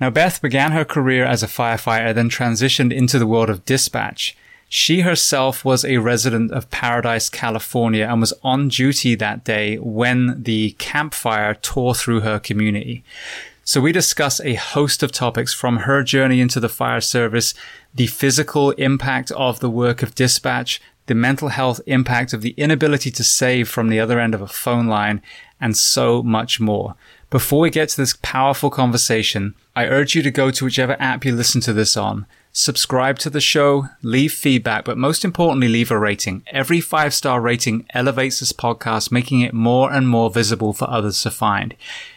Now, Beth began her career as a firefighter, then transitioned into the world of dispatch. She herself was a resident of Paradise, California, and was on duty that day when the Camp Fire tore through her community. So we discuss a host of topics from her journey into the fire service, the physical impact of the work of dispatch, the mental health impact of the inability to save from the other end of a phone line, and so much more. Before we get to this powerful conversation, I urge you to go to whichever app you listen to this on, subscribe to the show, leave feedback, but most importantly, leave a rating. Every five star rating elevates this podcast, making it more and more visible for others to find.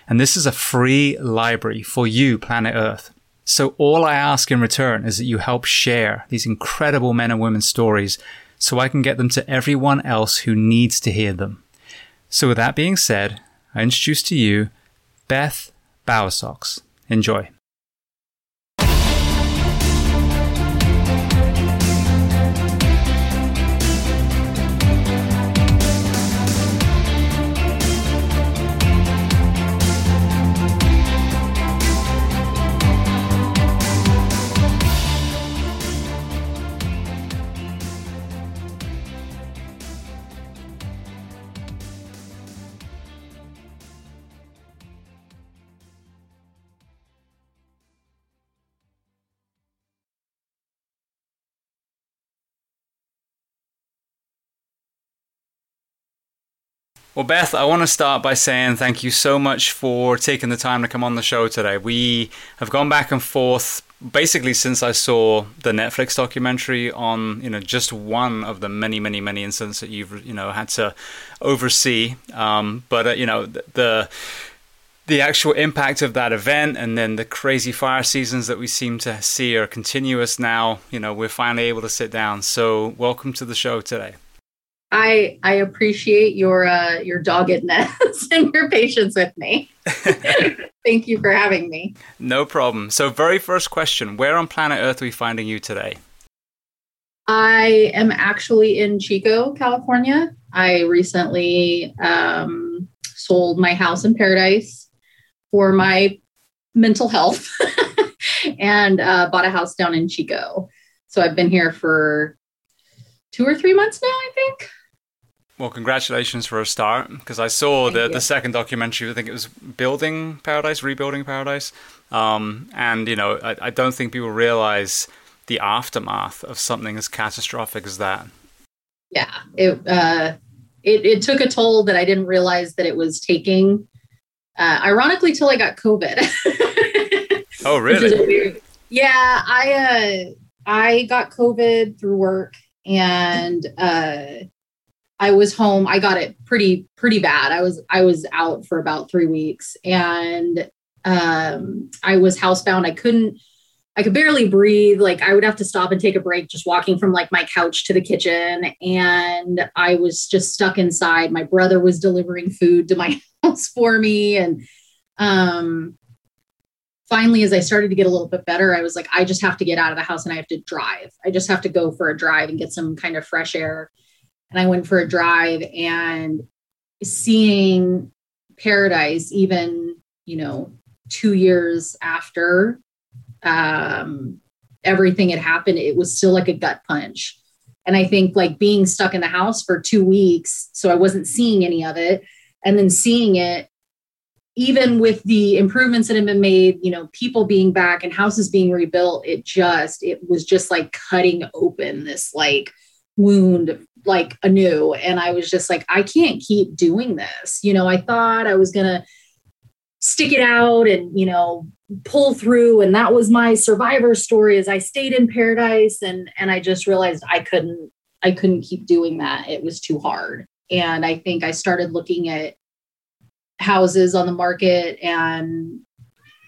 And this is a free library for you, planet Earth. So all I ask in return is that you help share these incredible men and women's stories so I can get them to everyone else who needs to hear them. So with that being said, I introduce to you Beth Bowersox. Enjoy. Well, Beth, I want to start by saying thank you so much for taking the time to come on the show today. We have gone back and forth basically since I saw the Netflix documentary on, you know, just one of the many, many, many incidents that you've, you know, had to oversee. Um, but, uh, you know, the the actual impact of that event and then the crazy fire seasons that we seem to see are continuous now. You know, we're finally able to sit down. So, welcome to the show today. I I appreciate your uh, your doggedness and your patience with me. Thank you for having me. No problem. So, very first question: Where on planet Earth are we finding you today? I am actually in Chico, California. I recently um, sold my house in Paradise for my mental health and uh, bought a house down in Chico. So I've been here for two or three months now, I think. Well, congratulations for a start because I saw the, the second documentary. I think it was Building Paradise, Rebuilding Paradise. Um, and, you know, I, I don't think people realize the aftermath of something as catastrophic as that. Yeah. It, uh, it, it took a toll that I didn't realize that it was taking, uh, ironically, till I got COVID. oh, really? Yeah. I, uh, I got COVID through work and, uh, I was home. I got it pretty pretty bad. I was I was out for about three weeks, and um, I was housebound. I couldn't. I could barely breathe. Like I would have to stop and take a break, just walking from like my couch to the kitchen, and I was just stuck inside. My brother was delivering food to my house for me, and um, finally, as I started to get a little bit better, I was like, I just have to get out of the house and I have to drive. I just have to go for a drive and get some kind of fresh air and I went for a drive and seeing paradise even you know two years after um, everything had happened it was still like a gut punch. And i think like being stuck in the house for two weeks so i wasn't seeing any of it and then seeing it even with the improvements that have been made you know people being back and houses being rebuilt it just it was just like cutting open this like wound like anew. And I was just like, I can't keep doing this. You know, I thought I was going to stick it out and, you know, pull through. And that was my survivor story as I stayed in paradise. And, and I just realized I couldn't, I couldn't keep doing that. It was too hard. And I think I started looking at houses on the market and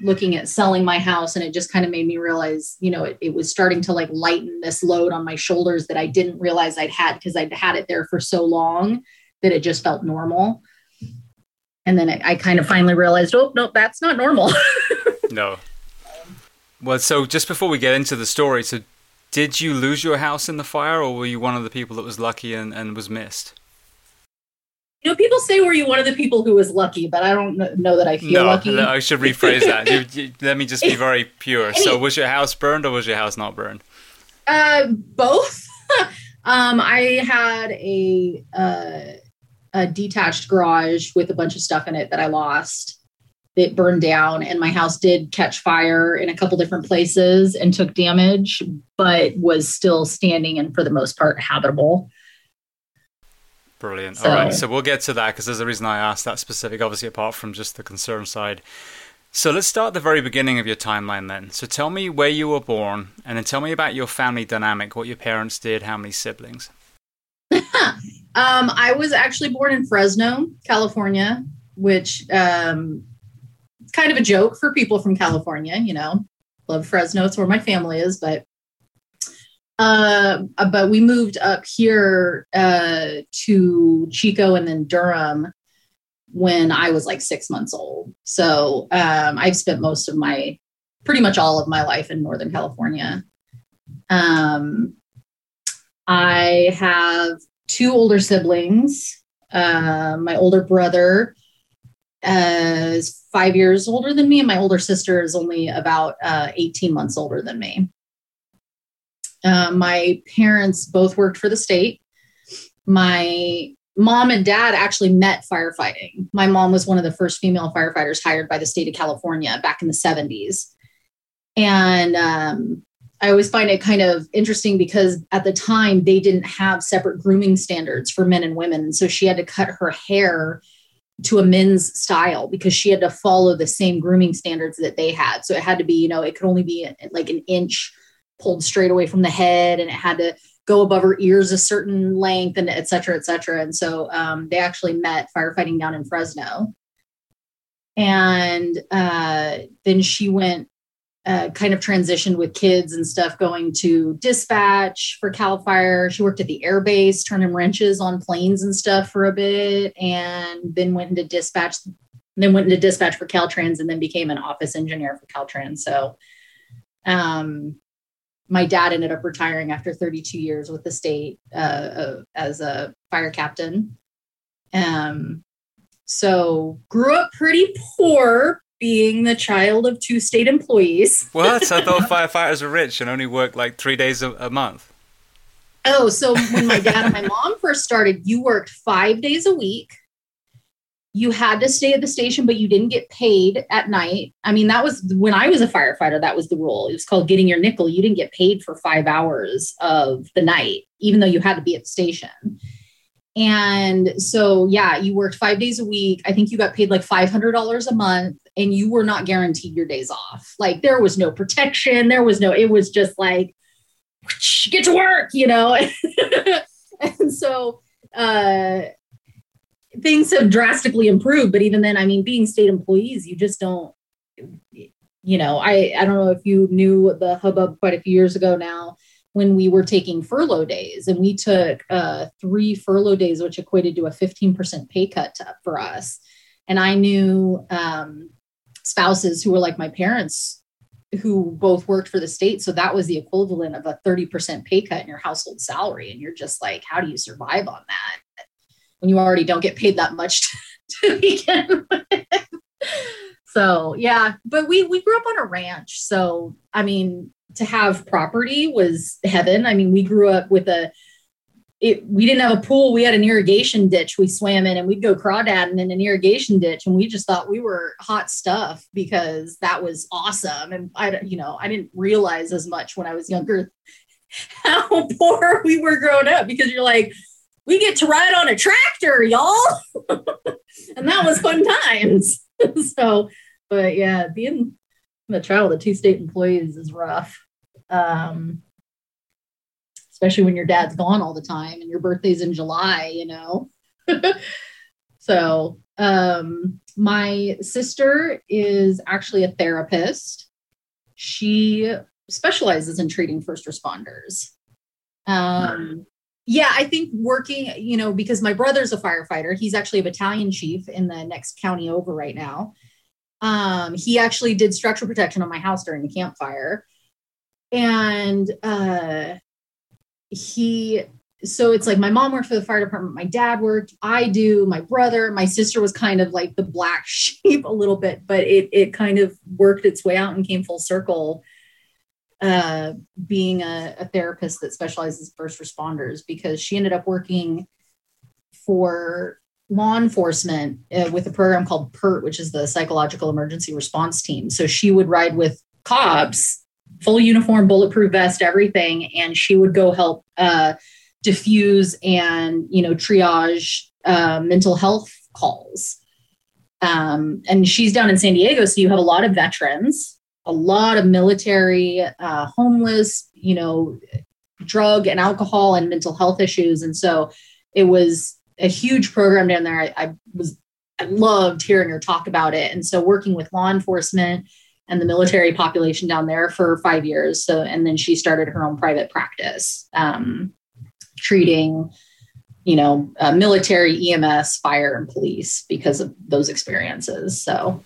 looking at selling my house and it just kind of made me realize you know it, it, was starting to like lighten this load on my shoulders that i didn't realize i'd had because i'd had it there for so long that it just felt normal. And then it, i kind of finally realized oh no that's not normal. No. Well so just before we get into the story so did you lose your house in the fire or were you one of the people that was lucky and, and was missed you know, people say were you one of the people who was lucky, but I don't know that I feel no, lucky. No, I should rephrase that. you, you, let me just be very pure. So, was your house burned or was your house not burned? Uh, both. um, I had a uh, a detached garage with a bunch of stuff in it that I lost. It burned down, and my house did catch fire in a couple different places and took damage, but was still standing and for the most part habitable. Brilliant. So, All right, so we'll get to that because there's a reason I asked that specific, obviously, apart from just the concern side. So let's start at the very beginning of your timeline then. So tell me where you were born, and then tell me about your family dynamic, what your parents did, how many siblings. um, I was actually born in Fresno, California, which um, kind of a joke for people from California. You know, love Fresno; it's where my family is, but uh, but we moved up here uh, to Chico and then Durham when I was like six months old. So um, I've spent most of my, pretty much all of my life in Northern California. Um, I have two older siblings. Uh, my older brother uh, is five years older than me, and my older sister is only about uh, 18 months older than me. Uh, my parents both worked for the state. My mom and dad actually met firefighting. My mom was one of the first female firefighters hired by the state of California back in the 70s. And um, I always find it kind of interesting because at the time they didn't have separate grooming standards for men and women. So she had to cut her hair to a men's style because she had to follow the same grooming standards that they had. So it had to be, you know, it could only be like an inch pulled straight away from the head and it had to go above her ears a certain length and et cetera, et cetera. And so um, they actually met firefighting down in Fresno. And uh, then she went uh, kind of transitioned with kids and stuff going to dispatch for Cal Fire. She worked at the air base, turning wrenches on planes and stuff for a bit, and then went into dispatch. Then went into dispatch for Caltrans, and then became an office engineer for Caltrans. So, um, my dad ended up retiring after 32 years with the state uh, uh, as a fire captain. Um, so grew up pretty poor being the child of two state employees. What? I thought firefighters were rich and only worked like three days a, a month. Oh, so when my dad and my mom first started, you worked five days a week. You had to stay at the station, but you didn't get paid at night. I mean, that was when I was a firefighter, that was the rule. It was called getting your nickel. You didn't get paid for five hours of the night, even though you had to be at the station. And so, yeah, you worked five days a week. I think you got paid like $500 a month and you were not guaranteed your days off. Like there was no protection. There was no, it was just like, get to work, you know? and so, uh, things have drastically improved, but even then, I mean, being state employees, you just don't, you know, I, I don't know if you knew the hubbub quite a few years ago now when we were taking furlough days and we took uh, three furlough days which equated to a 15% pay cut to, for us. And i knew um, spouses who were like my parents who both worked for the state. So that was the equivalent of a 30% pay cut in your household salary. And you're just like how do you survive on that when you already don't get paid that much to, to begin with so yeah but we we grew up on a ranch so i mean to have property was heaven. I mean, we grew up with a it, we didn't have a pool. We had an irrigation ditch we swam in and we'd go crawdadding in an irrigation ditch. And we just thought we were hot stuff because that was awesome. And I, you know, I didn't realize as much when I was younger how poor we were growing up because you're like, we get to ride on a tractor, y'all. and that was fun times. so, but yeah, being the child of two state employees is rough um, especially when your dad's gone all the time and your birthday's in July, you know. so, um, my sister is actually a therapist. She specializes in treating first responders. Um, yeah, I think working, you know, because my brother's a firefighter, he's actually a battalion chief in the next county over right now. Um, he actually did structural protection on my house during the Camp Fire and uh, he so it's like my mom worked for the fire department my dad worked i do my brother my sister was kind of like the black sheep a little bit but it it kind of worked its way out and came full circle uh, being a, a therapist that specializes first responders because she ended up working for law enforcement uh, with a program called PERT, which is the Psychological Emergency Response Team. So she would ride with cops full uniform, bulletproof vest, everything. And she would go help uh, diffuse and, you know, triage uh, mental health calls. Um, and she's down in San Diego. So you have a lot of veterans, a lot of military, uh, homeless, you know, drug and alcohol and mental health issues. And so it was a huge program down there. I, I was, I loved hearing her talk about it. And so working with law enforcement, and the military population down there for five years. So, and then she started her own private practice, um, treating, you know, uh, military, EMS, fire, and police because of those experiences. So,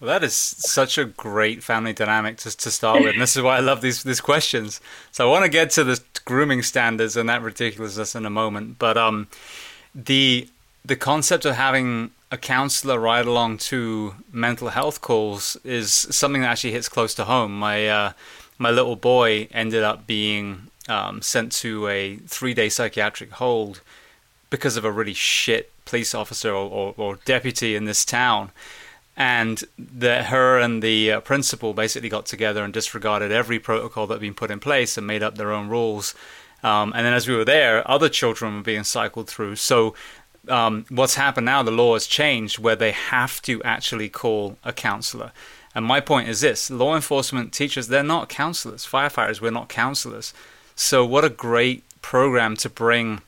well, that is such a great family dynamic to, to start with. And this is why I love these these questions. So I want to get to the grooming standards and that ridiculousness in a moment. But um, the the concept of having a counselor ride along to mental health calls is something that actually hits close to home. My uh, my little boy ended up being um, sent to a three day psychiatric hold because of a really shit police officer or, or, or deputy in this town. And the, her and the uh, principal basically got together and disregarded every protocol that had been put in place and made up their own rules. Um, and then as we were there, other children were being cycled through. So um, what's happened now, the law has changed where they have to actually call a counselor. And my point is this law enforcement teachers, they're not counselors. Firefighters, we're not counselors. So, what a great program to bring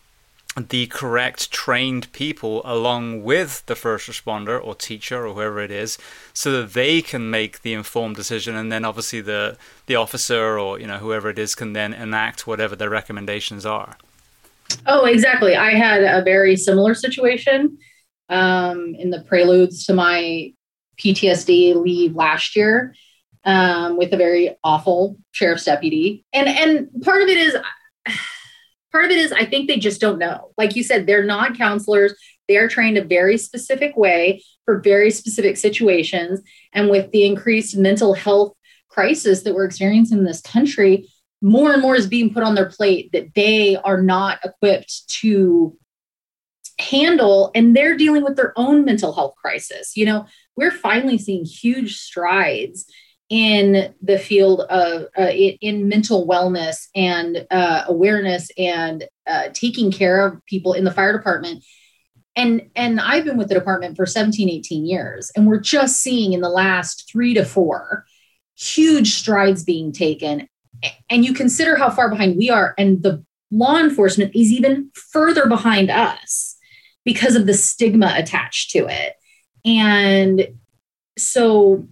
the correct trained people along with the first responder or teacher or whoever it is so that they can make the informed decision and then obviously the the officer or you know whoever it is can then enact whatever their recommendations are Oh, exactly. I had a very similar situation um, in the preludes to my PTSD leave last year um, with a very awful sheriff's deputy. And and part of it is part of it is I think they just don't know. Like you said, they're not counselors. They are trained a very specific way for very specific situations. And with the increased mental health crisis that we're experiencing in this country, more and more is being put on their plate that they are not equipped to handle and they're dealing with their own mental health crisis you know we're finally seeing huge strides in the field of uh, in, mental wellness and uh, awareness and uh, taking care of people in the fire department. And and i've been with the department for 17 18 years and we're just seeing in the last three to four huge strides being taken. And you consider how far behind we are and the law enforcement is even further behind us because of the stigma attached to it. And so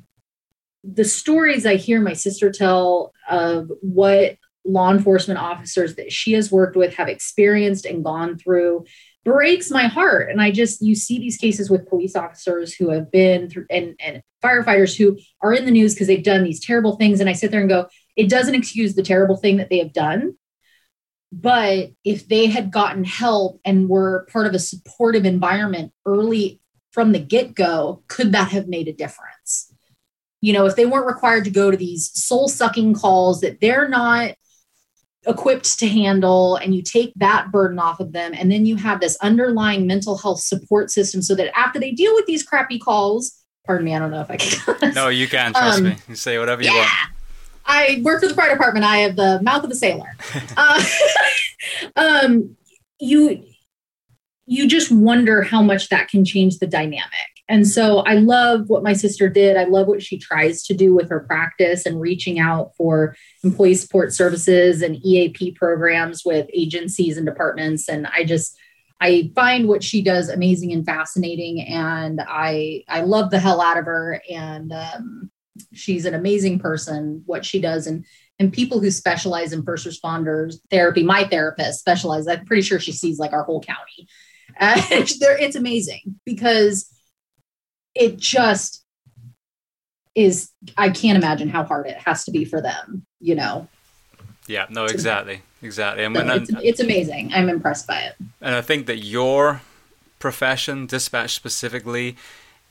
the stories i hear my sister tell of what law enforcement officers that she has worked with have experienced and gone through breaks my heart and i just you see these cases with police officers who have been through and, and firefighters who are in the news because they've done these terrible things and i sit there and go it doesn't excuse the terrible thing that they have done. But if they had gotten help and were part of a supportive environment early from the get go, could that have made a difference? You know, if they weren't required to go to these soul sucking calls that they're not equipped to handle, and you take that burden off of them, and then you have this underlying mental health support system so that after they deal with these crappy calls, pardon me, I don't know if I can. no, you can, trust um, me. You say whatever you yeah. want I work for the fire department. I have the mouth of a sailor. uh, um, you you just wonder how much that can change the dynamic. And so I love what my sister did. I love what she tries to do with her practice and reaching out for employee support services and EAP programs with agencies and departments. And I just I find what she does amazing and fascinating, and I I love the hell out of her. And um, she's an amazing person what she does and and people who specialize in first responders therapy my therapist specializes i'm pretty sure she sees like our whole county uh, it's amazing because it just is i can't imagine how hard it has to be for them you know yeah no exactly exactly and so when it's, it's amazing i'm impressed by it and i think that your profession dispatch specifically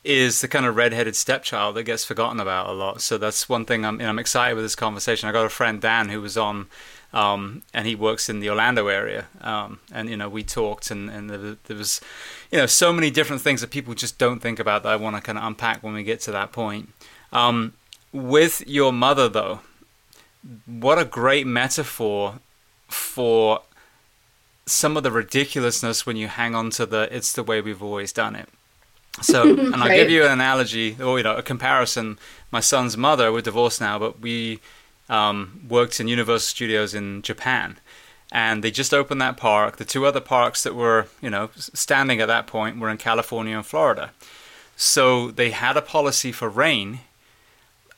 is the kind of redheaded stepchild that gets forgotten about a lot. So that's one thing I'm, I'm excited with this conversation. I got a friend Dan who was on, um, and he works in the Orlando area, um, and you know we talked, and, and there, there, was, you know, so many different things that people just don't think about that I want to kind of unpack when we get to that point. Um, with your mother, though, what a great metaphor for some of the ridiculousness when you hang on to the "it's the way we've always done it." So, and I'll give you an analogy or you know a comparison. My son's mother, we're divorced now, but we um, worked in Universal Studios in Japan, and they just opened that park. The two other parks that were you know standing at that point were in California and Florida. So they had a policy for rain,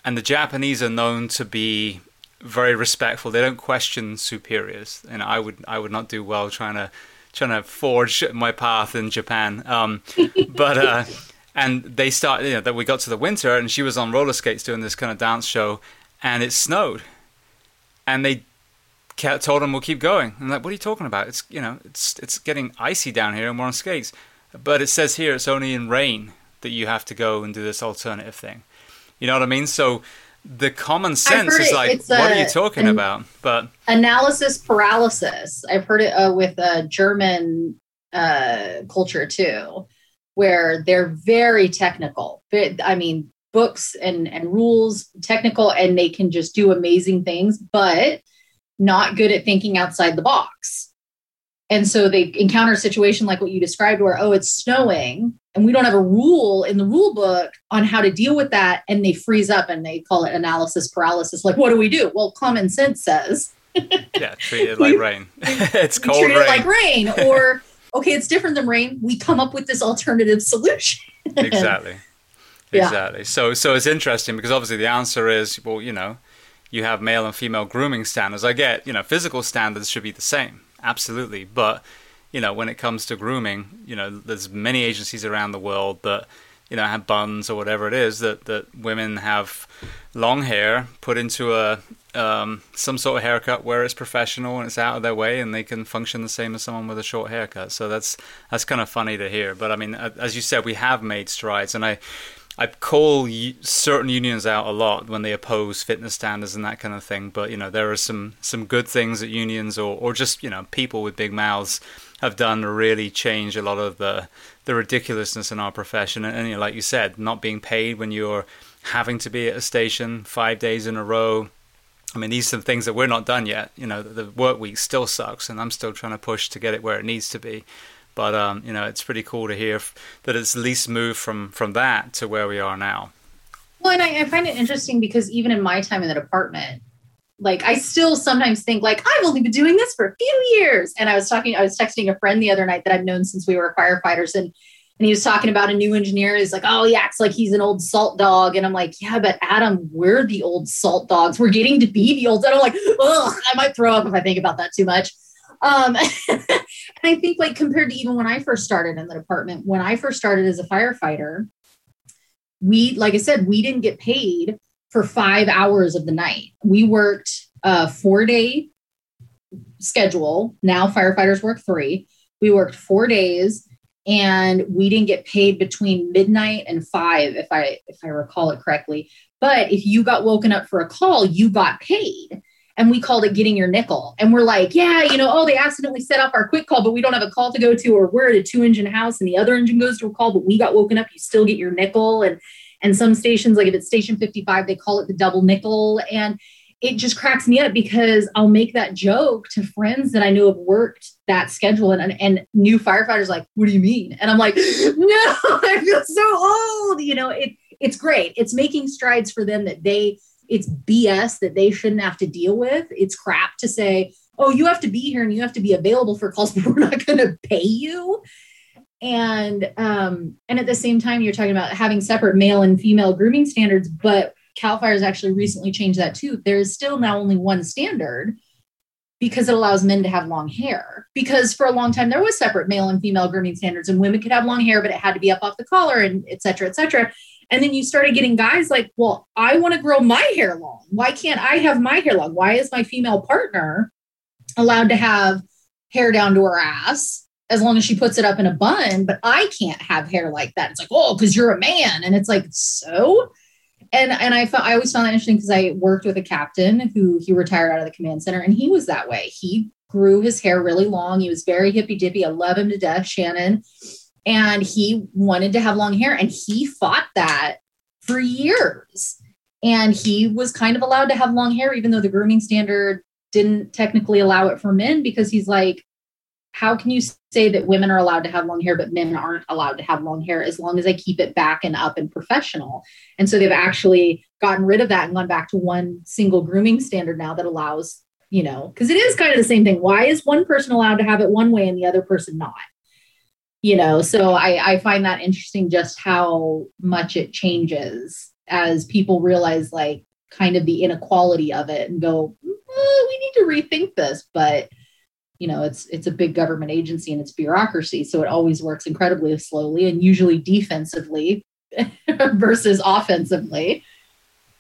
and the Japanese are known to be very respectful. They don't question superiors, and I would I would not do well trying to trying to forge my path in Japan. Um, but uh, and they started, you know, that we got to the winter, and she was on roller skates doing this kind of dance show, and it snowed, and they kept, told him we'll keep going. I'm like, what are you talking about? It's you know, it's it's getting icy down here, and we're on skates. But it says here it's only in rain that you have to go and do this alternative thing. You know what I mean? So the common sense is like, what are you talking an, about? But analysis paralysis. I've heard it uh, with a German uh, culture too, where they're very technical. I mean, books and and rules, technical, and they can just do amazing things, but not good at thinking outside the box. And so they encounter a situation like what you described, where oh, it's snowing, and we don't have a rule in the rule book on how to deal with that. And they freeze up and they call it analysis paralysis. Like what do we do? Well common sense says. Yeah treat it like rain. It's cold treat rain. it like rain. Or okay it's different than rain. We come up with this alternative solution. Exactly exactly yeah. so so it's interesting because obviously the answer is well you know you have male and female grooming standards i get you know physical standards should be the same absolutely but you know, when it comes to grooming, you know, there's many agencies around the world that, you know, have buns or whatever it is that, that women have long hair put into a, um, some sort of haircut where it's professional and it's out of their way and they can function the same as someone with a short haircut. So that's that's kind of funny to hear. But I mean, as you said, we have made strides, and I I call certain unions out a lot when they oppose fitness standards and that kind of thing. But you know, there are some some good things that unions or or just you know people with big mouths have done to really change a lot of the the ridiculousness in our profession. And, and you know, like you said, not being paid when you're having to be at a station five days in a row. I mean, these are some things that we're not done yet. You know, the work week still sucks, and I'm still trying to push to get it where it needs to be. But um, you know, it's pretty cool to hear that it's at least moved from from that to where we are now. Well, and I, I find it interesting because even in my time in the department, like I still sometimes think like I've only been doing this for a few years. And I was talking, I was texting a friend the other night that I've known since we were firefighters, and and he was talking about a new engineer. He's like, oh, he acts like he's an old salt dog. And I'm like, yeah, but Adam, we're the old salt dogs. We're getting to be the old. And I'm like, ugh, I might throw up if I think about that too much. Um, and I think like compared to even when I first started in the department, when I first started as a firefighter, we, like I said, we didn't get paid for five hours of the night. We worked a four day schedule. Now firefighters work three. We worked four days and we didn't get paid between midnight and five, if I if I recall it correctly. But if you got woken up for a call, you got paid and we called it getting your nickel. And we're like, yeah, you know, oh, they accidentally set off our quick call, but we don't have a call to go to, or we're at a two engine house and the other engine goes to a call, but we got woken up, you still get your nickel. And and some stations, like if it's station 55, they call it the double nickel. And it just cracks me up because I'll make that joke to friends that I know have worked that schedule and, and new firefighters like, what do you mean? And I'm like, no, I feel so old. You know, it it's great. It's making strides for them that they it's BS that they shouldn't have to deal with. It's crap to say, oh, you have to be here and you have to be available for calls, but we're not going to pay you. And um, and at the same time, you're talking about having separate male and female grooming standards, but Cal Fire has actually recently changed that too. There is still now only one standard because it allows men to have long hair. Because for a long time there was separate male and female grooming standards, and women could have long hair, but it had to be up off the collar and et cetera, et cetera. And then you started getting guys like, well, I want to grow my hair long. Why can't I have my hair long? Why is my female partner allowed to have hair down to her ass as long as she puts it up in a bun, but I can't have hair like that? It's like, oh, because you're a man. And it's like, so? And and I felt I always found that interesting because I worked with a captain who he retired out of the command center and he was that way. He grew his hair really long. He was very hippy dippy. I love him to death, Shannon and he wanted to have long hair and he fought that for years. And he was kind of allowed to have long hair even though the grooming standard didn't technically allow it for men because he's like how can you say that women are allowed to have long hair but men aren't allowed to have long hair as long as i keep it back and up and professional? And so they've actually gotten rid of that and gone back to one single grooming standard now that allows you know because it is kind of the same thing. Why is one person allowed to have it one way and the other person not you know so I, I find that interesting just how much it changes as people realize like kind of the inequality of it and go we need to rethink this but you know it's it's a big government agency and it's bureaucracy so it always works incredibly slowly and usually defensively versus offensively.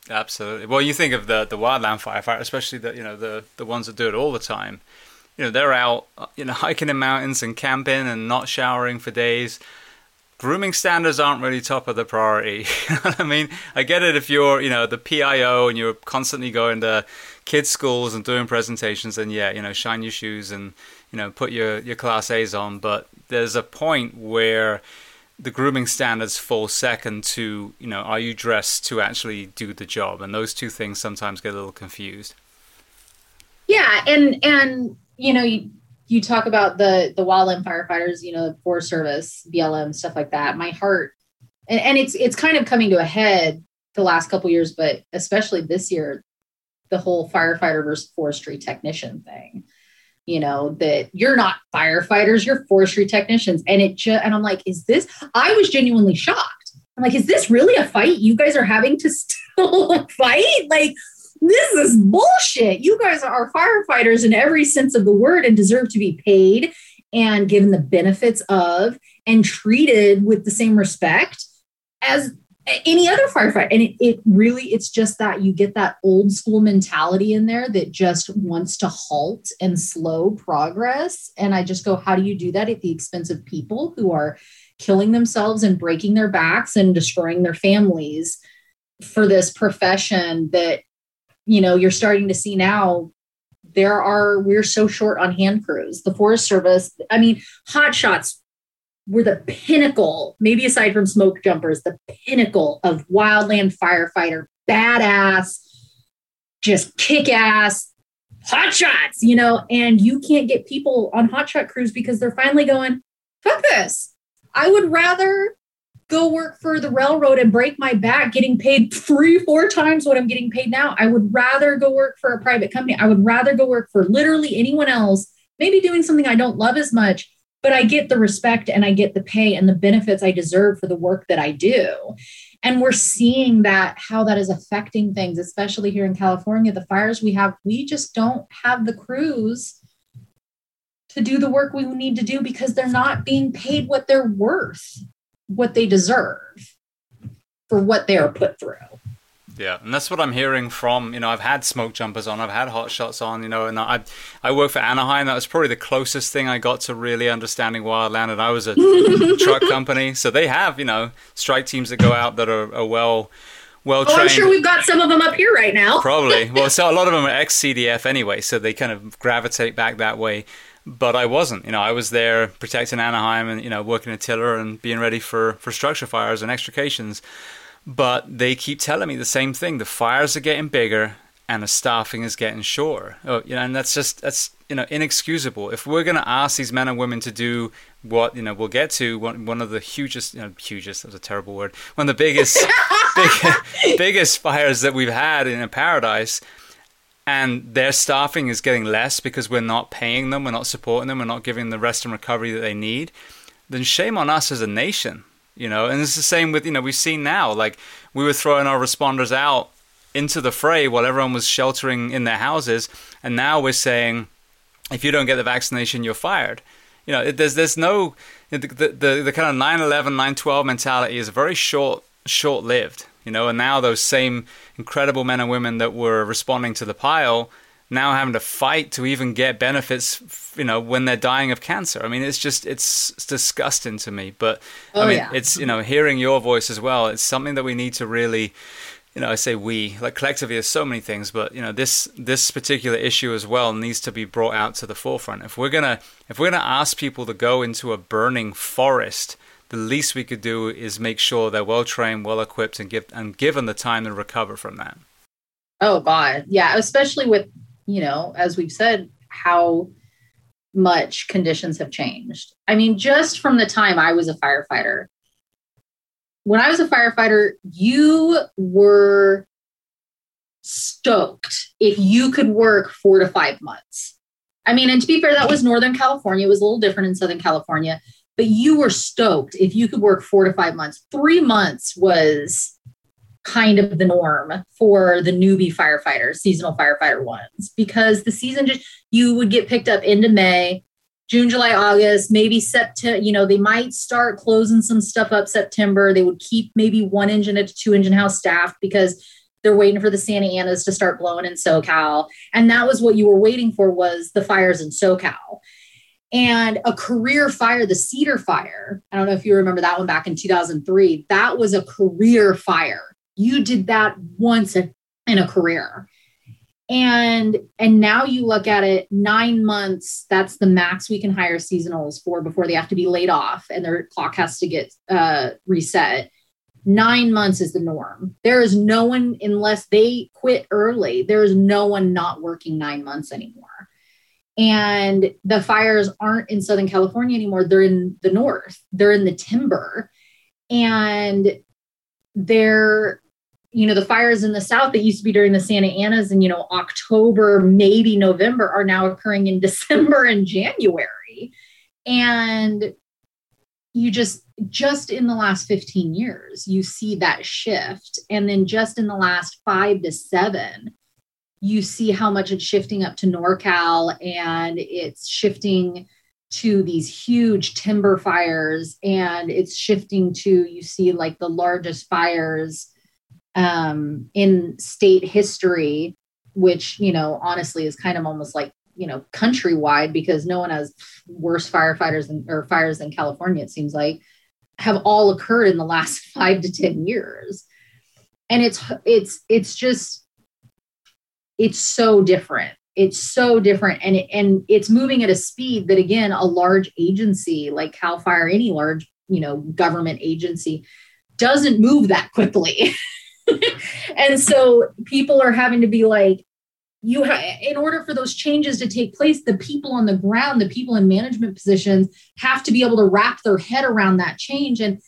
Absolutely. Well you think of the the wildland firefighter especially the you know the the ones that do it all the time you know they're out uh, you know hiking in mountains and camping and not showering for days. Grooming standards aren't really top of the priority i mean? I get it if you're you know the pio and you're constantly going to kids schools and doing presentations and yeah you know shine your shoes and you know put your your class a's on. But there's a point where the grooming standards fall second to you know are you dressed to actually do the job? And those two things sometimes get a little confused. Yeah and and you know, you, you talk about the the wildland firefighters, you know, the Forest Service, BLM, stuff like that. My heart, and, and it's it's kind of coming to a head the last couple years, but especially this year, the whole firefighter versus forestry technician thing. You know that you're not firefighters, you're forestry technicians, and it just and I'm like, is this? I was genuinely shocked. I'm like, is this really a fight you guys are having to still fight? Like, this is bullshit. You guys are firefighters in every sense of the word and deserve to be paid and given the benefits of and treated with the same respect as any other firefighter. And it, it really, it's just that you get that old school mentality in there that just wants to halt and slow progress. And I just go, how do you do that at the expense of people who are killing themselves and breaking their backs and destroying their families for this profession that, you know, you're starting to see now there are we're so short on hand crews the forest service i mean hot shots were the pinnacle, maybe aside from smoke jumpers, the pinnacle of wildland firefighter, badass, just kick ass, hot shots, you know, and you can't get people on hot shot crews because they're finally going, fuck this. I would rather go work for the railroad and break my back getting paid three, four times what I'm getting paid now. I would rather go work for a private company. I would rather go work for literally anyone else, maybe doing something I don't love as much but I get the respect and I get the pay and the benefits I deserve for the work that I do. And we're seeing that how that is affecting things, especially here in California. The fires we have, we just don't have the crews to do the work we need to do because they're not being paid what they're worth, what they deserve for what they are put through. Yeah, and that's what I'm hearing from you know I've had smoke jumpers on, I've had hot shots on, you know, and I I work for Anaheim. That was probably the closest thing I got to really understanding wildland. And I was a truck company, so they have you know strike teams that go out that are, are well well trained. Oh, I'm sure we've got some of them up here right now. Probably. Well, so a lot of them are ex CDF anyway, so they kind of gravitate back that way. But I wasn't. You know, I was there protecting Anaheim and you know working a tiller and being ready for for structure fires and extrications. But they keep telling me the same thing. The fires are getting bigger and the staffing is getting shorter. Oh, you know, and that's just that's you know inexcusable. If we're going to ask these men and women to do what you know we'll get to one, one of the hugest, you know, hugest. That was a terrible word. One of the biggest, big, biggest fires that we've had in a paradise, and their staffing is getting less because we're not paying them, we're not supporting them, we're not giving the rest and recovery that they need. Then shame on us as a nation you know and it's the same with you know we've seen now like we were throwing our responders out into the fray while everyone was sheltering in their houses and now we're saying if you don't get the vaccination you're fired you know there's there's no the the, the kind of 911 912 mentality is very short short lived you know and now those same incredible men and women that were responding to the pile now having to fight to even get benefits, you know, when they're dying of cancer. I mean, it's just it's, it's disgusting to me. But oh, I mean, yeah. it's you know, hearing your voice as well. It's something that we need to really, you know, I say we like collectively. There's so many things, but you know, this this particular issue as well needs to be brought out to the forefront. If we're gonna if we're gonna ask people to go into a burning forest. The least we could do is make sure they're well trained, well equipped, and give and given the time to recover from that. Oh God, yeah, especially with you know, as we've said, how much conditions have changed. I mean, just from the time I was a firefighter, when I was a firefighter, you were stoked if you could work four to five months. I mean, and to be fair, that was Northern California. It was a little different in Southern California, but you were stoked if you could work four to five months. Three months was kind of the norm for the newbie firefighters, seasonal firefighter ones, because the season just you would get picked up into May, June, July, August, maybe September. You know, they might start closing some stuff up September. They would keep maybe one engine at a two engine house staffed because they're waiting for the Santa Anas to start blowing in SoCal. And that was what you were waiting for was the fires in SoCal. And a career fire, the Cedar Fire, I don't know if you remember that one back in 2003, that was a career fire. You did that once in a career. And and now you look at it nine months that's the max we can hire seasonals for before they have to be laid off and their clock has to get uh, reset. Nine months is the norm. There is no one unless they quit early there is no one not working nine months anymore and the fires aren't in southern california anymore. They're in the north. They're in the timber. And they're you know the fires in the south that used to be during the santa anas and you know october maybe november are now occurring in december and january. And you just just in the last 15 years you see that shift. And then just in the last 5 to 7 you see how much it's shifting up to norcal and it's shifting to these huge timber fires and it's shifting to you see like the largest fires um, in state history which you know honestly is kind of almost like you know countrywide because no one has worse firefighters than, or fires than california it seems like have all occurred in the last five to ten years. And it's it's it's just it's so different. It's so different and and it's moving at a speed that again a large agency like cal fire any large you know government agency doesn't move that quickly. And so people are having to be like you have in order for those changes to take place the people on the ground the people in management positions have to be able to wrap their head around that change. And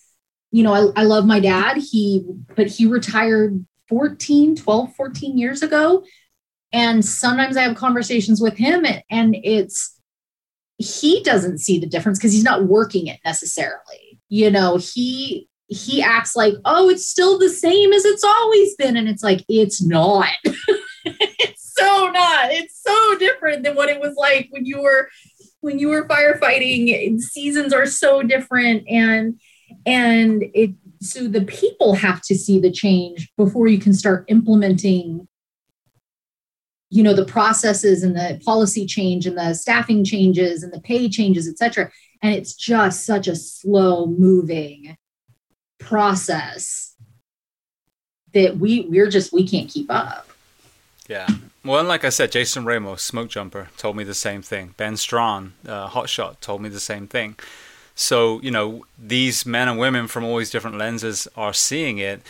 you know I, I love my dad. He but he retired 14 12 14 years ago and sometimes I have conversations with him, and, it's he doesn't see the difference because he's not working it necessarily. You know, he he acts like, oh, it's still the same as it's always been. And it's like, it's not. it's so not. It's so different than what it was like when you were when you were firefighting. Seasons are so different. And and it so the people have to see the change before you can start implementing you know the processes and the policy change and the staffing changes and the pay changes et cetera. And it's just such a slow moving process that we we're just we can't keep up. Yeah. Well and like i said jason ramos smoke jumper told me the same thing. Ben strawn uh, hotshot told me the same thing. So you know these men and women from all these different lenses are seeing it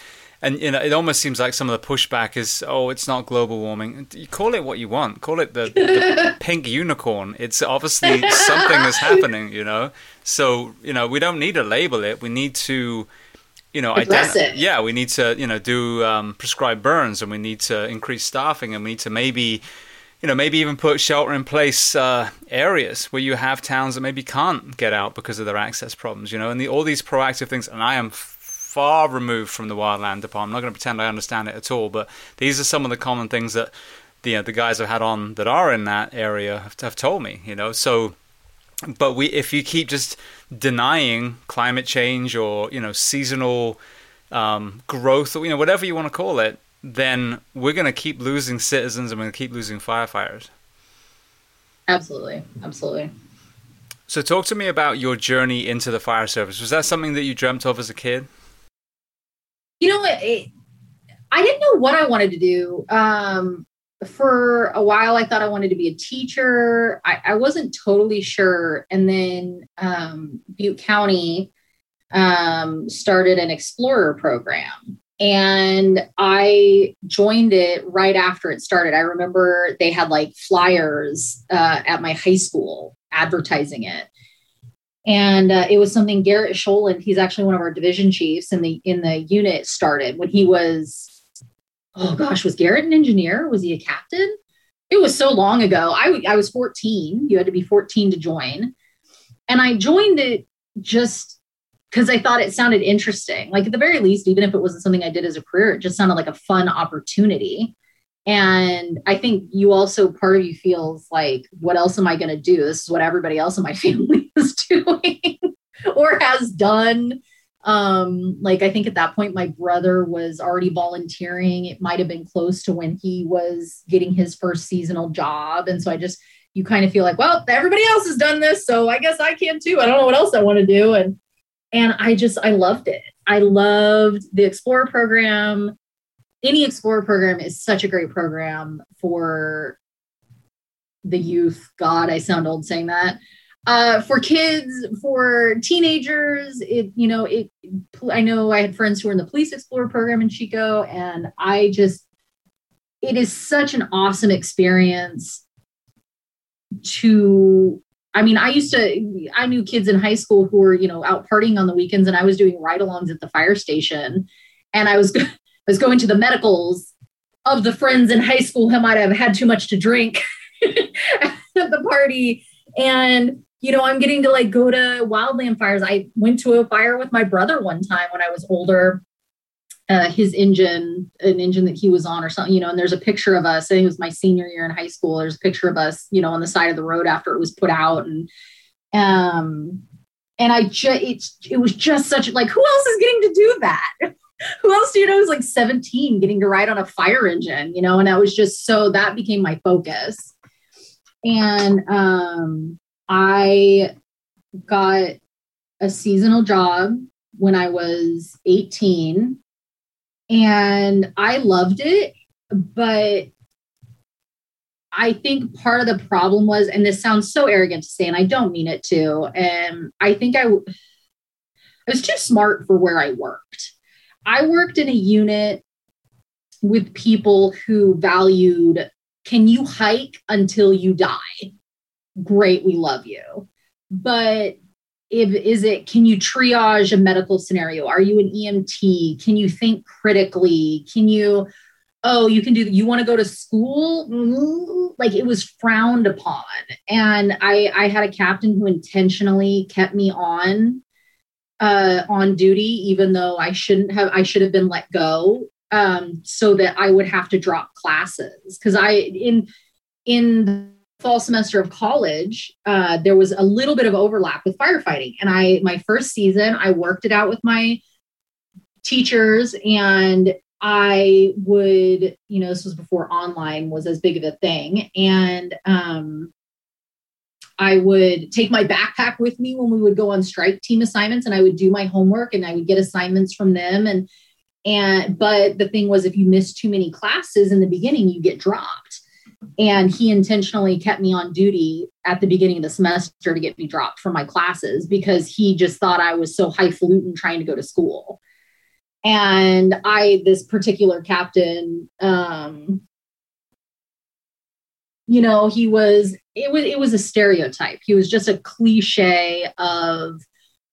and you know it almost seems like some of the pushback is oh it's not global warming. You call it what you want. Call it the, the pink unicorn. It's obviously something that's happening you know? So you know we don't need to label it. We need to you know Address ident- it. yeah we need to you know do um, prescribed burns and we need to increase staffing and we need to maybe you know, maybe even put shelter in place uh, areas where you have towns that maybe can't get out because of their access problems, you know, and the, all these proactive things. And I am far removed from the wildland department. I'm not going to pretend I understand it at all, but these are some of the common things that the, you know, the guys I've had on that are in that area have, have told me. You know, so but we if you keep just denying climate change or you know seasonal um, growth or you know whatever you want to call it, then we're going to keep losing citizens and we're going to keep losing firefighters. Absolutely, absolutely. So, talk to me about your journey into the fire service. Was that something that you dreamt of as a kid? You know what? I didn't know what I wanted to do. Um, for a while, I thought I wanted to be a teacher. I, I wasn't totally sure. And then um, Butte County um, started an Explorer program. And I joined it right after it started. I remember they had like flyers uh, at my high school advertising it and uh, it was something Garrett Sjolund, he's actually one of our division chiefs in the in the unit started when he was oh gosh, was Garrett an engineer? Was he a captain? It was so long ago. I, I was 14. You had to be 14 to join. And I joined it just because I thought it sounded interesting. Like at the very least, even if it wasn't something I did as a career, it just sounded like a fun opportunity. And I think you also, part of you feels like, what else am I going to do? This is what everybody else in my family is doing or has done. Um, like I think at that point, my brother was already volunteering. It might have been close to when he was getting his first seasonal job. And so I just, you kind of feel like, well, everybody else has done this. So I guess I can too. I don't know what else I want to do. And, and I just, I loved it. I loved the Explorer program any Explorer program is such a great program for the youth. God, I sound old saying that. Uh, for kids, for teenagers, it you know it. I know I had friends who were in the Police Explorer program in Chico, and I just it is such an awesome experience to I mean, I used to, I knew kids in high school who were, you know, out partying on the weekends, and I was doing ride alongs at the fire station. And I was was going to the medicals of the friends in high school who might have had too much to drink at the party. And, you know, I'm getting to like go to wildland fires. I went to a fire with my brother one time when I was older. Uh, his engine, an engine that he was on or something, you know, and there's a picture of us. I think it was my senior year in high school. There's a picture of us, you know, on the side of the road after it was put out. And Um, and I just it, it was just such like who else is getting to do that? who else do you know is like 17 getting to ride on a fire engine, you know? And that was just so that became my focus. And um, I got a seasonal job when I was 18 and I loved it, but I think part of the problem was, and this sounds so arrogant to say, and I don't mean it to, and I think I, I was too smart for where I worked. I worked in a unit with people who valued can you hike until you die? Great, we love you. But if is it can you triage a medical scenario? Are you an EMT? Can you think critically? Can you oh, you can do you want to go to school? Like it was frowned upon. And I I had a captain who intentionally kept me on uh, on duty, even though I shouldn't have, I should have been let go, um, so that I would have to drop classes. Because I in in the fall semester of college, uh, there was a little bit of overlap with firefighting, and I my first season I worked it out with my teachers and I would, you know, this was before online was as big of a thing. And um, I would take my backpack with me when we would go on strike team assignments and I would do my homework and I would get assignments from them and and but the thing was if you miss too many classes in the beginning you get dropped. And he intentionally kept me on duty at the beginning of the semester to get me dropped from my classes because he just thought I was so highfalutin trying to go to school. And I this particular captain um you know he was it was it was a stereotype. He was just a cliche of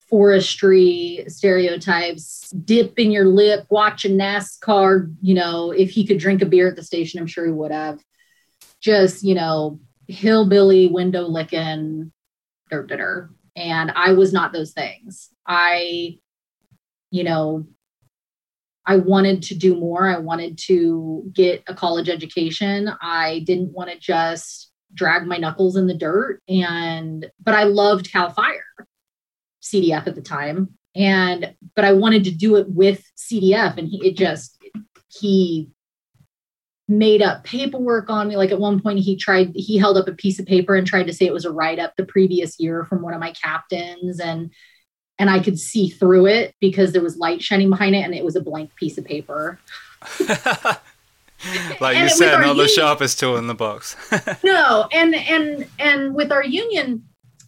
forestry stereotypes. Dip in your lip watching nascar you know if he could drink a beer at the station i'm sure he would have. Just you know hillbilly window licking dirt dirt and i was not those things. I you know I wanted to do more. I wanted to get a college education. I didn't want to just drag my knuckles in the dirt and but I loved Cal Fire, CDF at the time. And but I wanted to do it with CDF and he it just he made up paperwork on me like at one point he tried he held up a piece of paper and tried to say it was a write up the previous year from one of my captains and and I could see through it because there was light shining behind it and it was a blank piece of paper. like and you said, not union, the sharpest tool in the box. no, and and and with our union,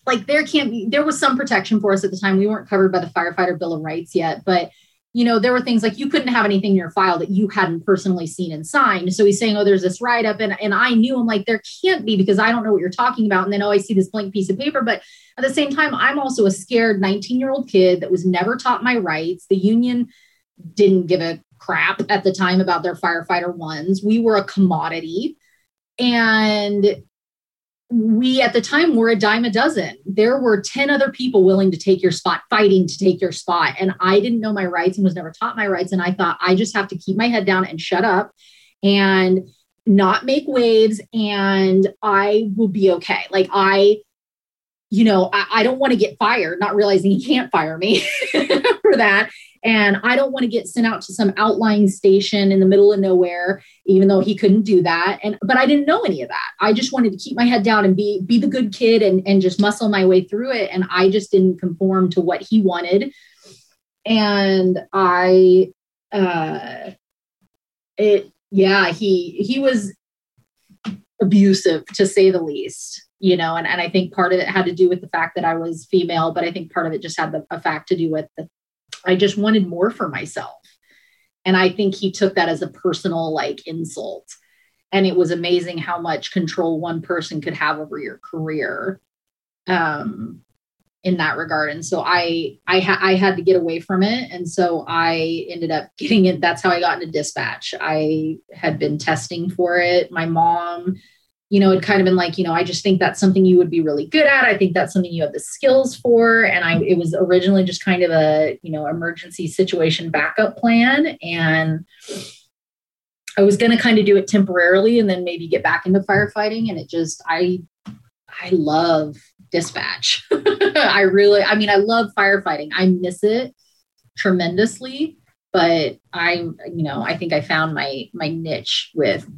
like there can't be there was some protection for us at the time. We weren't covered by the firefighter bill of rights yet, but you know, there were things like you couldn't have anything in your file that you hadn't personally seen and signed. So he's saying, Oh, there's this write up. And, and I knew I'm like, there can't be because I don't know what you're talking about. And then, oh, I see this blank piece of paper. But at the same time, I'm also a scared 19 year old kid that was never taught my rights. The union didn't give a crap at the time about their firefighter ones. We were a commodity. And we at the time were a dime a dozen. There were 10 other people willing to take your spot, fighting to take your spot. And I didn't know my rights and was never taught my rights. And I thought I just have to keep my head down and shut up and not make waves and I will be okay. Like I, you know, I, I don't want to get fired, not realizing he can't fire me for that. And I don't want to get sent out to some outlying station in the middle of nowhere, even though he couldn't do that. And but I didn't know any of that. I just wanted to keep my head down and be be the good kid and, and just muscle my way through it. And I just didn't conform to what he wanted. And I uh it yeah, he he was abusive to say the least you know and, and i think part of it had to do with the fact that i was female but i think part of it just had the a fact to do with the I just wanted more for myself. And I think he took that as a personal like insult. And it was amazing how much control one person could have over your career um, in that regard. And so I I, ha- I had to get away from it. And so I ended up getting it. That's how I got into dispatch. I had been testing for it. My mom you know, it kind of been like, you know, I just think that's something you would be really good at. I think that's something you have the skills for. And I, it was originally just kind of a, you know, emergency situation backup plan. And I was going to kind of do it temporarily and then maybe get back into firefighting. And it just, I, I love dispatch. I really, I mean, I love firefighting. I miss it tremendously, but I, you know, I think I found my my niche with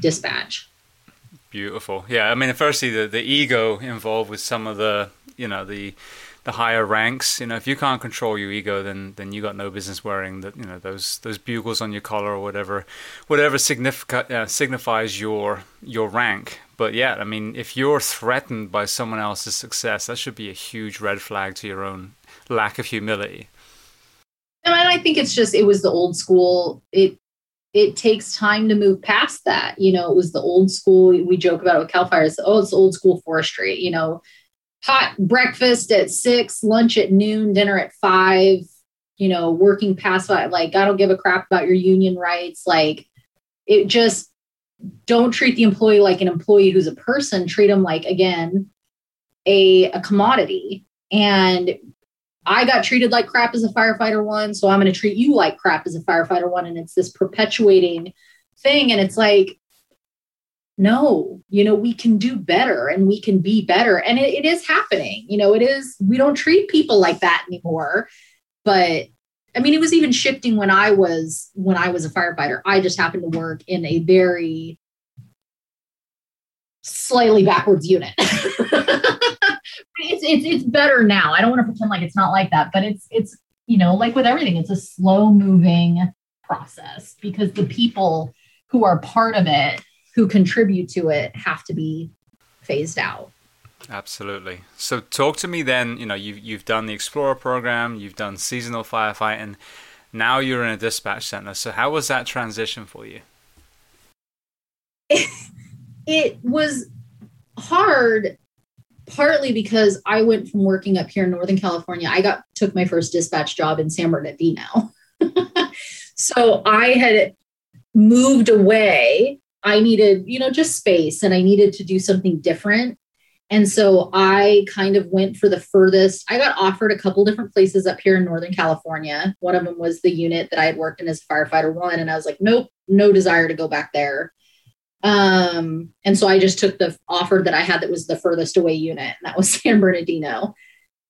dispatch. Beautiful. Yeah, I mean, firstly, the the ego involved with some of the, you know, the the higher ranks. You know, if you can't control your ego, then then you got no business wearing the you know those those bugles on your collar or whatever, whatever significa, uh, signifies your your rank. But yeah, I mean, if you're threatened by someone else's success, that should be a huge red flag to your own lack of humility. And I think it's just it was the old school. It it takes time to move past that. You know, it was the old school. We joke about it with Cal Fire. It's, oh, it's old school forestry. You know, hot breakfast at six, lunch at noon, dinner at five, you know, working past five. Like, I don't give a crap about your union rights. Like, it just don't treat the employee like an employee who's a person. Treat them like, again, a, a commodity. And I got treated like crap as a firefighter one, so I'm going to treat you like crap as a firefighter one. And it's this perpetuating thing. And it's like, no you know we can do better and we can be better. And it, it is happening. You know it is we don't treat people like that anymore. But i mean it was even shifting when i was when i was a firefighter. I just happened to work in a very slightly backwards unit it's, it's it's better now i don't want to pretend like it's not like that but it's it's you know like with everything it's a slow moving process because the people who are part of it who contribute to it have to be phased out. Absolutely. So talk to me then, you know, you've you've done the Explorer program, you've done seasonal firefighting, now you're in a dispatch center. So how was that transition for you? It, was hard partly because I went from working up here in Northern California. I got took my first dispatch job in San Bernardino. so I had moved away I needed, you know, just space and I needed to do something different. And so I kind of went for the furthest. I got offered a couple different places up here in Northern California. One of them was the unit that I had worked in as firefighter one. And I was like, nope, no desire to go back there. Um, and so I just took the offer that I had that was the furthest away unit, and that was San Bernardino.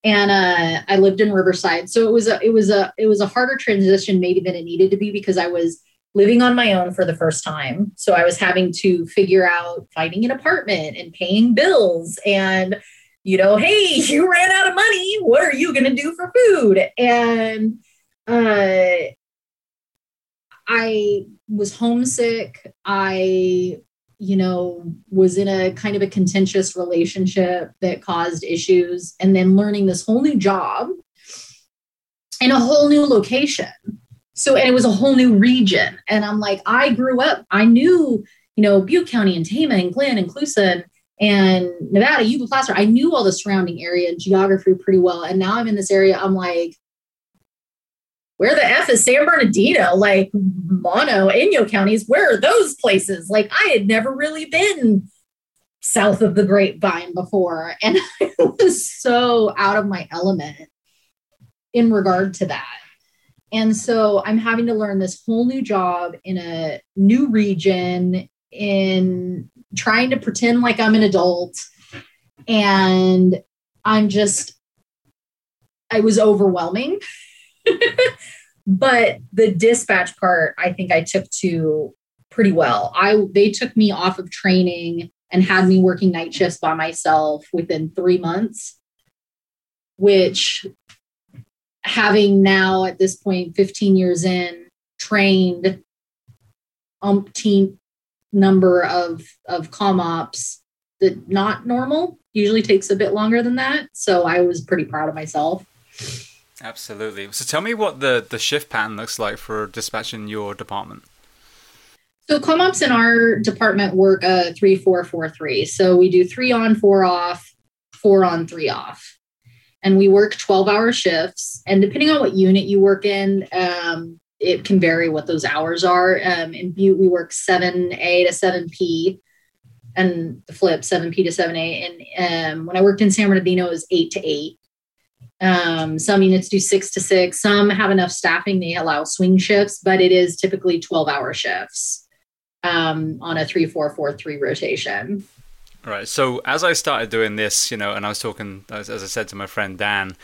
And uh, I lived in Riverside. So it was a it was a it was a harder transition maybe than it needed to be because I was living on my own for the first time. So I was having to figure out finding an apartment and paying bills and, you know, hey, you ran out of money. What are you going to do for food? And uh, I was homesick. I, you know, was in a kind of a contentious relationship that caused issues. And then learning this whole new job in a whole new location. So and it was a whole new region. And i'm like i grew up i knew you know butte county and Tehama and glenn and Colusa and, nevada yuba placer. I knew all the surrounding area and geography pretty well. And now i'm in this area i'm like where the f is san bernardino like mono inyo counties where are those places like i had never really been south of the grapevine before and i was so out of my element in regard to that and so I'm having to learn this whole new job in a new region, in trying to pretend like I'm an adult. And I'm just, I was overwhelming. but the dispatch part, I think I took to pretty well. I they took me off of training and had me working night shifts by myself within three months, which having now at this point 15 years in trained umpteen number of of com ops that not normal usually takes a bit longer than that so i was pretty proud of myself absolutely so tell me what the the shift pattern looks like for dispatching your department so com ops in our department work a uh, three four four three so we do three on four off four on three off and we work 12 hour shifts. And depending on what unit you work in, um, it can vary what those hours are. Um, in Butte, we work 7A to 7P, and the flip 7P to 7A. And um, when I worked in San Bernardino, it was 8 to 8. Um, some units do 6 to 6. Some have enough staffing, they allow swing shifts, but it is typically 12 hour shifts um, on a 3 4 4 3 rotation. Right. So as I started doing this, you know, and I was talking, as, as I said to my friend Dan,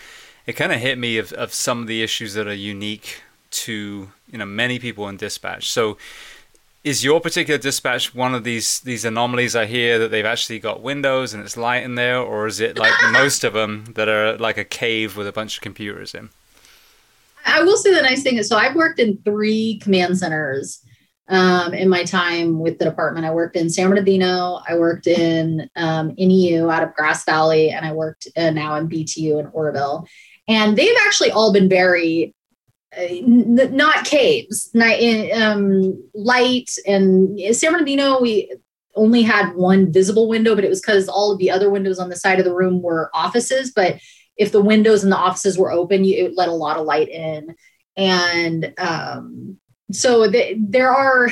it kind of hit me of, of some of the issues that are unique to you know many people in dispatch. So is your particular dispatch one of these these anomalies I hear that they've actually got windows and it's light in there, or is it like most of them that are like a cave with a bunch of computers in? I will say the nice thing is, so I've worked in three command centers um, in my time with the department. I worked in San Bernardino, I worked in um, NEU out of Grass Valley, and I worked uh, now in BTU in Oroville. And they've actually all been very not caves, not, um, light. And San Bernardino, we only had one visible window, but it was because all of the other windows on the side of the room were offices. But if the windows in the offices were open, you, it let a lot of light in. And um, so the, there are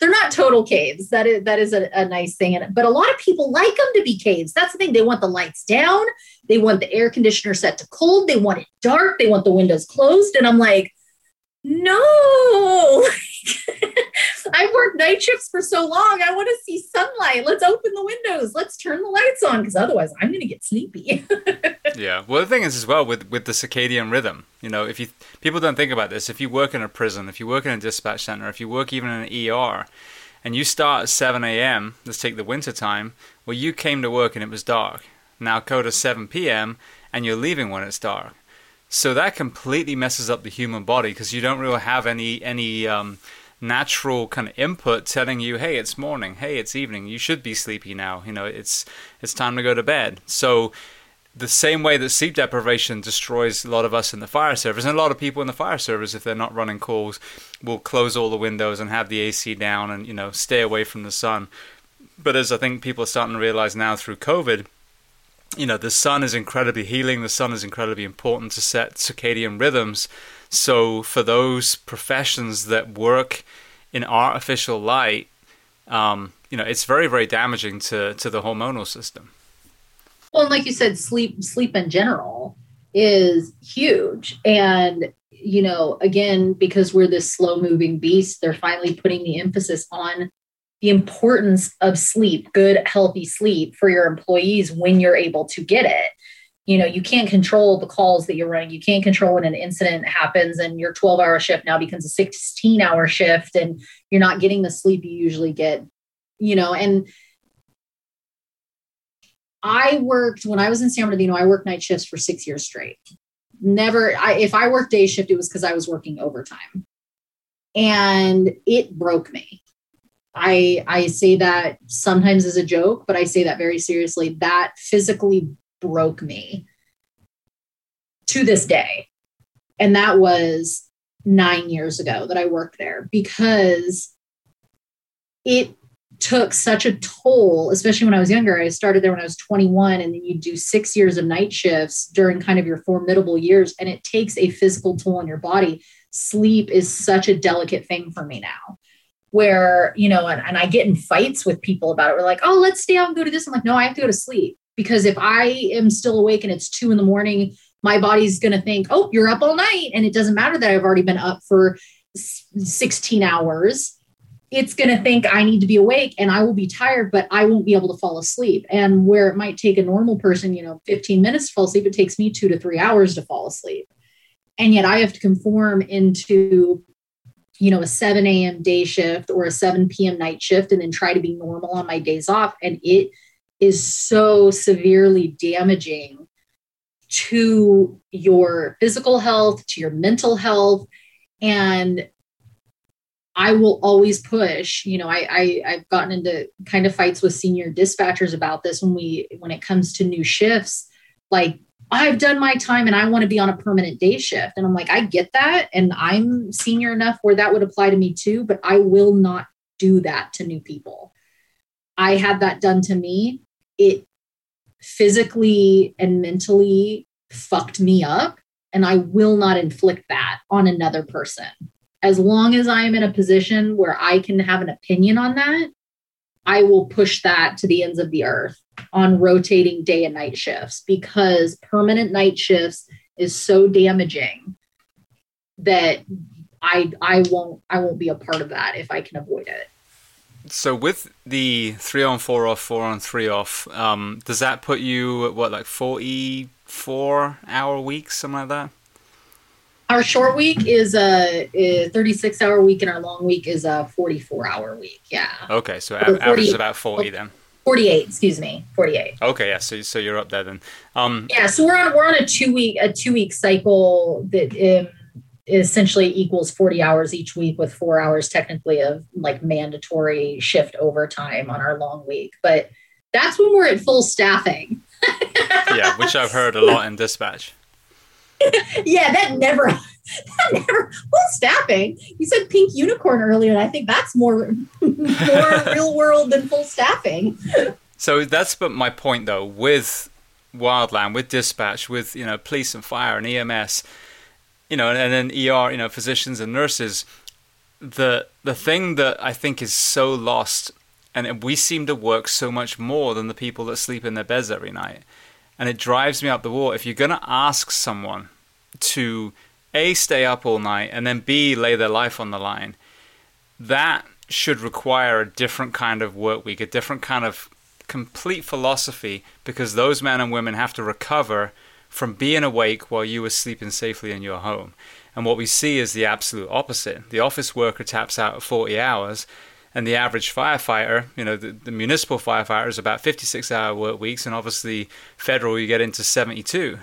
they're not total caves. That is that is a, a nice thing. And, but a lot of people like them to be caves. That's the thing. They want the lights down. They want the air conditioner set to cold. They want it dark. They want the windows closed. And I'm like, no. I've worked night shifts for so long. I want to see sunlight. Let's open the windows. Let's turn the lights on because otherwise I'm going to get sleepy. yeah. Well, the thing is as well with with the circadian rhythm. You know, if you people don't think about this, if you work in a prison, if you work in a dispatch center, if you work even in an ER, and you start at 7 a.m. Let's take the winter time. Well, you came to work and it was dark. Now go to 7 p.m. and you're leaving when it's dark. So that completely messes up the human body because you don't really have any any um, natural kind of input telling you, hey, it's morning, hey, it's evening, you should be sleepy now. You know, it's it's time to go to bed. So the same way that sleep deprivation destroys a lot of us in the fire service, and a lot of people in the fire service, if they're not running calls, will close all the windows and have the AC down and you know stay away from the sun. But as I think people are starting to realize now through COVID, you know the sun is incredibly healing. The sun is incredibly important to set circadian rhythms. So for those professions that work in artificial light, um, you know, it's very, very damaging to, to the hormonal system. Well, and like you said, sleep sleep in general is huge. And, you know, again, because we're this slow moving beast, they're finally putting the emphasis on the importance of sleep, good, healthy sleep for your employees when you're able to get it you know you can't control the calls that you're running you can't control when an incident happens and your 12 hour shift now becomes a 16 hour shift and you're not getting the sleep you usually get you know and i worked when i was in san bernardino i worked night shifts for six years straight. Never I, if i worked day shift it was because i was working overtime. And it broke me. I i say that sometimes as a joke but i say that very seriously. That physically broke me to this day. And that was nine years ago that I worked there because it took such a toll, especially when I was younger. I started there when I was 21, and then you do six years of night shifts during kind of your formidable years, and it takes a physical toll on your body. Sleep is such a delicate thing for me now. Where, you know, and, and I get in fights with people about it. We're like, oh, let's stay out and go to this. I'm like, no, I have to go to sleep because if I am still awake and it's two in the morning, my body's going to think, oh, you're up all night. And it doesn't matter that I've already been up for 16 hours. It's going to think I need to be awake and I will be tired, but I won't be able to fall asleep. And where it might take a normal person, you know, 15 minutes to fall asleep, it takes me two to three hours to fall asleep. And yet I have to conform into, you know, a 7 a.m. day shift or a 7 p.m. night shift and then try to be normal on my days off. And it, is so severely damaging to your physical health, to your mental health. And I will always push, you know, I, I I've gotten into kind of fights with senior dispatchers about this when we when it comes to new shifts. Like I've done my time and I want to be on a permanent day shift. And I'm like, I get that. And I'm senior enough where that would apply to me too, but I will not do that to new people. I had that done to me it physically and mentally fucked me up. And I will not inflict that on another person. As long as I am in a position where I can have an opinion on that, I will push that to the ends of the earth on rotating day and night shifts because permanent night shifts is so damaging that I I won't I won't be a part of that if I can avoid it. So with the three on four off, four on three off, um, does that put you at what like forty four hour weeks, something like that? Our short week is a, a 36 hour week, and our long week is a 44 hour week. Yeah. Okay, so, so 40, average is about 40 then. 48, excuse me, 48. Okay, yeah, so so you're up there then. Um, yeah, so we're on we're on a two week a two week cycle that um, essentially equals 40 hours each week with four hours technically of like mandatory shift overtime on our long week. But that's when we're at full staffing. yeah, which I've heard a lot in dispatch. Yeah, that never, that never full staffing. You said pink unicorn earlier, and I think that's more more real world than full staffing. So that's but my point though with Wildland, with dispatch, with you know police and fire and EMS you know, and, and then ER, you know, physicians and nurses. The the thing that I think is so lost, and we seem to work so much more than the people that sleep in their beds every night, and it drives me up the wall. If you're gonna ask someone to a stay up all night and then b lay their life on the line, that should require a different kind of work week, a different kind of complete philosophy, because those men and women have to recover from being awake while you were sleeping safely in your home. And what we see is the absolute opposite. The office worker taps out at 40 hours, and the average firefighter, you know, the, the municipal firefighter is about 56 hour work weeks, and obviously federal, you get into 72.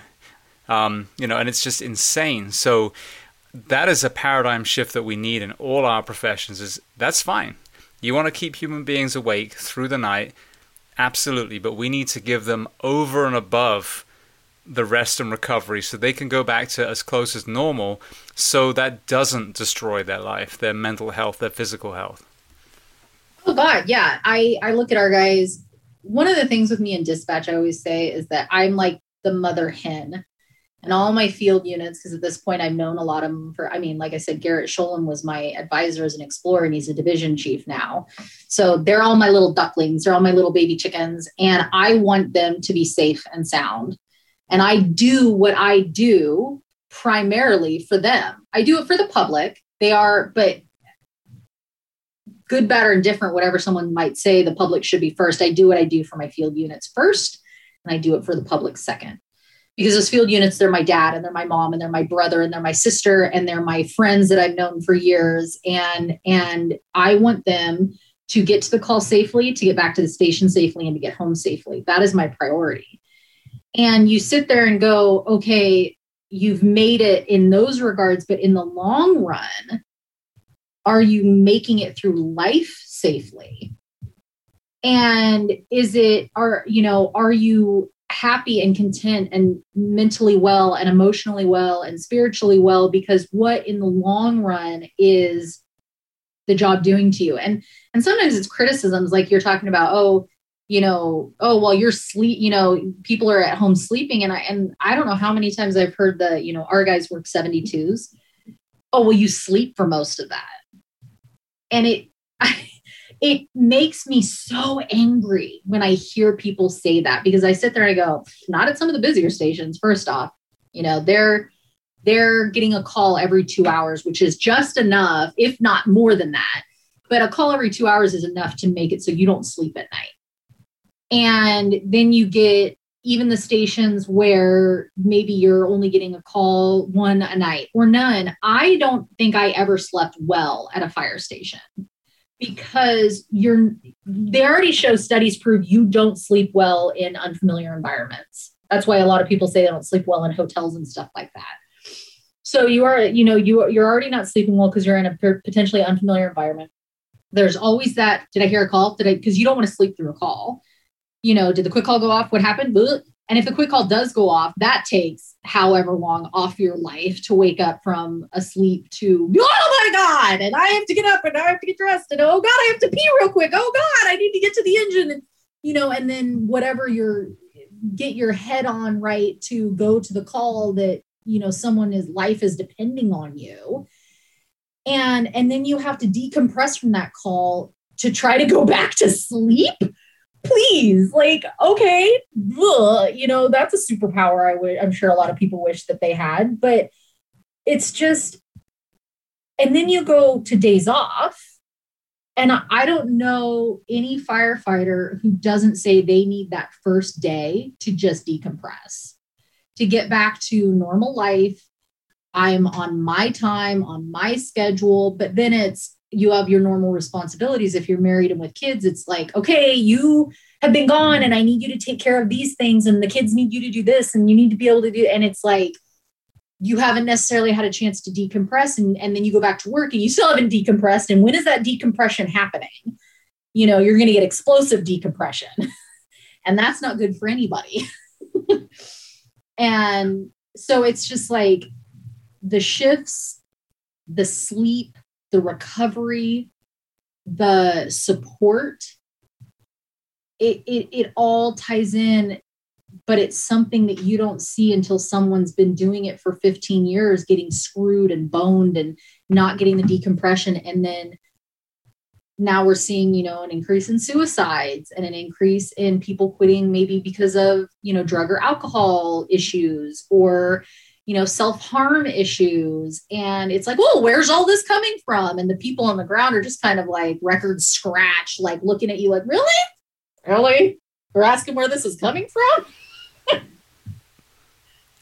Um, you know, and it's just insane. So that is a paradigm shift that we need in all our professions. Is that's fine. You want to keep human beings awake through the night, absolutely, but we need to give them over and above the rest and recovery so they can go back to as close as normal so that doesn't destroy their life their mental health their physical health oh god yeah. I i look at our guys. One of the things with me in dispatch i always say is that i'm like the mother hen and all my field units because at this point i've known a lot of them for i mean like i said garrett Sjolund was my advisor as an explorer and he's a division chief now. So they're all my little ducklings. They're all my little baby chickens and i want them to be safe and sound. And I do what I do primarily for them. I do it for the public. They are, but good, bad, or indifferent, whatever someone might say, the public should be first. I do what I do for my field units first, and I do it for the public second. Because those field units, they're my dad and they're my mom and they're my brother and they're my sister and they're my friends that I've known for years. And and I want them to get to the call safely, to get back to the station safely, and to get home safely. That is my priority and you sit there and go okay you've made it in those regards but in the long run are you making it through life safely? And is it are you know are you happy and content and mentally well and emotionally well and spiritually well? Because what in the long run is the job doing to you? And and sometimes it's criticisms like you're talking about oh you know, oh well, you're sleep, you know, people are at home sleeping, and I and I don't know how many times I've heard the, you know, our guys work 72s. Oh well, you sleep for most of that, and it it makes me so angry when I hear people say that because I sit there and I go, not at some of the busier stations. First off, you know, they're they're getting a call every two hours, which is just enough, if not more than that. But a call every two hours is enough to make it so you don't sleep at night. And then you get even the stations where maybe you're only getting a call one a night or none. I don't think I ever slept well at a fire station because you're they already show studies prove you don't sleep well in unfamiliar environments. That's why a lot of people say they don't sleep well in hotels and stuff like that. So you are, you know, you you're already not sleeping well because you're in a potentially unfamiliar environment. There's always that. Did I hear a call? Did I? Because you don't want to sleep through a call you know, did the quick call go off? What happened? And if the quick call does go off, that takes however long off your life to wake up from asleep to, oh my God, and I have to get up and I have to get dressed and oh God, I have to pee real quick. Oh God, I need to get to the engine. And, you know, and then whatever your get your head on right to go to the call that, you know, someone is life is depending on you. And and then you have to decompress from that call to try to go back to sleep please like okay ugh, you know that's a superpower i would i'm sure a lot of people wish that they had but it's just and then you go to days off and I don't know any firefighter who doesn't say they need that first day to just decompress, to get back to normal life. I'm on my time, on my schedule, but then it's you have your normal responsibilities. If you're married and with kids, it's like, okay, you have been gone and I need you to take care of these things, and the kids need you to do this, and you need to be able to do, and it's like, you haven't necessarily had a chance to decompress and, and then you go back to work and you still haven't decompressed. And when is that decompression happening? You know you're going to get explosive decompression. And that's not good for anybody. And so it's just like the shifts the sleep the recovery the support it, it, it all ties in but it's something that you don't see until someone's been doing it for 15 years, getting screwed and boned and not getting the decompression. And then now we're seeing, you know, an increase in suicides and an increase in people quitting maybe because of, you know, drug or alcohol issues or, you know, self harm issues. And it's like, oh, where's all this coming from? And the people on the ground are just kind of like record scratch, like looking at you like, really? Really? We're asking where this is coming from?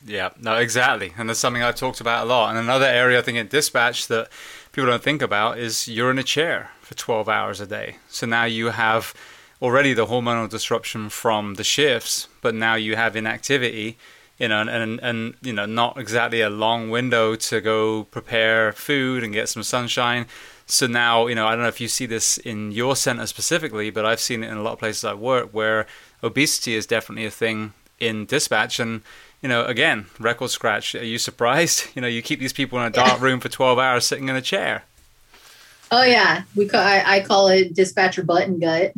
Yeah, no, exactly. And that's something I've talked about a lot. And another area I think in dispatch that people don't think about is you're in a chair for 12 hours a day. So now you have already the hormonal disruption from the shifts, but now you have inactivity, you know, and, and, and you know, not exactly a long window to go prepare food and get some sunshine. So now, you know, I don't know if you see this in your center specifically, but I've seen it in a lot of places I work where obesity is definitely a thing in dispatch and you know, again, record scratch. Are you surprised? You know, you keep these people in a dark room for 12 hours sitting in a chair. Oh yeah, we call I, I call it dispatcher button gut,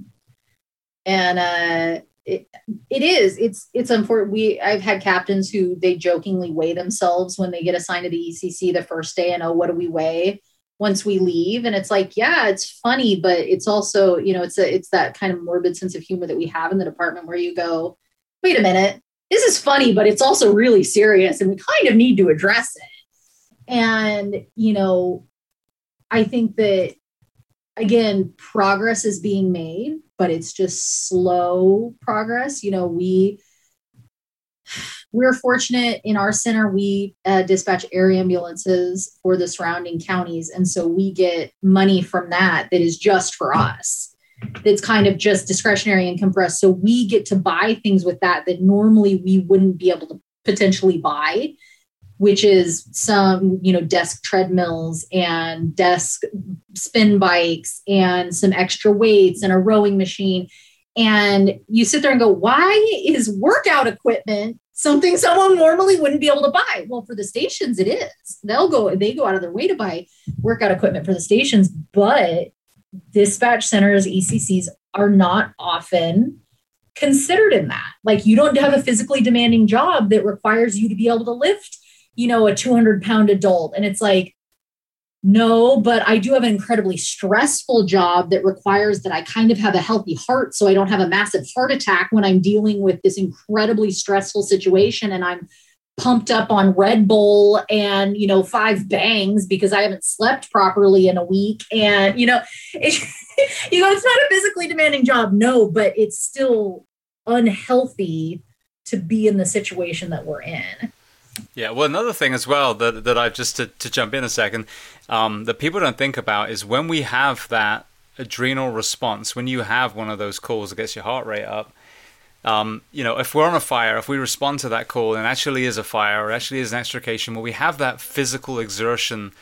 and uh, it it is it's it's unfortunate. We I've had captains who they jokingly weigh themselves when they get assigned to the ECC the first day, and oh, what do we weigh once we leave? And it's like, yeah, it's funny, but it's also you know it's a it's that kind of morbid sense of humor that we have in the department where you go, wait a minute, this is funny, but it's also really serious and we kind of need to address it. And, you know, I think that, again, progress is being made, but it's just slow progress. You know, we, we're fortunate in our center we uh, dispatch air ambulances for the surrounding counties and so we get money from that that is just for us that's kind of just discretionary and compressed. So we get to buy things with that that normally we wouldn't be able to potentially buy, which is some, you know, desk treadmills and desk spin bikes and some extra weights and a rowing machine. And you sit there and go, why is workout equipment something someone normally wouldn't be able to buy? Well, for the stations, it is. They'll go, they go out of their way to buy workout equipment for the stations, but dispatch centers, ECCs are not often considered in that. Like you don't have a physically demanding job that requires you to be able to lift, you know, a 200 pound adult. And it's like, no, but I do have an incredibly stressful job that requires that I kind of have a healthy heart so I don't have a massive heart attack when I'm dealing with this incredibly stressful situation and I'm pumped up on Red Bull and, you know, five bangs because I haven't slept properly in a week. And, you know, it, you know, it's not a physically demanding job, no, but it's still unhealthy to be in the situation that we're in. Yeah, well, another thing as well that that I just to, to jump in a second um, that people don't think about is when we have that adrenal response, when you have one of those calls that gets your heart rate up, um, you know, if we're on a fire, if we respond to that call and actually is a fire or actually is an extrication, well, we have that physical exertion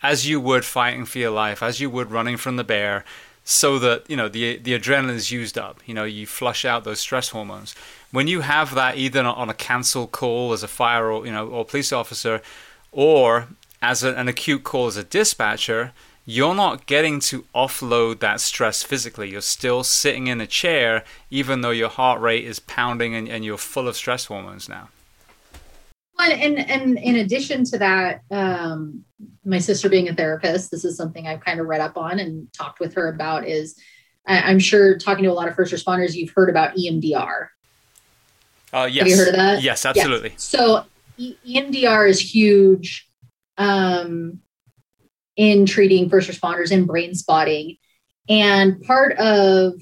as you would fighting for your life, as you would running from the bear, so that you know the the adrenaline is used up. You know, you flush out those stress hormones. When you have that either on a cancel call as a fire or you know or police officer, or as a, an acute call as a dispatcher, you're not getting to offload that stress physically. You're still sitting in a chair, even though your heart rate is pounding and, and you're full of stress hormones now. Well, and, and in addition to that, um, my sister being a therapist, this is something I've kind of read up on and talked with her about is I, am sure talking to a lot of first responders, you've heard about EMDR. Uh, yes. Have you heard of that? Yes, absolutely. Yeah. So EMDR is huge. Um, in treating first responders and brain spotting. And part of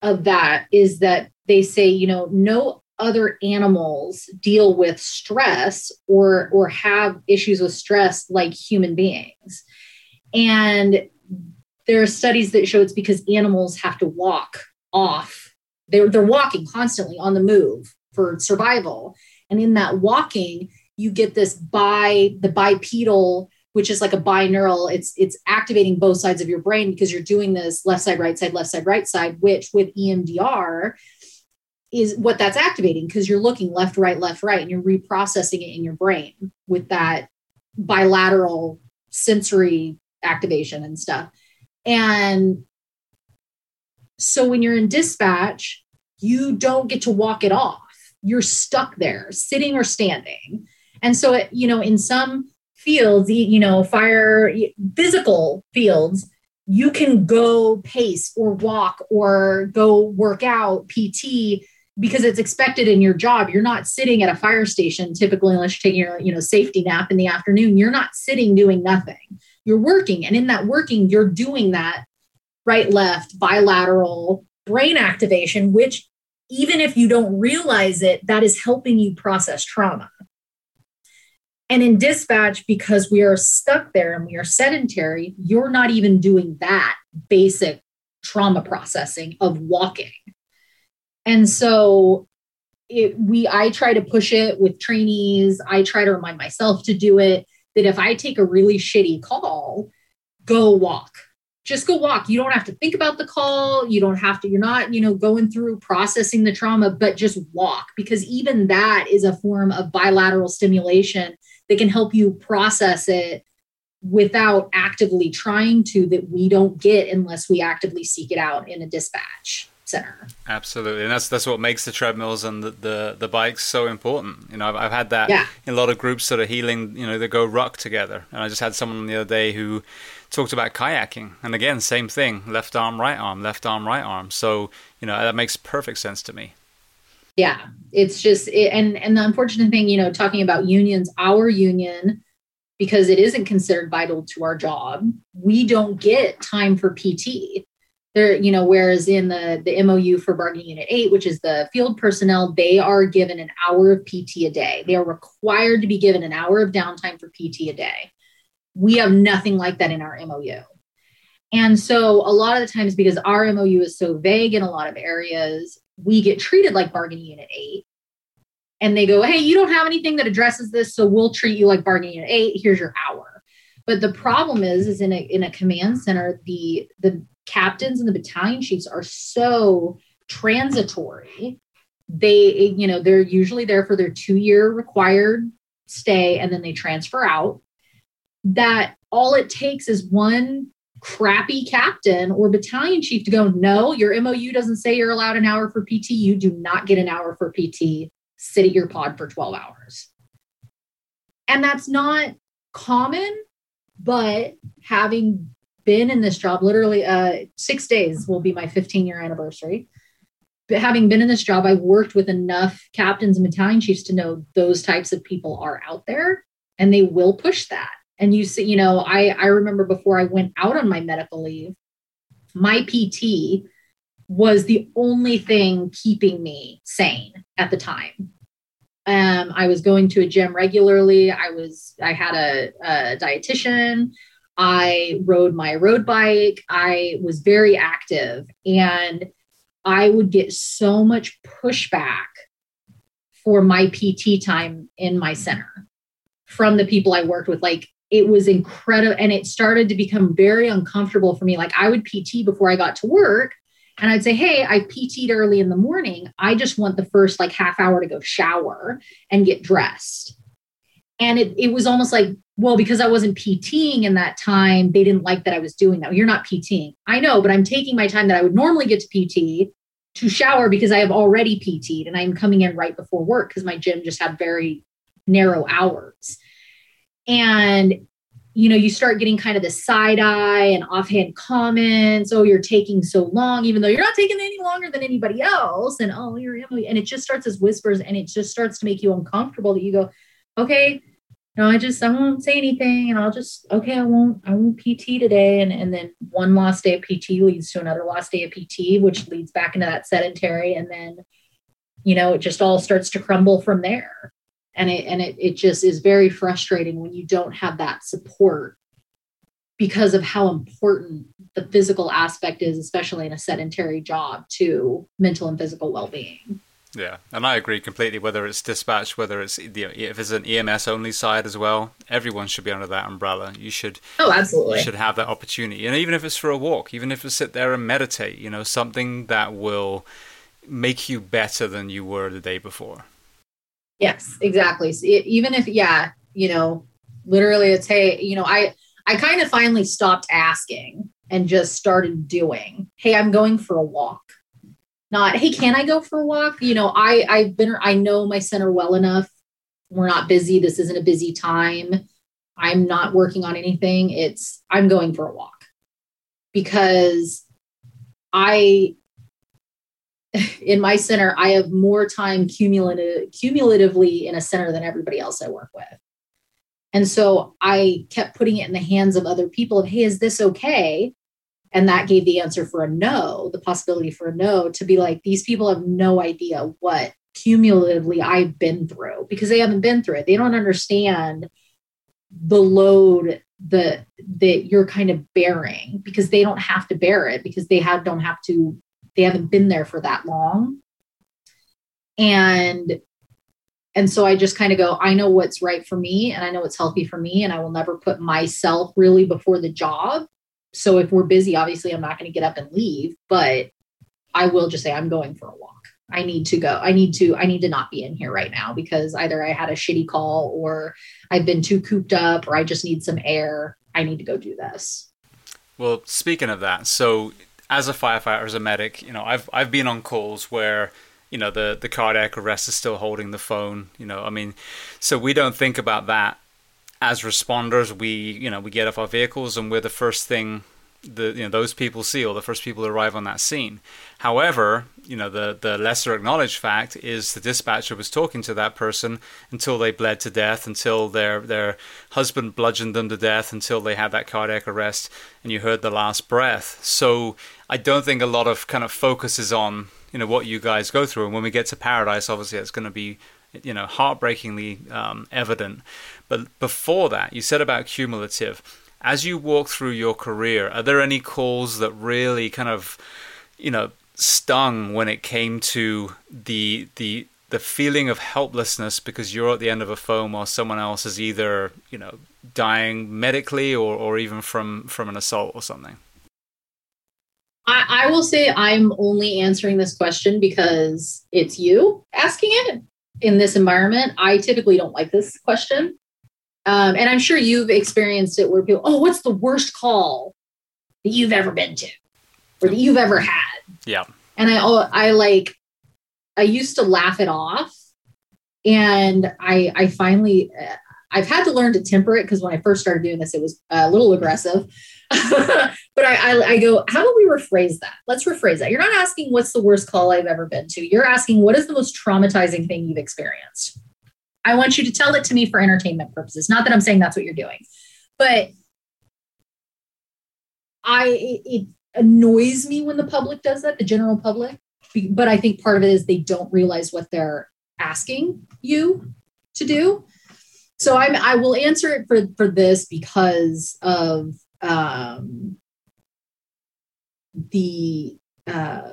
of that is that they say, you know, no other animals deal with stress or or have issues with stress like human beings. And there are studies that show it's because animals have to walk off. They're they're walking constantly on the move for survival. And in that walking, you get this bi the bipedal which is like a binaural. It's it's activating both sides of your brain because you're doing this left side right side left side right side which with EMDR is what that's activating because you're looking left right left right and you're reprocessing it in your brain with that bilateral sensory activation and stuff. And so when you're in dispatch you don't get to walk it off you're stuck there sitting or standing and so it, you know in some fields, you know, fire physical fields, you can go pace or walk or go work out PT because it's expected in your job. You're not sitting at a fire station typically unless you're taking your, you know, safety nap in the afternoon. You're not sitting doing nothing. You're working. And in that working, you're doing that right, left, bilateral brain activation, which even if you don't realize it, that is helping you process trauma. And in dispatch, because we are stuck there and we are sedentary, you're not even doing that basic trauma processing of walking. And so it, we I try to push it with trainees. I try to remind myself to do it that if I take a really shitty call, go walk. Just go walk. You don't have to think about the call. You don't have to, you're not, you know, going through processing the trauma, but just walk because even that is a form of bilateral stimulation that can help you process it without actively trying to that we don't get unless we actively seek it out in a dispatch center. Absolutely, and that's that's what makes the treadmills and the the, the bikes so important. You know, I've, I've had that yeah. in a lot of groups that are healing. You know, they go ruck together, and I just had someone the other day who talked about kayaking, and again, same thing: left arm, right arm, left arm, right arm. So you know, that makes perfect sense to me. Yeah it's just it, and and the unfortunate thing you know talking about unions our union because it isn't considered vital to our job we don't get time for pt there you know whereas in the the mou for bargaining unit 8 which is the field personnel they are given an hour of pt a day. They are required to be given an hour of downtime for pt a day we have nothing like that in our mou and so a lot of the times because our mou is so vague in a lot of areas we get treated like bargaining unit eight. And they go, hey, you don't have anything that addresses this, so we'll treat you like bargaining unit eight. Here's your hour. But the problem is, is in a in a command center, the the captains and the battalion chiefs are so transitory. They, you know, they're usually there for their two year required stay and then they transfer out. That all it takes is one crappy captain or battalion chief to go, no, your MOU doesn't say you're allowed an hour for PT. You do not get an hour for PT. Sit at your pod for 12 hours. And that's not common, but having been in this job, literally uh, six days will be my 15 year anniversary. But having been in this job, I've worked with enough captains and battalion chiefs to know those types of people are out there and they will push that and you see you know i i remember before i went out on my medical leave my pt was the only thing keeping me sane at the time. Um, i was going to a gym regularly. I was i had a, a dietitian. I rode my road bike. I was very active. And i would get so much pushback for my pt time in my center from the people i worked with. Like it was incredible and it started to become very uncomfortable for me. Like i would pt before i got to work and i'd say hey i pt'd early in the morning. I just want the first like half hour to go shower and get dressed. And it, it was almost like well because i wasn't pting in that time they didn't like that i was doing that. You're not pting i know but i'm taking my time that i would normally get to pt to shower because i have already pt'd and i'm coming in right before work because my gym just had very narrow hours and you know you start getting kind of the side eye and offhand comments oh you're taking so long even though you're not taking any longer than anybody else and oh you're and it just starts as whispers and it just starts to make you uncomfortable that you go okay no, I just I won't say anything and I'll just okay, I won't I won't PT today. And and then one lost day of PT leads to another lost day of PT, which leads back into that sedentary. And then, you know, it just all starts to crumble from there. And it and it it just is very frustrating when you don't have that support because of how important the physical aspect is, especially in a sedentary job, to mental and physical well-being. Yeah, and I agree completely. Whether it's dispatch, whether it's you know, if it's an EMS only side as well, everyone should be under that umbrella. You should. Oh, absolutely. You should have that opportunity, and even if it's for a walk, even if it's sit there and meditate, you know, something that will make you better than you were the day before. Yes, exactly. So it, even if, yeah, you know, literally, it's hey, you know, I I kind of finally stopped asking and just started doing. Hey, I'm going for a walk. Not hey can i go for a walk? You know i i've been i know my center well enough. We're not busy. This isn't a busy time. I'm not working on anything. It's i'm going for a walk. Because i in my center i have more time cumulative cumulatively in a center than everybody else i work with. And so i kept putting it in the hands of other people of hey is this okay? And that gave the answer for a no the possibility for a no to be like these people have no idea what cumulatively i've been through because they haven't been through it. They don't understand the load that that you're kind of bearing because they don't have to bear it because they have don't have to they haven't been there for that long and and so i just kind of go i know what's right for me and i know what's healthy for me and i will never put myself really before the job so if we're busy, obviously I'm not going to get up and leave, but I will just say I'm going for a walk. I need to go. I need to I need to not be in here right now because either I had a shitty call or I've been too cooped up or I just need some air. I need to go do this. Well, speaking of that, so as a firefighter, as a medic, you know, I've I've been on calls where you know the the cardiac arrest is still holding the phone. You know, I mean, so we don't think about that as responders, we you know we get off our vehicles and we're the first thing the you know those people see or the first people arrive on that scene. However, you know the the lesser acknowledged fact is the dispatcher was talking to that person until they bled to death, until their their husband bludgeoned them to death, until they had that cardiac arrest, and you heard the last breath. So I don't think a lot of kind of focus is on you know what you guys go through, and when we get to paradise, obviously it's going to be you know heartbreakingly um, evident. But before that, you said about cumulative. As you walk through your career, are there any calls that really kind of, you know, stung when it came to the the the feeling of helplessness because you're at the end of a phone while someone else is either, you know, dying medically or, or even from from an assault or something? I, I will say I'm only answering this question because it's you asking it in this environment. I typically don't like this question um, and I'm sure you've experienced it where people, oh, what's the worst call that you've ever been to or that you've ever had? Yeah. And I, I like, I used to laugh it off. And I, I finally, uh, I've had to learn to temper it because when I first started doing this, it was a little aggressive. but I, I, I, go, how do we rephrase that? Let's rephrase that. You're not asking what's the worst call I've ever been to. You're asking what is the most traumatizing thing you've experienced. I want you to tell it to me for entertainment purposes. Not that I'm saying that's what you're doing, but I it annoys me when the public does that, the general public. But I think part of it is they don't realize what they're asking you to do. So I'm I will answer it for for this because of um, the uh,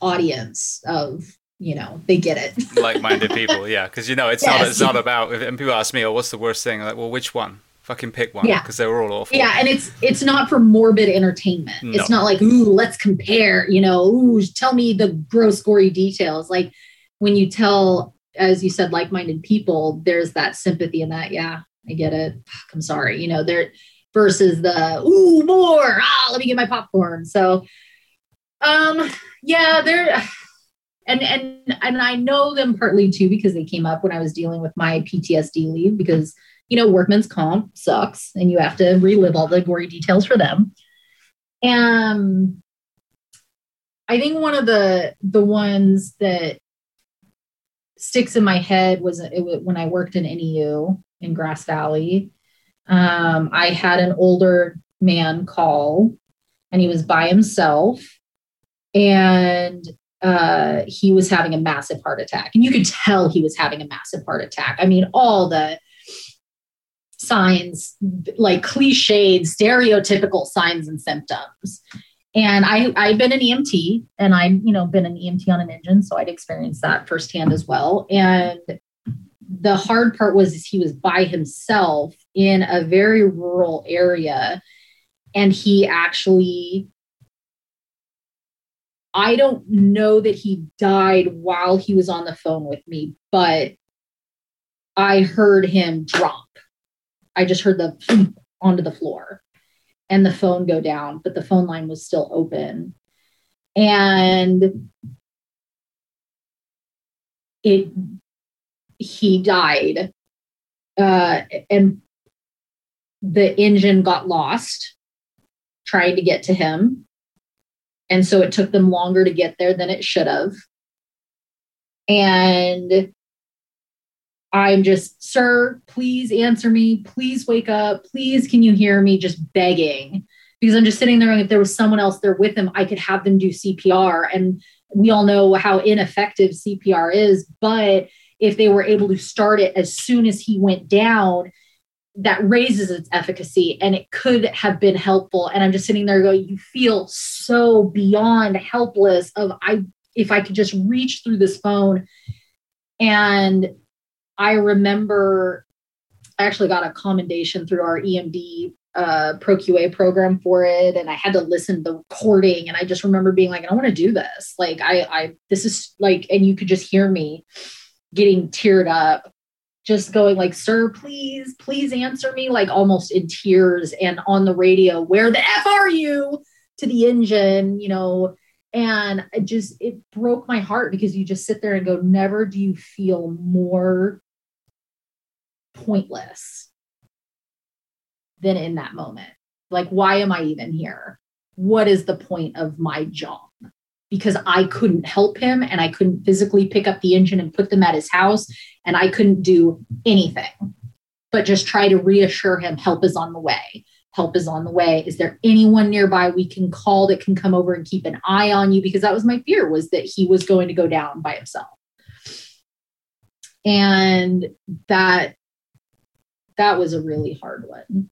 audience of you know they get it like-minded people yeah because you know it's yes. not it's not about and people ask me oh what's the worst thing I'm like well which one fucking pick one yeah. because they were all awful. Yeah and it's it's not for morbid entertainment. No. it's not like ooh let's compare you know ooh tell me the gross gory details. Like when you tell as you said like-minded people there's that sympathy in that yeah i get it. I'm sorry you know there versus the ooh more ah let me get my popcorn. So um yeah there and and and I know them partly too because they came up when I was dealing with my PTSD leave because you know workman's comp sucks and you have to relive all the gory details for them. And I think one of the the ones that sticks in my head was it, when I worked in NEU in Grass Valley. Um, I had an older man call and he was by himself and uh, he was having a massive heart attack. And you could tell he was having a massive heart attack. I mean, all the signs, like cliched, stereotypical signs and symptoms. And I, I've been an EMT and I've, you know, been an EMT on an engine. So I'd experienced that firsthand as well. And the hard part was he was by himself in a very rural area. And he actually I don't know that he died while he was on the phone with me, but I heard him drop. I just heard the onto the floor and the phone go down, but the phone line was still open. And it he died. Uh, and the engine got lost trying to get to him and so it took them longer to get there than it should have. And I'm just, sir, please answer me. Please wake up. Please, can you hear me? Just begging. Because I'm just sitting there, and if there was someone else there with him, I could have them do CPR. And we all know how ineffective CPR is. But if they were able to start it as soon as he went down, that raises its efficacy and it could have been helpful and i'm just sitting there going you feel so beyond helpless of i if i could just reach through this phone and i remember i actually got a commendation through our emd uh, ProQA program for it, and I had to listen to the recording. And I just remember being like, "I want to do this. Like, I, I, this is like," and you could just hear me getting teared up just going like sir please please answer me like almost in tears and on the radio where the f are you to the engine you know and it just it broke my heart because you just sit there and go never do you feel more pointless than in that moment like why am i even here what is the point of my job because I couldn't help him and I couldn't physically pick up the engine and put them at his house and I couldn't do anything but just try to reassure him help is on the way. Help is on the way. Is there anyone nearby we can call that can come over and keep an eye on you? Because that was my fear was that he was going to go down by himself. And that that was a really hard one.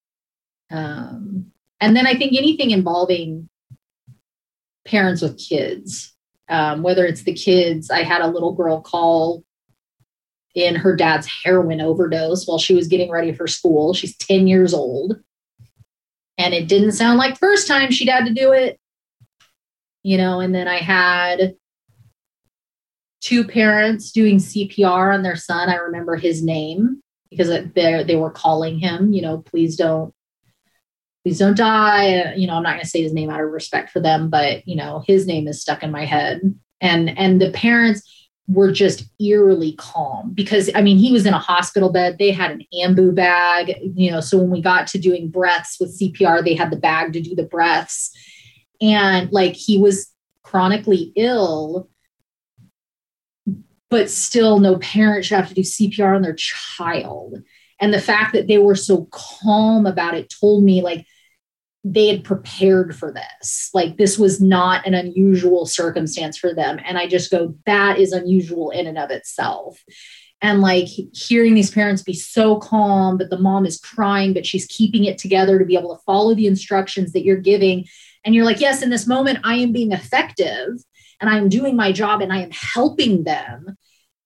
Um, and then I think anything involving parents with kids, um, whether it's the kids. I had a little girl call in her dad's heroin overdose while she was getting ready for school. She's 10 years old. And it didn't sound like first time she'd had to do it. You know, and then I had two parents doing CPR on their son. I remember his name because they they were calling him, you know, please don't please don't die. Uh, you know i'm not going to say his name out of respect for them but you know his name is stuck in my head. And and the parents were just eerily calm because i mean he was in a hospital bed. They had an ambu bag you know so when we got to doing breaths with cpr they had the bag to do the breaths. And like he was chronically ill but still no parent should have to do cpr on their child and the fact that they were so calm about it told me like they had prepared for this. Like this was not an unusual circumstance for them. And I just go, that is unusual in and of itself. And like hearing these parents be so calm, but the mom is crying, but she's keeping it together to be able to follow the instructions that you're giving. And you're like, yes, in this moment, I am being effective and I'm doing my job and I am helping them.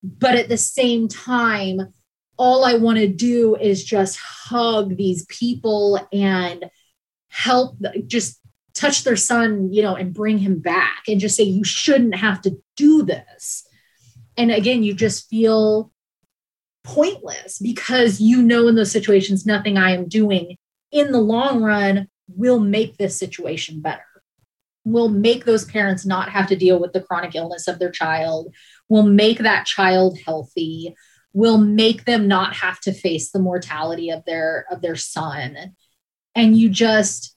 But at the same time, all I want to do is just hug these people and help just touch their son, you know, and bring him back and just say, you shouldn't have to do this. And again, you just feel pointless because you know in those situations, nothing I am doing in the long run will make this situation better. Will make those parents not have to deal with the chronic illness of their child, will make that child healthy, will make them not have to face the mortality of their of their son. And you just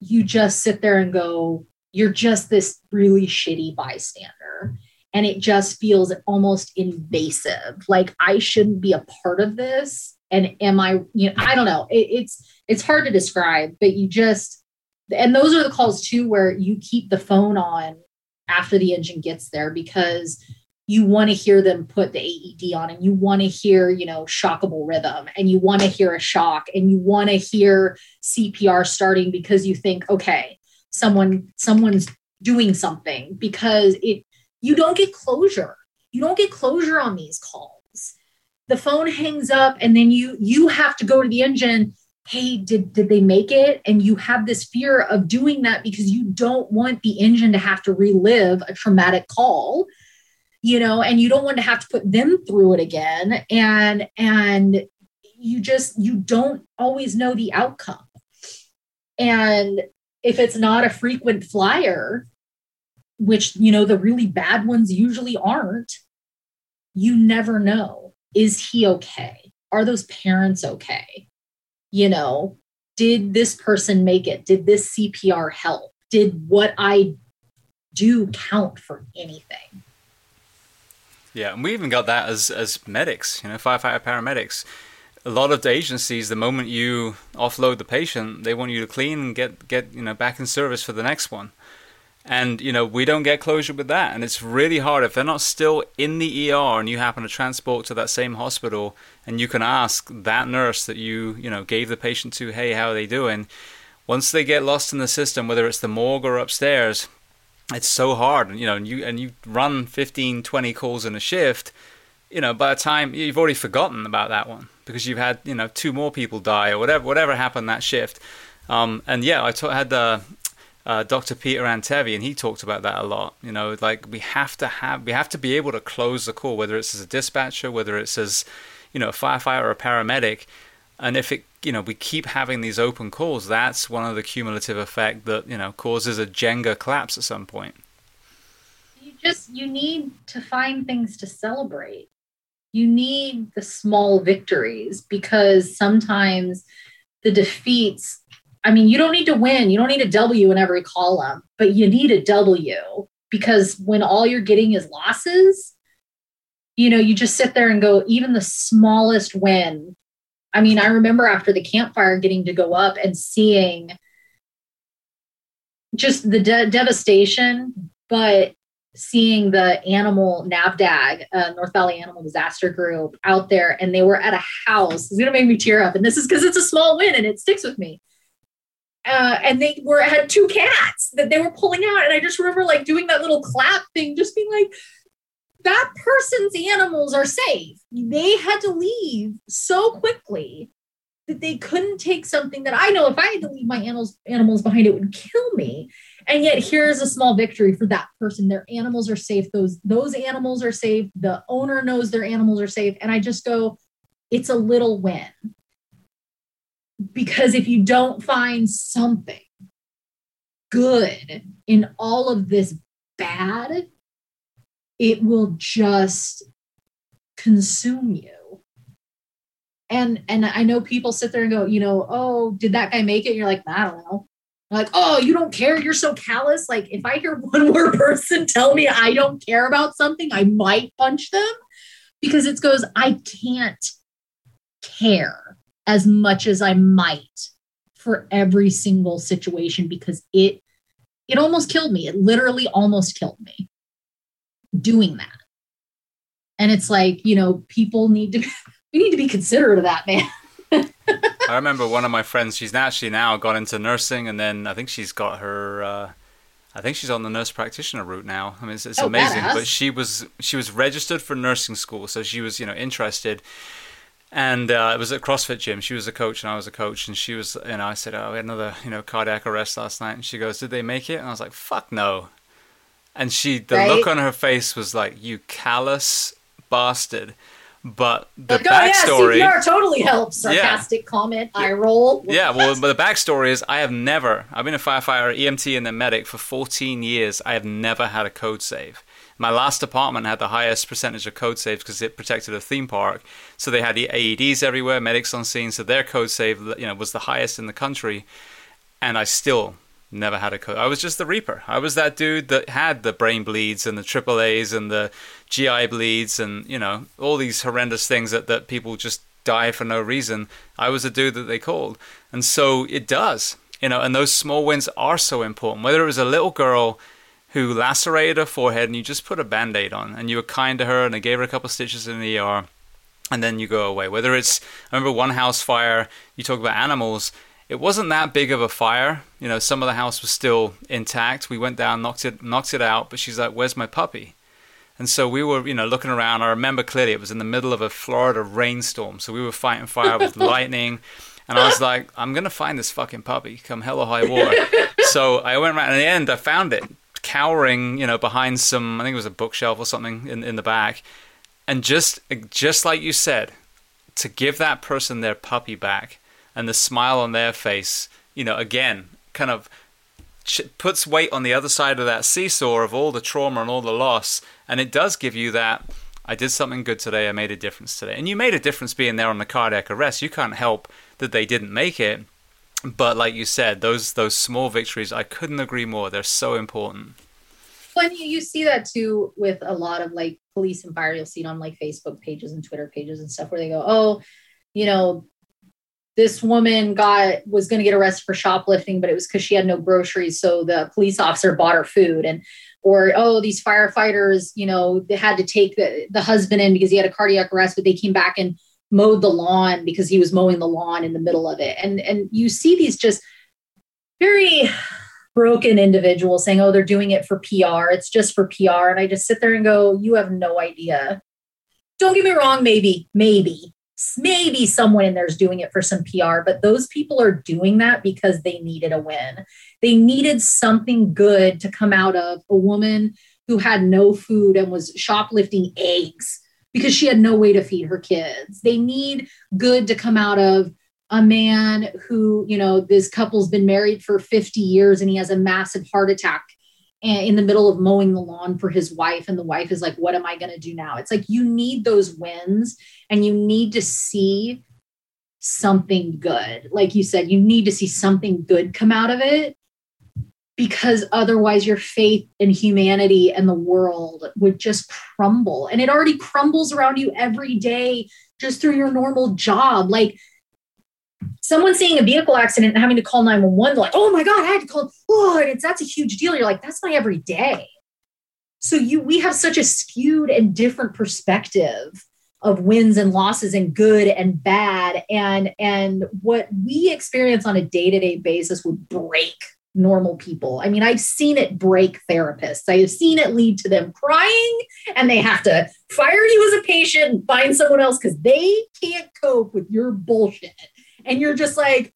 you just sit there and go you're just this really shitty bystander. And it just feels almost invasive. Like i shouldn't be a part of this. And am i you know i don't know. It, it's it's hard to describe but you just and those are the calls too where you keep the phone on after the engine gets there because you want to hear them put the AED on and you want to hear, you know, shockable rhythm and you want to hear a shock and you want to hear CPR starting because you think, okay, someone someone's doing something because it you don't get closure. You don't get closure on these calls. The phone hangs up and then you you have to go to the engine hey did did they make it? And you have this fear of doing that because you don't want the engine to have to relive a traumatic call you know and you don't want to have to put them through it again. And and you just you don't always know the outcome. And if it's not a frequent flyer which you know the really bad ones usually aren't you never know. Is he okay? Are those parents okay you know, did this person make it? Did this CPR help? Did what I do count for anything? Yeah, and we even got that as as medics, you know, firefighter paramedics. A lot of the agencies, the moment you offload the patient, they want you to clean and get get you know back in service for the next one. And you know we don't get closure with that, and it's really hard if they're not still in the ER and you happen to transport to that same hospital, and you can ask that nurse that you you know gave the patient to, hey, how are they doing? Once they get lost in the system, whether it's the morgue or upstairs, it's so hard. And, You know, and you and you run 15, 20 calls in a shift. You know, by the time you've already forgotten about that one because you've had you know two more people die or whatever whatever happened that shift. Um, and yeah, I t- had the uh, Dr. Peter Antevy, and he talked about that a lot. You know, like we have to have, we have to be able to close the call, whether it's as a dispatcher, whether it's as, you know, a firefighter or a paramedic. And if it, you know, we keep having these open calls, that's one of the cumulative effect that you know causes a Jenga collapse at some point. You just you need to find things to celebrate. You need the small victories because sometimes the defeats I mean, you don't need to win. You don't need a W in every column, but you need a W because when all you're getting is losses, you know, you just sit there and go, even the smallest win. I mean, I remember after the Camp Fire getting to go up and seeing just the de- devastation, but seeing the animal NAVDAG, uh, North Valley Animal Disaster Group, out there, and they were at a house. It's gonna make me tear up, and this is because it's a small win and it sticks with me uh, and they were had two cats that they were pulling out. And i just remember like doing that little clap thing just being like that person's animals are safe. They had to leave so quickly that they couldn't take something that i know if i had to leave my animals animals behind it would kill me. And yet here's a small victory for that person. Their animals are safe. Those those animals are safe. The owner knows their animals are safe. And i just go it's a little win because if you don't find something good in all of this bad, it will just consume you. And and I know people sit there and go, you know, oh, did that guy make it? You're like, I don't know. Like, oh, you don't care. You're so callous. Like, if I hear one more person tell me I don't care about something, I might punch them because it goes, I can't care as much as I might for every single situation because it it almost killed me. It literally almost killed me doing that. And it's like, you know, people need to we need to be considerate of that, man. I remember one of my friends, she's actually now gone into nursing and then I think she's got her uh, I think she's on the nurse practitioner route now. I mean, it's, it's oh, amazing. Badass. But she was she was registered for nursing school, so she was you know interested and uh, it was at CrossFit gym. She was a coach and I was a coach, and she was, you know, I said, "Oh, we had another, you know, cardiac arrest last night," and she goes, "Did they make it?" And I was like, "Fuck no," and she, the right? look on her face was like, "You callous bastard." But the like, backstory, oh, yeah, CPR totally helps. Sarcastic yeah. comment, I roll. Yeah, well, but the backstory is, I have never. I've been a firefighter, EMT, and then medic for 14 years. I have never had a code save. My last apartment had the highest percentage of code saves because it protected a theme park. So they had the AEDs everywhere, medics on scene. So their code save, you know, was the highest in the country. And I still never had a code. I was just the Reaper. I was that dude that had the brain bleeds and the AAAs and the GI bleeds and, you know, all these horrendous things that, that people just die for no reason. I was the dude that they called. And so it does, you know, and those small wins are so important. Whether it was a little girl who lacerated her forehead and you just put a band aid on and you were kind to her and they gave her a couple stitches in the ER and then you go away. Whether it's, I remember one house fire, you talk about animals, it wasn't that big of a fire. You know, some of the house was still intact. We went down, knocked it, knocked it out, but she's like, "Where's my puppy?" And so we were, you know, looking around. I remember clearly it was in the middle of a Florida rainstorm, so we were fighting fire with lightning. And I was like, "I'm gonna find this fucking puppy, come hell or high water." so I went around. and In the end, I found it cowering, you know, behind some, I think it was a bookshelf or something in in the back. And just just like you said to give that person their puppy back and the smile on their face you know again kind of puts weight on the other side of that seesaw of all the trauma and all the loss. And it does give you that i did something good today i made a difference today. And you made a difference being there on the cardiac arrest. You can't help that they didn't make it but like you said those those small victories i couldn't agree more. They're so important. When you, you see that too with a lot of like police and fire, you'll see it on like Facebook pages and Twitter pages and stuff where they go, oh, you know, this woman got was going to get arrested for shoplifting, but it was because she had no groceries, so the police officer bought her food, and or oh, these firefighters, you know, they had to take the, the husband in because he had a cardiac arrest, but they came back and mowed the lawn because he was mowing the lawn in the middle of it, and and you see these just very broken individuals saying, oh, they're doing it for PR. It's just for PR. And I just sit there and go, you have no idea. Don't get me wrong, maybe, maybe, maybe someone in there's doing it for some PR, but those people are doing that because they needed a win. They needed something good to come out of a woman who had no food and was shoplifting eggs because she had no way to feed her kids. They need good to come out of a man who, you know, this couple's been married for 50 years and he has a massive heart attack in the middle of mowing the lawn for his wife. And the wife is like, What am I going to do now? It's like you need those wins and you need to see something good. Like you said, you need to see something good come out of it because otherwise your faith in humanity and the world would just crumble. And it already crumbles around you every day just through your normal job. Like, someone seeing a vehicle accident and having to call 911, they're like, oh my God, I had to call. Oh, and it's that's a huge deal. You're like, that's my everyday. So you we have such a skewed and different perspective of wins and losses and good and bad. And and what we experience on a day-to-day basis would break normal people. I mean, I've seen it break therapists. I have seen it lead to them crying and they have to fire you as a patient and find someone else because they can't cope with your bullshit and you're just like,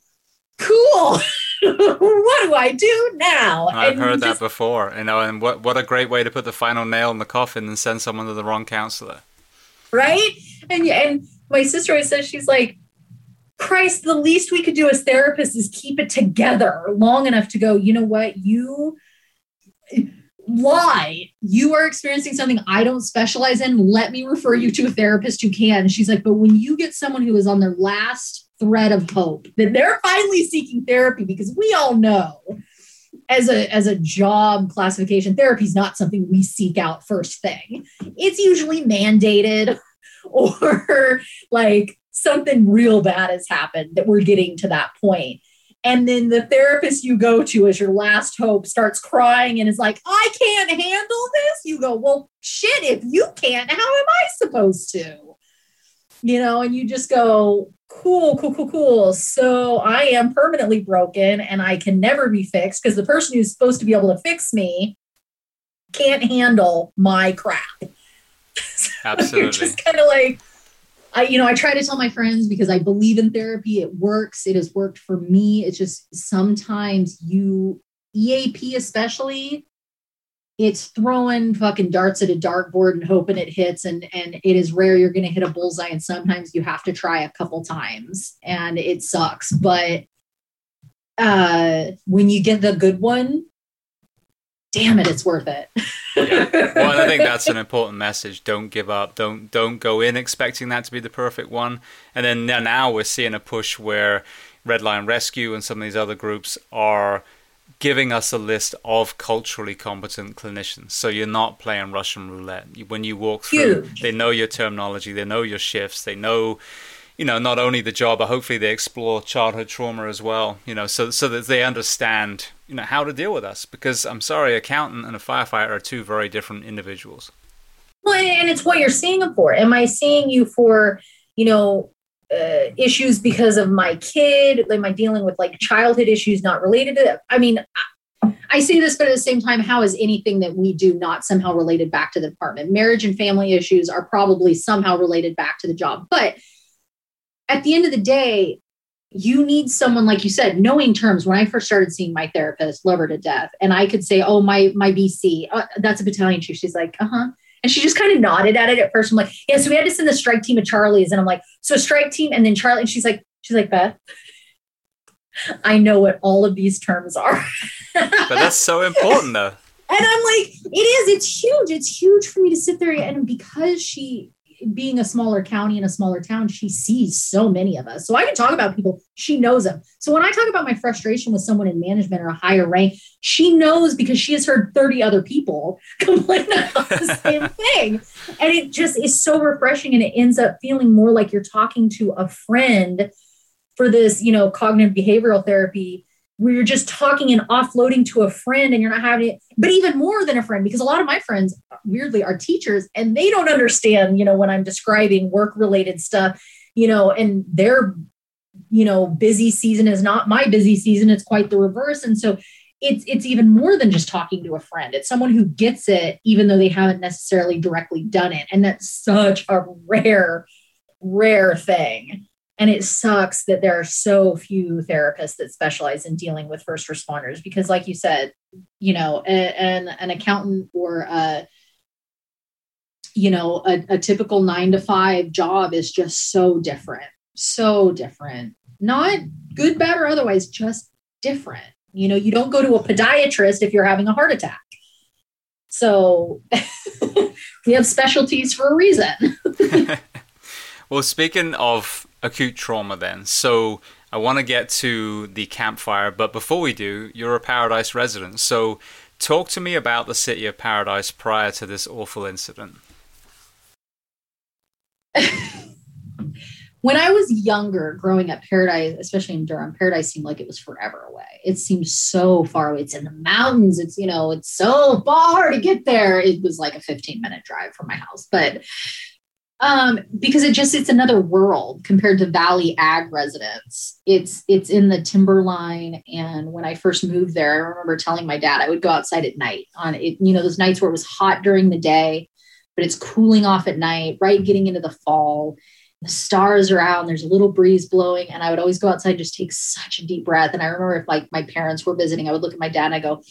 cool. what do I do now? I've heard that before, you know, and what what a great way to put the final nail in the coffin and send someone to the wrong counselor. Right? And and my sister always says she's like, Christ, the least we could do as therapists is keep it together long enough to go, you know what, you lie. You are experiencing something I don't specialize in. Let me refer you to a therapist who can. She's like, but when you get someone who is on their last thread of hope that they're finally seeking therapy because we all know as a as a job classification therapy is not something we seek out first thing it's usually mandated or like something real bad has happened that we're getting to that point and then the therapist you go to as your last hope starts crying and is like i can't handle this you go well shit if you can't how am i supposed to you know and you just go cool, cool, cool, cool. So I am permanently broken and I can never be fixed because the person who's supposed to be able to fix me can't handle my crap. Absolutely. just kind of like, I, you know, I try to tell my friends because I believe in therapy. It works. It has worked for me. It's just sometimes you, EAP especially, it's throwing fucking darts at a dartboard and hoping it hits and and it is rare you're going to hit a bullseye and sometimes you have to try a couple times and it sucks but uh when you get the good one damn it it's worth it yeah. well i think that's an important message don't give up don't don't go in expecting that to be the perfect one and then now we're seeing a push where red line rescue and some of these other groups are giving us a list of culturally competent clinicians. So you're not playing Russian roulette. When you walk through, Huge. they know your terminology, they know your shifts, they know you know, not only the job, but hopefully they explore childhood trauma as well, you know, so, so that they understand, you know, how to deal with us. Because I'm sorry, accountant and a firefighter are two very different individuals. Well, and it's what you're seeing them for. Am I seeing you for, you know, uh, issues because of my kid? Am I dealing with like childhood issues not related to that? I mean, I say this, but at the same time, how is anything that we do not somehow related back to the department? Marriage and family issues are probably somehow related back to the job. But at the end of the day, you need someone like you said knowing terms. When i first started seeing my therapist love her to death and i could say oh my my bc uh, that's a battalion chief. She's like uh-huh. And she just kind of nodded at it at first. I'm like yeah so we had to send the strike team of charlie's. And i'm like so strike team and then charlie and she's like she's like beth i know what all of these terms are. But that's so important though. And i'm like it is it's huge it's huge for me to sit there and because she being a smaller county in a smaller town, she sees so many of us. So I can talk about people, she knows them. So when I talk about my frustration with someone in management or a higher rank, she knows because she has heard 30 other people complain about the same thing. And it just is so refreshing. And it ends up feeling more like you're talking to a friend for this, you know, cognitive behavioral therapy where you're just talking and offloading to a friend and you're not having it, but even more than a friend, because a lot of my friends weirdly are teachers and they don't understand, you know, when I'm describing work related stuff, you know, and their, you know, busy season is not my busy season. It's quite the reverse. And so it's it's even more than just talking to a friend. It's someone who gets it, even though they haven't necessarily directly done it. And that's such a rare, rare thing. And it sucks that there are so few therapists that specialize in dealing with first responders because, like you said, you know, an, an accountant or a, you know, a, a typical nine to five job is just so different, so different. Not good, bad, or otherwise, just different. You know, you don't go to a podiatrist if you're having a heart attack. So we have specialties for a reason. well, speaking of acute trauma then. So I want to get to the Camp Fire, but before we do, you're a Paradise resident. So talk to me about the city of Paradise prior to this awful incident. when I was younger, growing up, Paradise, especially in Durham, Paradise seemed like it was forever away. It seemed so far away. It's in the mountains. It's, you know, it's so far to get there. It was like a 15 minute drive from my house. But um, because it just it's another world compared to Valley Ag residents. It's it's in the timberline, and when I first moved there, I remember telling my dad I would go outside at night on it. You know those nights where it was hot during the day, but it's cooling off at night. Right, getting into the fall, the stars are out, and there's a little breeze blowing, and I would always go outside just take such a deep breath. And I remember if like my parents were visiting, I would look at my dad and I go,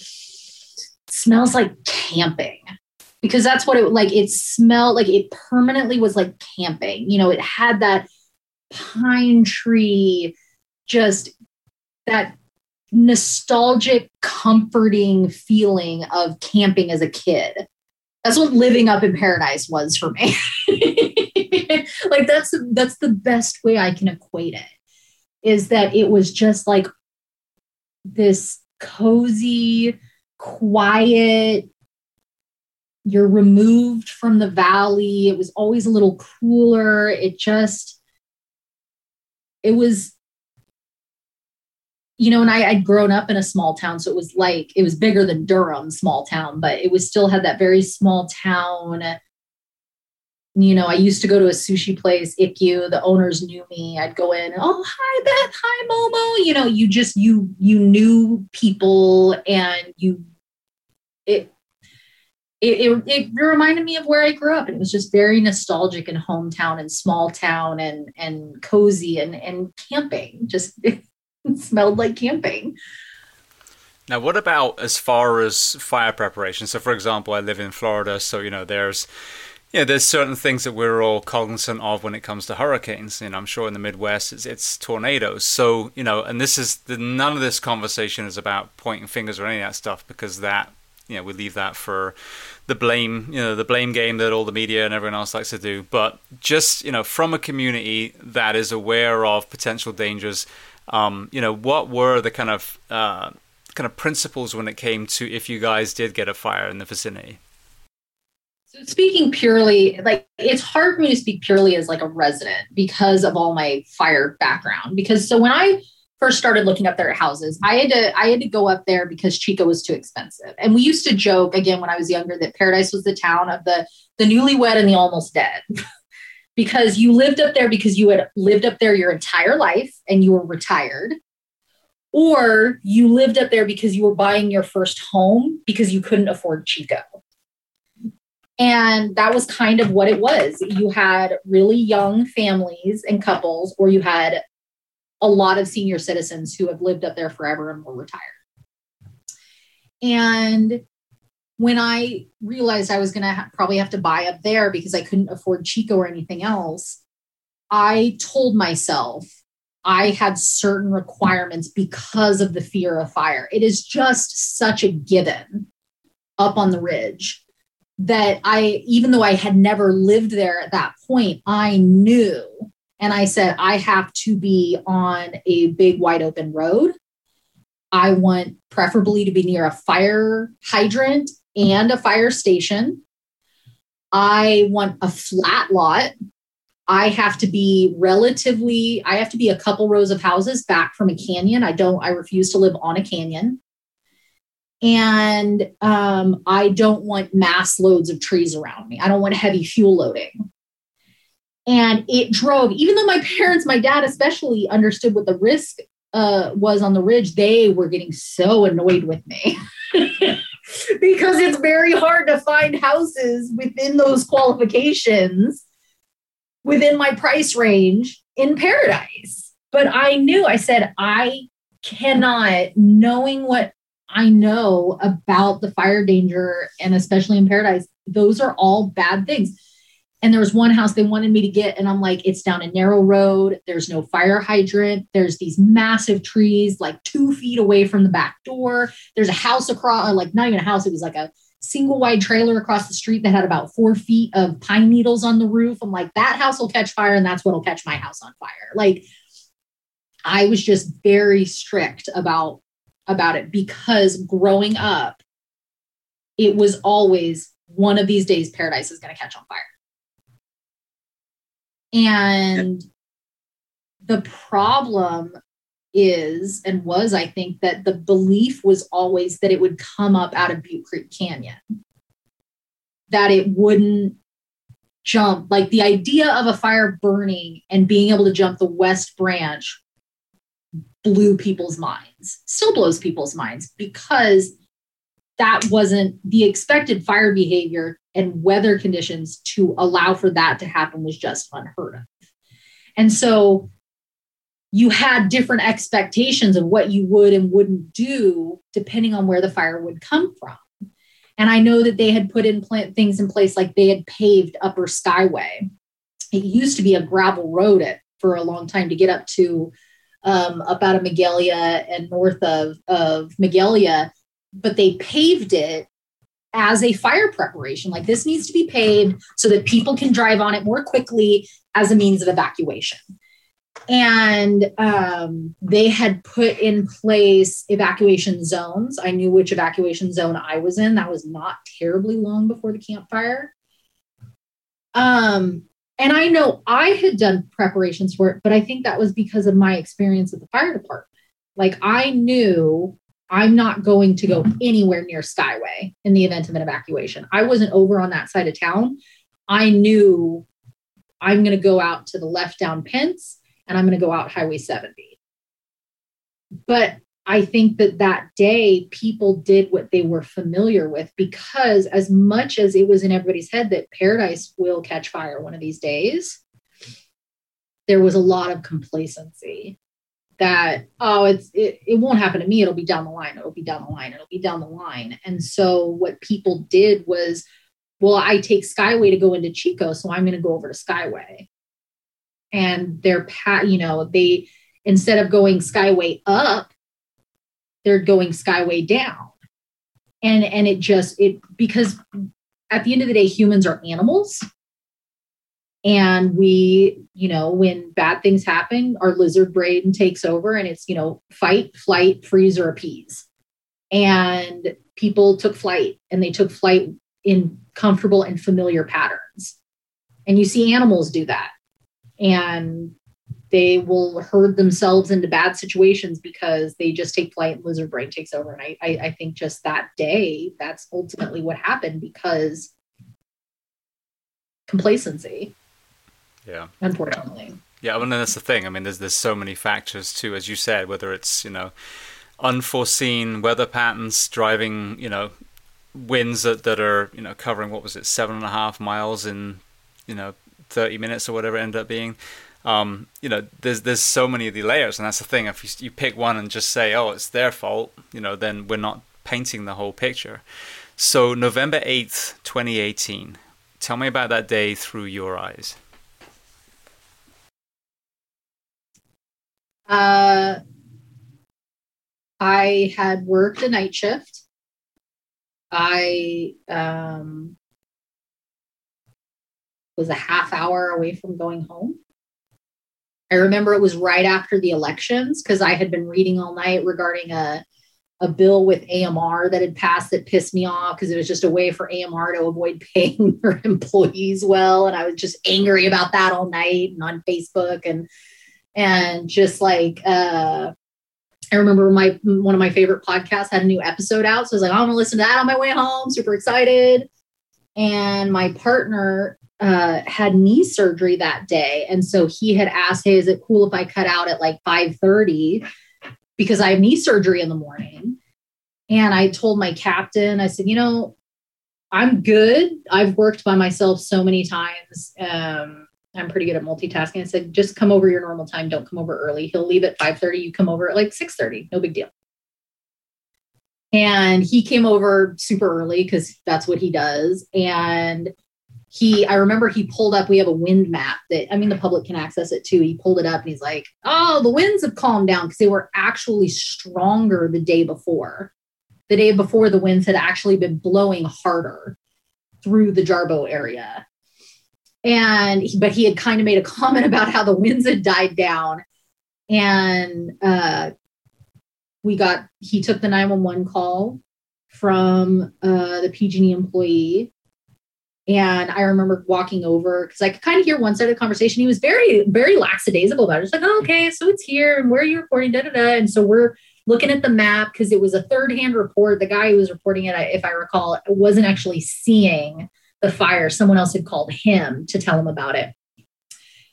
"Smells like camping." Because that's what it like it smelled like it permanently was like camping you know it had that pine tree just that nostalgic comforting feeling of camping as a kid. That's what living up in paradise was for me. Like that's that's the best way i can equate it is that it was just like this cozy quiet you're removed from the valley. It was always a little cooler. It just, it was, you know, and I, I'd grown up in a small town. So it was like, it was bigger than Durham, small town, but it was still had that very small town. You know, I used to go to a sushi place, Ikkyu. The owners knew me. I'd go in, oh, hi, Beth. Hi, Momo. You know, you just, you, you knew people and you, it, it, it, it, reminded me of where I grew up. It was just very nostalgic and hometown and small town and and cozy and and camping. Just smelled like camping. Now, what about as far as fire preparation? So, for example, I live in Florida, so you know there's yeah, there's certain things that we're all cognizant of when it comes to hurricanes. And I'm sure in the Midwest it's, it's tornadoes. So you know, and this is the, none of this conversation is about pointing fingers or any of that stuff because that you know we leave that for the blame you know the blame game that all the media and everyone else likes to do but just you know from a community that is aware of potential dangers um, you know what were the kind of uh, kind of principles when it came to if you guys did get a fire in the vicinity So speaking purely, like it's hard for me to speak purely as like a resident because of all my fire background. Because so when I first started looking up their houses, I had to I had to go up there because Chico was too expensive. And we used to joke again when I was younger that Paradise was the town of the the newlywed and the almost dead. because you lived up there because you had lived up there your entire life and you were retired. Or you lived up there because you were buying your first home because you couldn't afford Chico. And that was kind of what it was. You had really young families and couples, or you had a lot of senior citizens who have lived up there forever and were retired. And when I realized I was going to ha- probably have to buy up there because I couldn't afford Chico or anything else, I told myself I had certain requirements because of the fear of fire. It is just such a given up on the ridge that I, even though I had never lived there at that point, I knew. And I said, I have to be on a big, wide open road. I want preferably to be near a fire hydrant and a fire station. I want a flat lot. I have to be relatively, I have to be a couple rows of houses back from a canyon. I don't, I refuse to live on a canyon and um, I don't want mass loads of trees around me. I don't want heavy fuel loading. And it drove, even though my parents, my dad especially, understood what the risk uh, was on the ridge, they were getting so annoyed with me because it's very hard to find houses within those qualifications within my price range in paradise. But I knew, I said, I cannot, knowing what I know about the fire danger and especially in paradise, those are all bad things. And there was one house they wanted me to get, and I'm like, it's down a narrow road. There's no fire hydrant. There's these massive trees, like two feet away from the back door. There's a house across, like not even a house, it was like a single wide trailer across the street that had about four feet of pine needles on the roof. I'm like, that house will catch fire, and that's what'll catch my house on fire. Like, I was just very strict about about it because growing up, it was always one of these days paradise is going to catch on fire. And the problem is and was, I think, that the belief was always that it would come up out of Butte Creek Canyon, that it wouldn't jump. Like the idea of a fire burning and being able to jump the West Branch blew people's minds, still blows people's minds because that wasn't the expected fire behavior and weather conditions to allow for that to happen was just unheard of. And so you had different expectations of what you would and wouldn't do depending on where the fire would come from. And I know that they had put in plant things in place like they had paved Upper Skyway. It used to be a gravel road at, for a long time to get up to um, up out of Magalia and north of, of Magalia, but they paved it as a fire preparation. Like this needs to be paved so that people can drive on it more quickly as a means of evacuation. And um, they had put in place evacuation zones. I knew which evacuation zone I was in. That was not terribly long before the Camp Fire. Um, and I know I had done preparations for it, but I think that was because of my experience at the fire department. Like I knew I'm not going to go anywhere near Skyway in the event of an evacuation. I wasn't over on that side of town. I knew I'm going to go out to the left down Pentz and I'm going to go out Highway 70. But I think that that day people did what they were familiar with because, as much as it was in everybody's head that paradise will catch fire one of these days, there was a lot of complacency that, oh, it's, it, it won't happen to me. It'll be down the line. It'll be down the line. It'll be down the line. And so, what people did was, well, I take Skyway to go into Chico, so I'm going to go over to Skyway. And they're, you know, they, instead of going Skyway up, they're going skyway down and and it just it because at the end of the day humans are animals and we you know when bad things happen our lizard brain takes over and it's you know fight flight freeze or appease and people took flight and they took flight in comfortable and familiar patterns. And you see animals do that. And they will herd themselves into bad situations because they just take flight and lizard brain takes over. And I, I, I think just that day, that's ultimately what happened because complacency. Yeah. Unfortunately. Yeah, well, and that's the thing. I mean, there's there's so many factors too, as you said, whether it's you know unforeseen weather patterns, driving you know winds that, that are you know covering what was it seven and a half miles in you know 30 minutes or whatever it ended up being um, you know there's there's so many of the layers and that's the thing if you, you pick one and just say oh it's their fault you know then we're not painting the whole picture so november 8th 2018 tell me about that day through your eyes uh, i had worked a night shift I um, was a half hour away from going home. I remember it was right after the elections because I had been reading all night regarding a a bill with AMR that had passed that pissed me off because it was just a way for AMR to avoid paying their employees well, and I was just angry about that all night and on Facebook and and just like uh, I remember my one of my favorite podcasts had a new episode out. So I was like, I'm gonna listen to that on my way home, super excited. And my partner uh, had knee surgery that day. And so he had asked, Hey, is it cool if I cut out at like 5:30? Because I have knee surgery in the morning. And I told my captain, I said, you know, I'm good. I've worked by myself so many times. Um, I'm pretty good at multitasking. I said, just come over your normal time. Don't come over early. He'll leave at 5:30. You come over at like 6:30. No big deal. And he came over super early because that's what he does. And he, I remember he pulled up, we have a wind map that I mean the public can access it too. He pulled it up and he's like, Oh, the winds have calmed down because they were actually stronger the day before. The day before the winds had actually been blowing harder through the Jarbo area and but he had kind of made a comment about how the winds had died down. And uh, we got he took the 911 call from uh, the pg&e employee. And i remember walking over because i could kind of hear one side of the conversation. He was very very lackadaisical about it. It's like oh, okay so it's here and where are you reporting da, da, da. and so we're looking at the map because it was a third hand report. The guy who was reporting it if i recall wasn't actually seeing the fire, someone else had called him to tell him about it.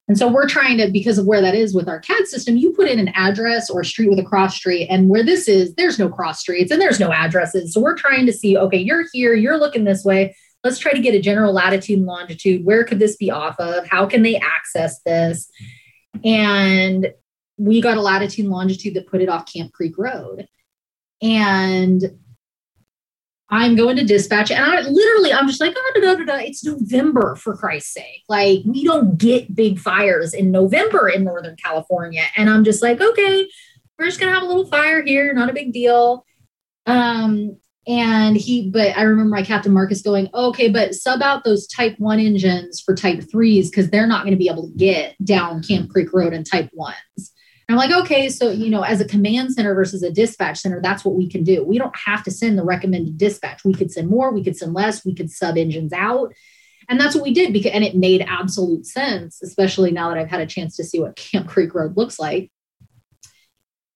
And so we're trying to, because of where that is with our CAD system, you put in an address or a street with a cross street. And where this is, there's no cross streets and there's no addresses. So we're trying to see, okay, you're here, you're looking this way. Let's try to get a general latitude and longitude. Where could this be off of? How can they access this? And we got a latitude and longitude that put it off Camp Creek Road. And I'm going to dispatch. And I literally, I'm just like, oh, da, da, da, it's November for Christ's sake. Like, we don't get big fires in November in Northern California. And I'm just like, okay, we're just going to have a little fire here, not a big deal. Um, and he, but I remember my Captain Marcus going, okay, but sub out those type one engines for type threes because they're not going to be able to get down Camp Creek Road in type ones. I'm like, okay, so, you know, as a command center versus a dispatch center, that's what we can do. We don't have to send the recommended dispatch. We could send more, we could send less, we could sub engines out. And that's what we did because, and it made absolute sense, especially now that I've had a chance to see what Camp Creek Road looks like.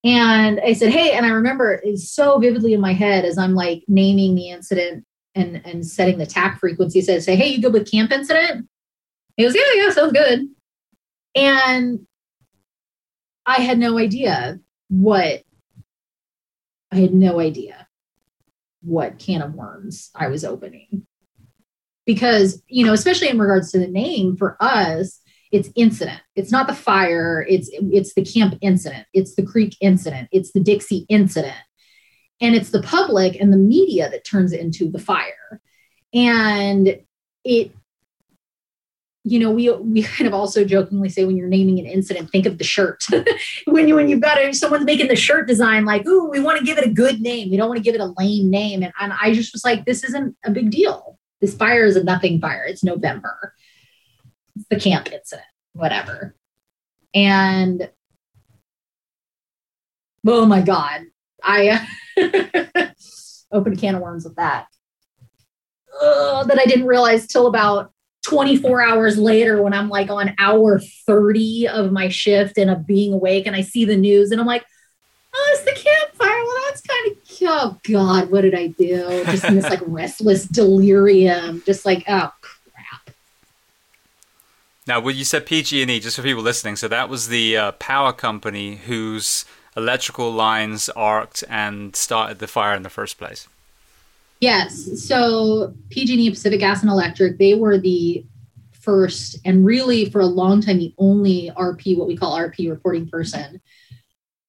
And I said, hey, and I remember it's so vividly in my head as I'm like naming the incident and, and setting the TAC frequency. Said, say, hey, you good with camp incident? He goes, yeah, yeah, sounds good. And I had no idea what I had no idea what can of worms I was opening. Because, you know, especially in regards to the name for us, it's incident. It's not the fire, it's it's the camp incident, it's the creek incident, it's the Dixie incident. And it's the public and the media that turns it into the fire. And it you know, we we kind of also jokingly say when you're naming an incident, think of the shirt. when you when you've got a, someone's making the shirt design, like, ooh, we want to give it a good name. We don't want to give it a lame name. And, and I just was like, this isn't a big deal. This fire is a nothing fire. It's November. It's the camp incident, whatever. And oh my God, I opened a can of worms with that. that I didn't realize till about 24 hours later when I'm like on hour 30 of my shift and of being awake and I see the news and I'm like, oh, it's the Camp Fire. Well, that's kind of oh god, what did I do? Just in this like restless delirium, just like oh crap. Now, when you said PG&E, just for people listening, so that was the uh, power company whose electrical lines arced and started the fire in the first place. Yes. So PG&E, Pacific Gas and Electric, they were the first and really for a long time the only RP, what we call RP reporting person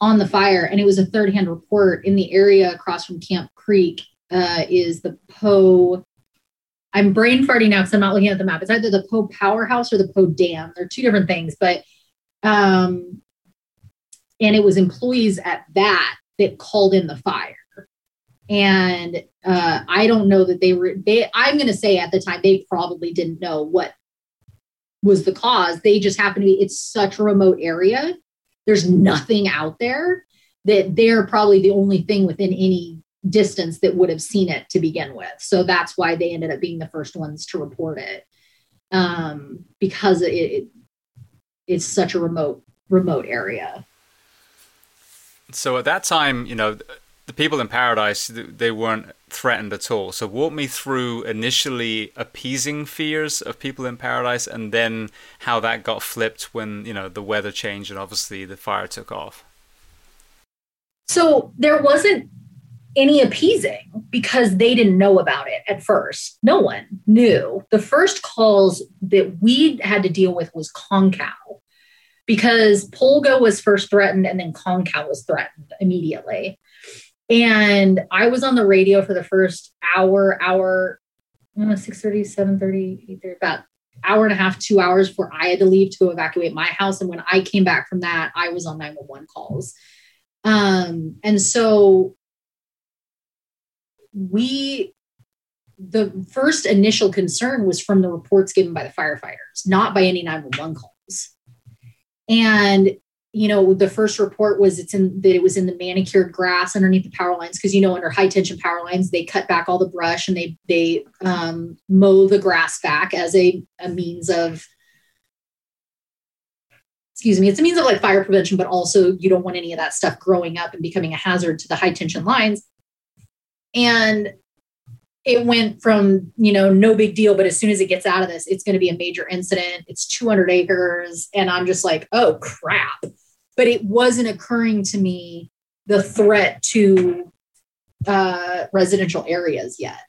on the fire. And it was a third hand report in the area across from Camp Creek uh, is the Poe. I'm brain farting now because I'm not looking at the map. It's either the Poe Powerhouse or the Poe Dam. They're two different things, but um, and it was employees at that that called in the fire and uh, I don't know that they were they I'm going to say at the time they probably didn't know what was the cause. They just happened to be it's such a remote area. There's nothing out there that they're probably the only thing within any distance that would have seen it to begin with. So that's why they ended up being the first ones to report it. Um, because it, it it's such a remote remote area. So at that time you know the people in paradise they weren't threatened at all. So walk me through initially appeasing fears of people in paradise and then how that got flipped when you know the weather changed and obviously the fire took off. So there wasn't any appeasing because they didn't know about it at first. No one knew. The first calls that we had to deal with was concow because Pulga was first threatened and then concow was threatened immediately and I was on the radio for the first hour, hour, know, 6.30, 7.30, 8.30, about hour and a half, two hours before I had to leave to evacuate my house. And when I came back from that, I was on 911 calls. Um, and so we, the first initial concern was from the reports given by the firefighters, not by any 911 calls. And you know, the first report was it's in that it was in the manicured grass underneath the power lines because you know under high tension power lines they cut back all the brush and they they um, mow the grass back as a, a means of excuse me it's a means of like fire prevention but also you don't want any of that stuff growing up and becoming a hazard to the high tension lines. And it went from you know no big deal but as soon as it gets out of this it's going to be a major incident. It's 200 acres and i'm just like oh crap but it wasn't occurring to me the threat to uh, residential areas yet.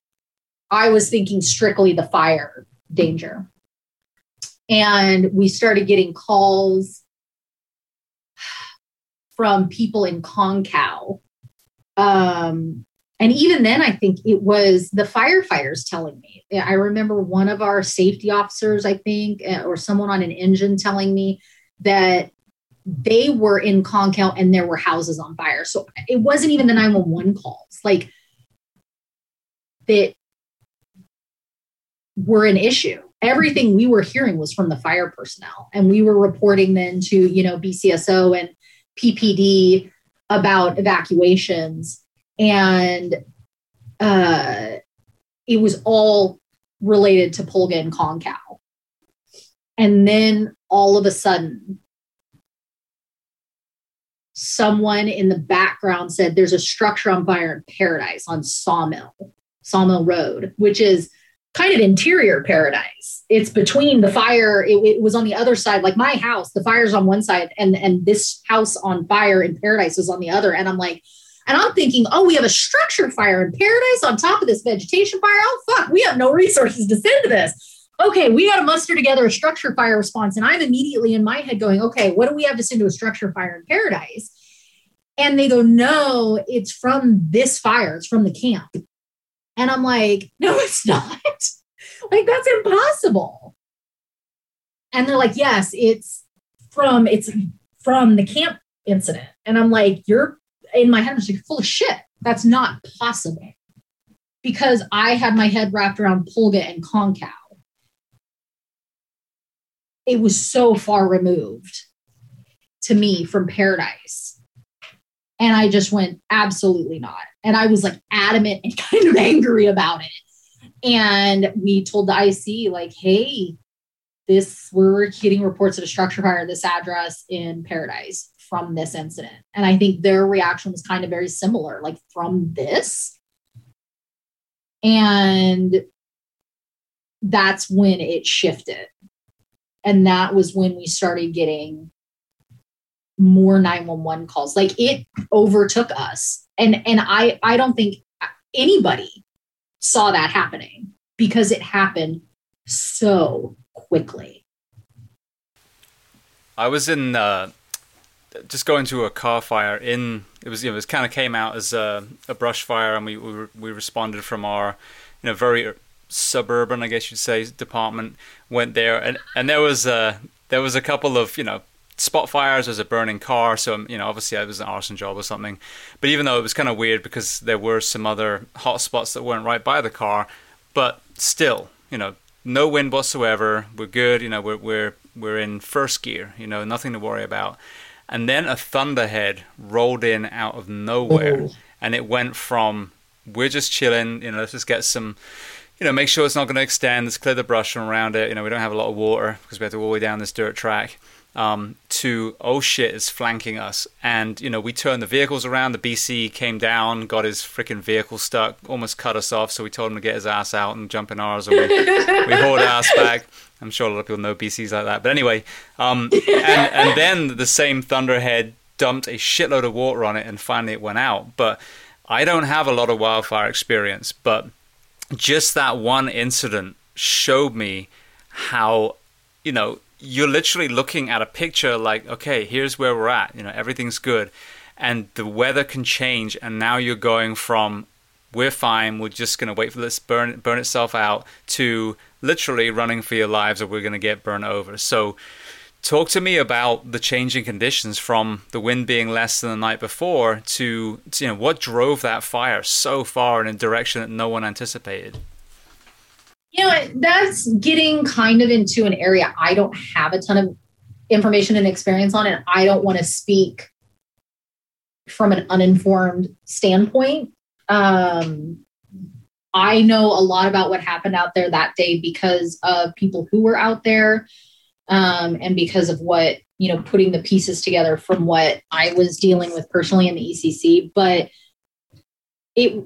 I was thinking strictly the fire danger. And we started getting calls from people in Concow. Um, and even then, I think it was the firefighters telling me. I remember one of our safety officers, I think, or someone on an engine telling me that they were in Concow and there were houses on fire. So it wasn't even the 911 calls like that were an issue. Everything we were hearing was from the fire personnel, and we were reporting then to you know BCSO and PPD about evacuations, and uh, it was all related to Pulga and Concow. And then all of a sudden, someone in the background said there's a structure on fire in paradise on Sawmill, Sawmill Road, which is kind of interior paradise. It's between the fire, it, it, was on the other side, like my house, the fire's on one side, and, and this house on fire in paradise is on the other. And I'm like, and I'm thinking, oh, we have a structure fire in paradise on top of this vegetation fire. Oh, fuck, we have no resources to send to this okay, we got to muster together a structure fire response. And I'm immediately in my head going, okay, what do we have to send to a structure fire in paradise? And they go, no, it's from this fire, it's from the camp. And I'm like, no, it's not. like, that's impossible. And they're like, yes, it's from, it's from the camp incident. And I'm like, you're in my head, I'm like, full of shit. That's not possible. Because I had my head wrapped around Pulga and Concow it was so far removed to me from paradise. And I just went, absolutely not. And I was like adamant and kind of angry about it. and we told the IC, like, hey, this, we're getting reports of a structure fire at this address in Paradise from this incident. And I think their reaction was kind of very similar, like, from this. And that's when it shifted. And that was when we started getting more 911 calls. Like it overtook us. And and I I don't think anybody saw that happening because it happened so quickly. I was in uh, just going to a car fire in it was you know, it was kind of came out as a, a brush fire and we, we we responded from our you know very suburban I guess you'd say department went there. And and there was a there was a couple of you know spot fires. As a burning car. So um, you know obviously it was an arson job or something. But even though it was kind of weird because there were some other hot spots that weren't right by the car but still you know no wind whatsoever. We're good. You know we're we're we're in first gear you know nothing to worry about. And then a thunderhead rolled in out of nowhere. Oh. and it went from we're just chilling. You know let's just get some you know, make sure it's not going to extend. Let's clear the brush from around it. You know, we don't have a lot of water because we have to go all the way down this dirt track um, to oh shit, it's flanking us. And you know, we turned the vehicles around. The BC came down, got his freaking vehicle stuck, almost cut us off. So we told him to get his ass out and jump in ours, or we, we hauled ass back. I'm sure a lot of people know BCs like that. But anyway, um, and, and then the same thunderhead dumped a shitload of water on it, and finally it went out. But I don't have a lot of wildfire experience, but just that one incident showed me how you know you're literally looking at a picture like, okay, here's where we're at. You know, everything's good. And the weather can change. And now you're going from, we're fine, we're just going to wait for this burn, burn itself out, to literally running for your lives or we're going to get burned over. So, talk to me about the changing conditions from the wind being less than the night before to, to you know, what drove that fire so far in a direction that no one anticipated? you know that's getting kind of into an area i don't have a ton of information and experience on and i don't want to speak from an uninformed standpoint. Um, i know a lot about what happened out there that day because of people who were out there um, and because of what you know putting the pieces together from what i was dealing with personally in the ecc but it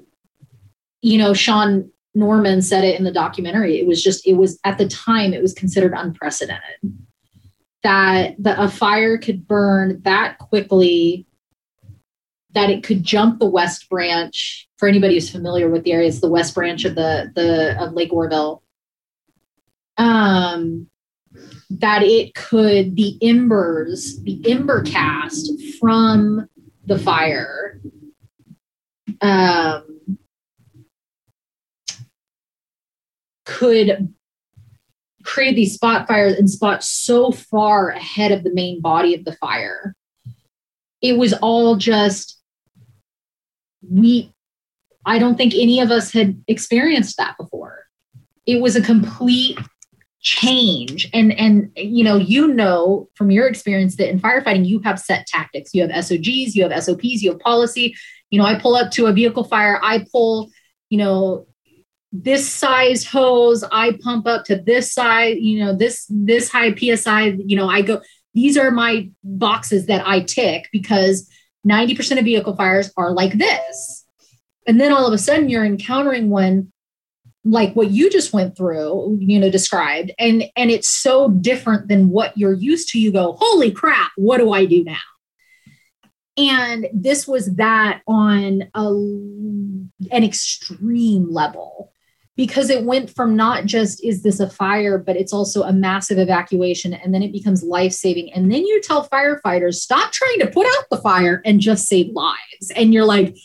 you know sean Norman said it in the documentary. It was just, it was at the time, it was considered unprecedented that the, a fire could burn that quickly, that it could jump the West Branch. For anybody who's familiar with the area, it's the West Branch of the the of Lake Oroville Um, that it could the embers, the ember cast from the fire, um, could create these spot fires and spot so far ahead of the main body of the fire. It was all just, we, I don't think any of us had experienced that before. It was a complete change. And and you know you know from your experience that in firefighting you have set tactics. You have SOGs you have SOPs you have policy. You know I pull up to a vehicle fire I pull you know this size hose i pump up to this size you know this this high psi you know i go these are my boxes that i tick because 90% of vehicle fires are like this. And then all of a sudden you're encountering one like what you just went through you know described and and it's so different than what you're used to you go holy crap what do i do now and this was that on a, an extreme level because it went from not just is this a fire, but it's also a massive evacuation, and then it becomes life saving. And then you tell firefighters, stop trying to put out the fire and just save lives. And you're like,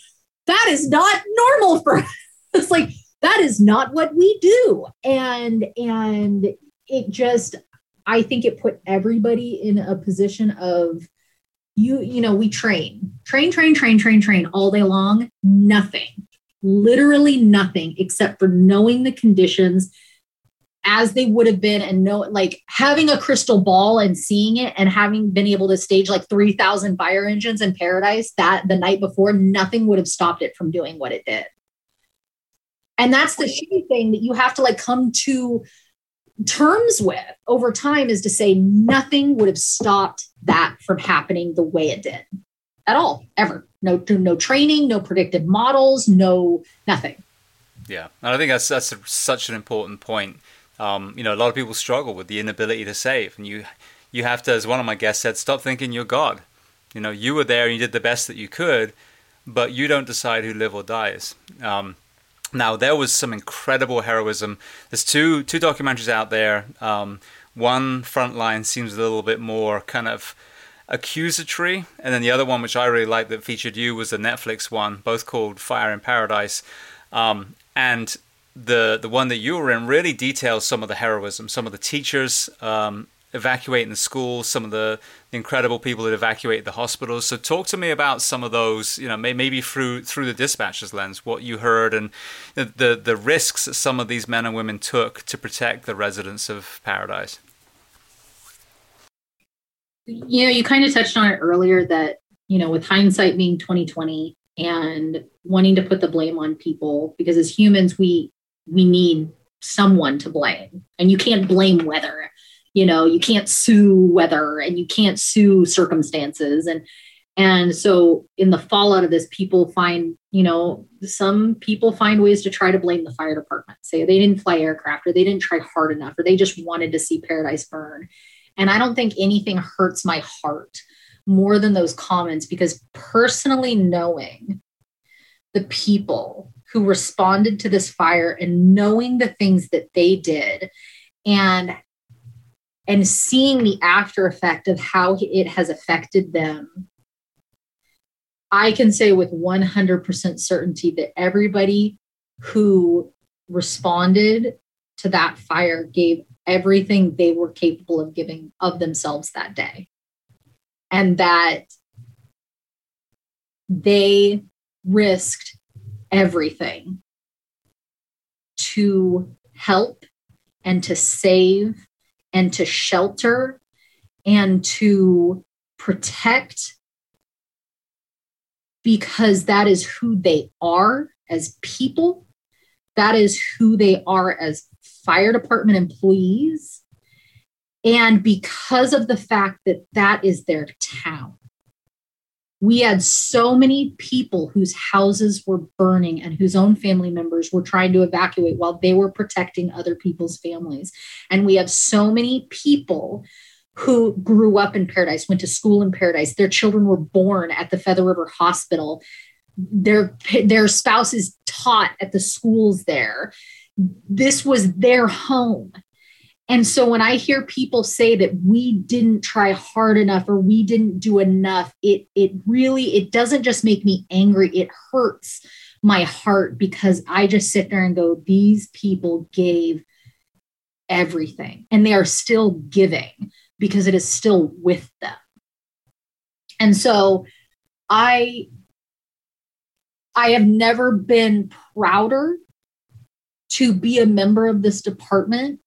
that is not normal for us. it's like, that is not what we do. And, and it just, I think it put everybody in a position of, you you know we train train train train train train all day long nothing literally nothing except for knowing the conditions as they would have been and know like having a crystal ball and seeing it and having been able to stage like 3000 fire engines in paradise that the night before nothing would have stopped it from doing what it did And that's the shitty thing that you have to like come to terms with over time is to say nothing would have stopped that from happening the way it did at all, ever. No, no training, no predictive models, no nothing. Yeah, and I think that's that's a, such an important point. Um, you know, a lot of people struggle with the inability to save, and you you have to, as one of my guests said, stop thinking you're God. You know, you were there and you did the best that you could, but you don't decide who live or dies. Um, now, there was some incredible heroism. There's two two documentaries out there. Um, one Frontline seems a little bit more kind of accusatory, and then the other one, which I really liked that featured you, was the Netflix one, both called Fire in Paradise. Um, and the the one that you were in really details some of the heroism, some of the teachers um, evacuating the schools, some of the, incredible people that evacuated the hospitals. So talk to me about some of those, you know, maybe through through the dispatcher's lens, what you heard and the, the, the risks that some of these men and women took to protect the residents of Paradise. You know, you kind of touched on it earlier that, you know, with hindsight being 2020 and wanting to put the blame on people because as humans we we need someone to blame and you can't blame weather you know you can't sue weather and you can't sue circumstances. And and so in the fallout of this people find you know some people find ways to try to blame the fire department say they didn't fly aircraft or they didn't try hard enough or they just wanted to see paradise burn. And i don't think anything hurts my heart more than those comments because personally knowing the people who responded to this fire and knowing the things that they did and and seeing the after effect of how it has affected them i can say with 100% certainty that everybody who responded to that fire gave everything they were capable of giving of themselves that day. And that they risked everything to help and to save and to shelter and to protect because that is who they are as people. That is who they are as fire department employees. And because of the fact that that is their town, we had so many people whose houses were burning and whose own family members were trying to evacuate while they were protecting other people's families. And we have so many people who grew up in paradise, went to school in paradise. Their children were born at the Feather River Hospital. Their, their spouses taught at the schools there. This was their home. And so when I hear people say that we didn't try hard enough or we didn't do enough, it it really it doesn't just make me angry, it hurts my heart because I just sit there and go these people gave everything and they are still giving because it is still with them. And so I I have never been prouder to be a member of this department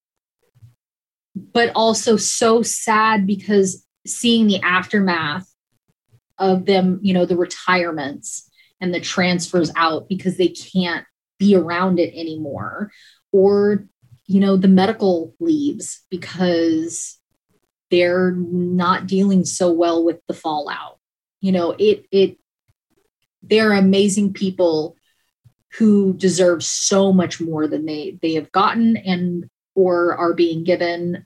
but also so sad because seeing the aftermath of them, you know, the retirements and the transfers out because they can't be around it anymore, or, you know, the medical leaves because they're not dealing so well with the fallout. You know, it, it, they're amazing people who deserve so much more than they they have gotten and or are being given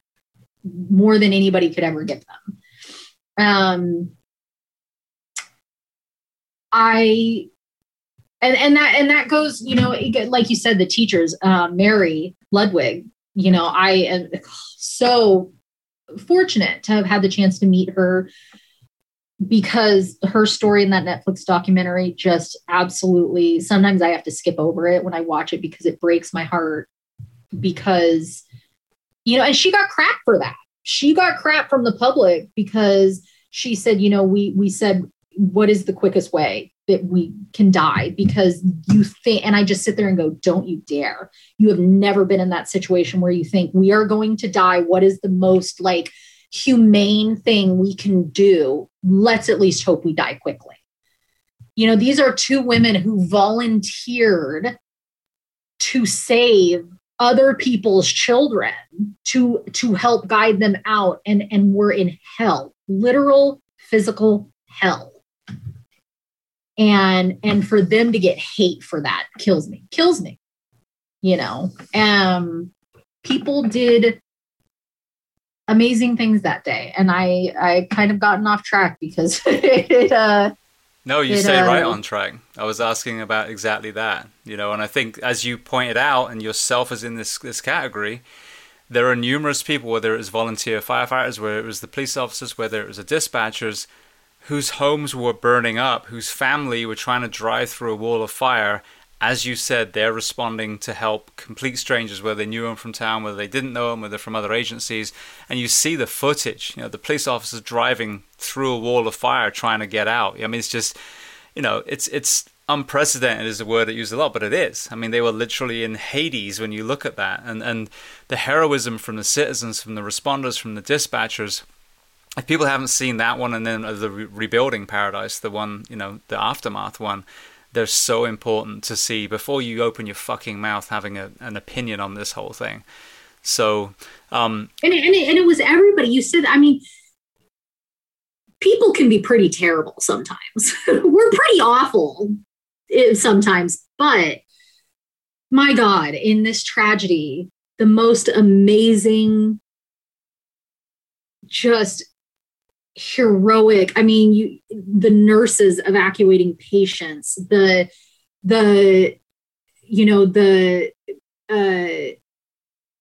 more than anybody could ever give them. Um, I and and that and that goes, you know, like you said, the teachers, uh, Mary Ludwig. You know, I am so fortunate to have had the chance to meet her because her story in that Netflix documentary just absolutely sometimes I have to skip over it when I watch it because it breaks my heart because you know, and she got crap for that. She got crap from the public because she said, you know, we we said what is the quickest way that we can die because you think and I just sit there and go, don't you dare. You have never been in that situation where you think we are going to die. What is the most like humane thing we can do? Let's at least hope we die quickly. You know, these are two women who volunteered to save other people's children to to help guide them out and and we're in hell literal physical hell. And and for them to get hate for that kills me kills me you know? Um people did amazing things that day and i i kind of gotten off track because it uh no, you It, stay right uh, on track. I was asking about exactly that, you know, and I think as you pointed out, and yourself is in this this category, there are numerous people, whether it was volunteer firefighters, whether it was the police officers, whether it was the dispatchers, whose homes were burning up, whose family were trying to drive through a wall of fire. As you said, they're responding to help complete strangers, whether they knew them from town, whether they didn't know them, whether from other agencies. And you see the footage, you know, the police officers driving through a wall of fire trying to get out. I mean, it's just, you know, it's it's unprecedented is a word I use a lot, but it is. I mean, they were literally in Hades when you look at that, and and the heroism from the citizens, from the responders, from the dispatchers. If people haven't seen that one, and then the re- rebuilding paradise, the one you know, the aftermath one, they're so important to see before you open your fucking mouth having a, an opinion on this whole thing. So, um, and it, and, and it was everybody you said i mean people can be pretty terrible sometimes we're pretty awful eh, sometimes but my god in this tragedy the most amazing just heroic i mean you the nurses evacuating patients the the you know the uh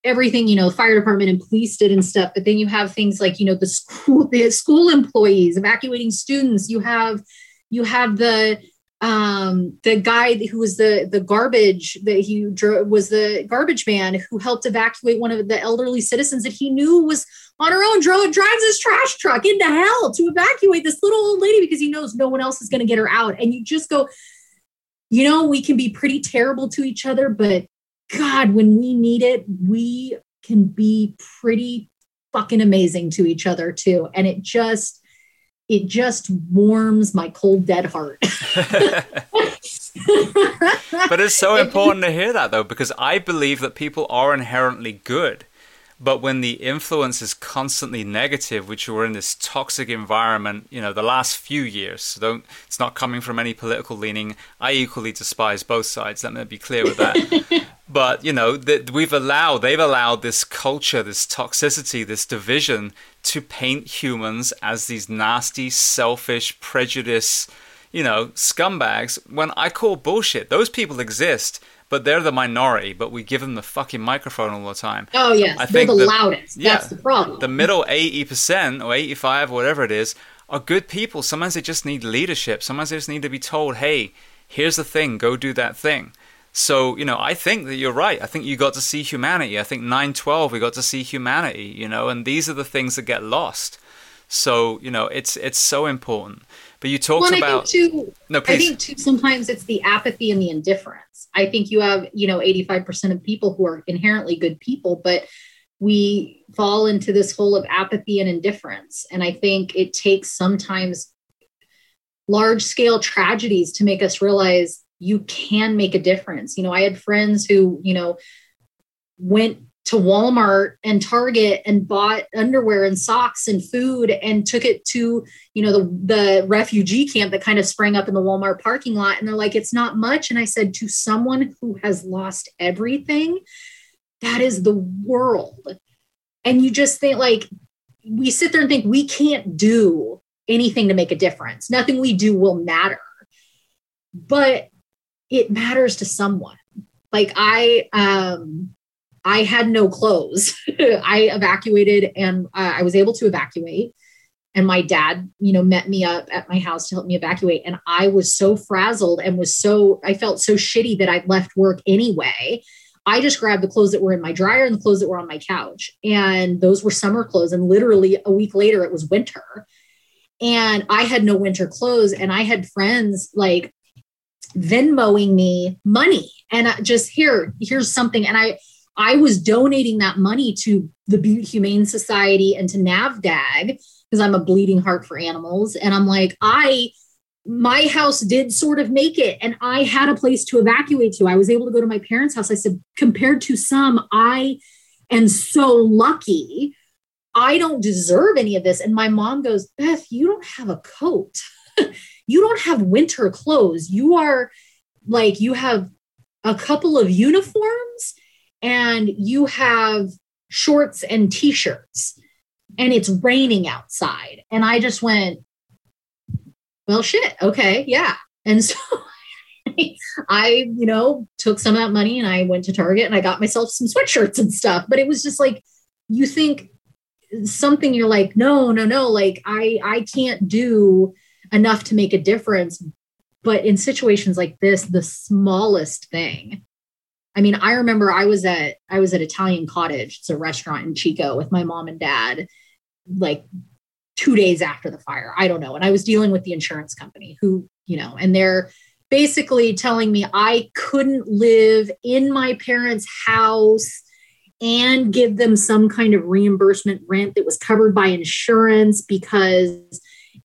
everything you know fire department and police did and stuff but then you have things like you know the school the school employees evacuating students. You have you have the um the guy who was the the garbage that he drove was the garbage man who helped evacuate one of the elderly citizens that he knew was on her own drove drives his trash truck into hell to evacuate this little old lady because he knows no one else is going to get her out and you just go you know we can be pretty terrible to each other but God, when we need it, we can be pretty fucking amazing to each other too. And it just, it just warms my cold, dead heart. but it's so important to hear that though, because I believe that people are inherently good. But when the influence is constantly negative, which we're in this toxic environment, you know, the last few years, so don't, it's not coming from any political leaning. I equally despise both sides. Let me be clear with that. but you know, that we've allowed, they've allowed this culture, this toxicity, this division to paint humans as these nasty, selfish, prejudiced, you know, scumbags. When I call bullshit, those people exist but they're the minority. But we give them the fucking microphone all the time. Oh yes, I they're think the, the- loudest. yeah, That's the problem. The middle eighty percent or eighty five, whatever it is, are good people. Sometimes they just need leadership. Sometimes they just need to be told, "Hey, here's the thing. Go do that thing." So you know, I think that you're right. I think you got to see humanity. I think nine twelve, we got to see humanity. You know, and these are the things that get lost. So you know, it's it's so important. But you talked well, about I think too. no, I please. think too. Sometimes it's the apathy and the indifference. I think you have you know eighty five percent of people who are inherently good people, but we fall into this hole of apathy and indifference. And I think it takes sometimes large scale tragedies to make us realize you can make a difference. You know, I had friends who, you know, went to Walmart and Target and bought underwear and socks and food and took it to, you know, the the refugee camp that kind of sprang up in the Walmart parking lot and they're like it's not much and I said to someone who has lost everything, that is the world. And you just think like we sit there and think we can't do anything to make a difference. Nothing we do will matter. But it matters to someone. Like I um I had no clothes. I evacuated and uh, I was able to evacuate. And my dad, you know, met me up at my house to help me evacuate. And I was so frazzled and was so, I felt so shitty that I left work anyway. I just grabbed the clothes that were in my dryer and the clothes that were on my couch. And those were summer clothes. And literally a week later, it was winter. And I had no winter clothes. And I had friends like Venmoing me money. And I just here, here's something. And I, I was donating that money to the Butte Humane Society and to NAVDAG because I'm a bleeding heart for animals. And I'm like, I my house did sort of make it and I had a place to evacuate to. I was able to go to my parents' house. I said, compared to some, I am so lucky. I don't deserve any of this. And my mom goes, Beth, you don't have a coat. you don't have winter clothes. You are like, you have a couple of uniforms and you have shorts and t shirts, and it's raining outside. And I just went, well, shit. Okay. Yeah. And so I, you know, took some of that money and I went to Target and I got myself some sweatshirts and stuff. But it was just like, you think something you're like, no, no, no, like I, I can't do enough to make a difference. But in situations like this, the smallest thing. I mean, I remember I was at I was at Italian Cottage. It's a restaurant in Chico with my mom and dad, like two days after the fire. I don't know. And I was dealing with the insurance company who, you know, and they're basically telling me I couldn't live in my parents' house and give them some kind of reimbursement rent that was covered by insurance because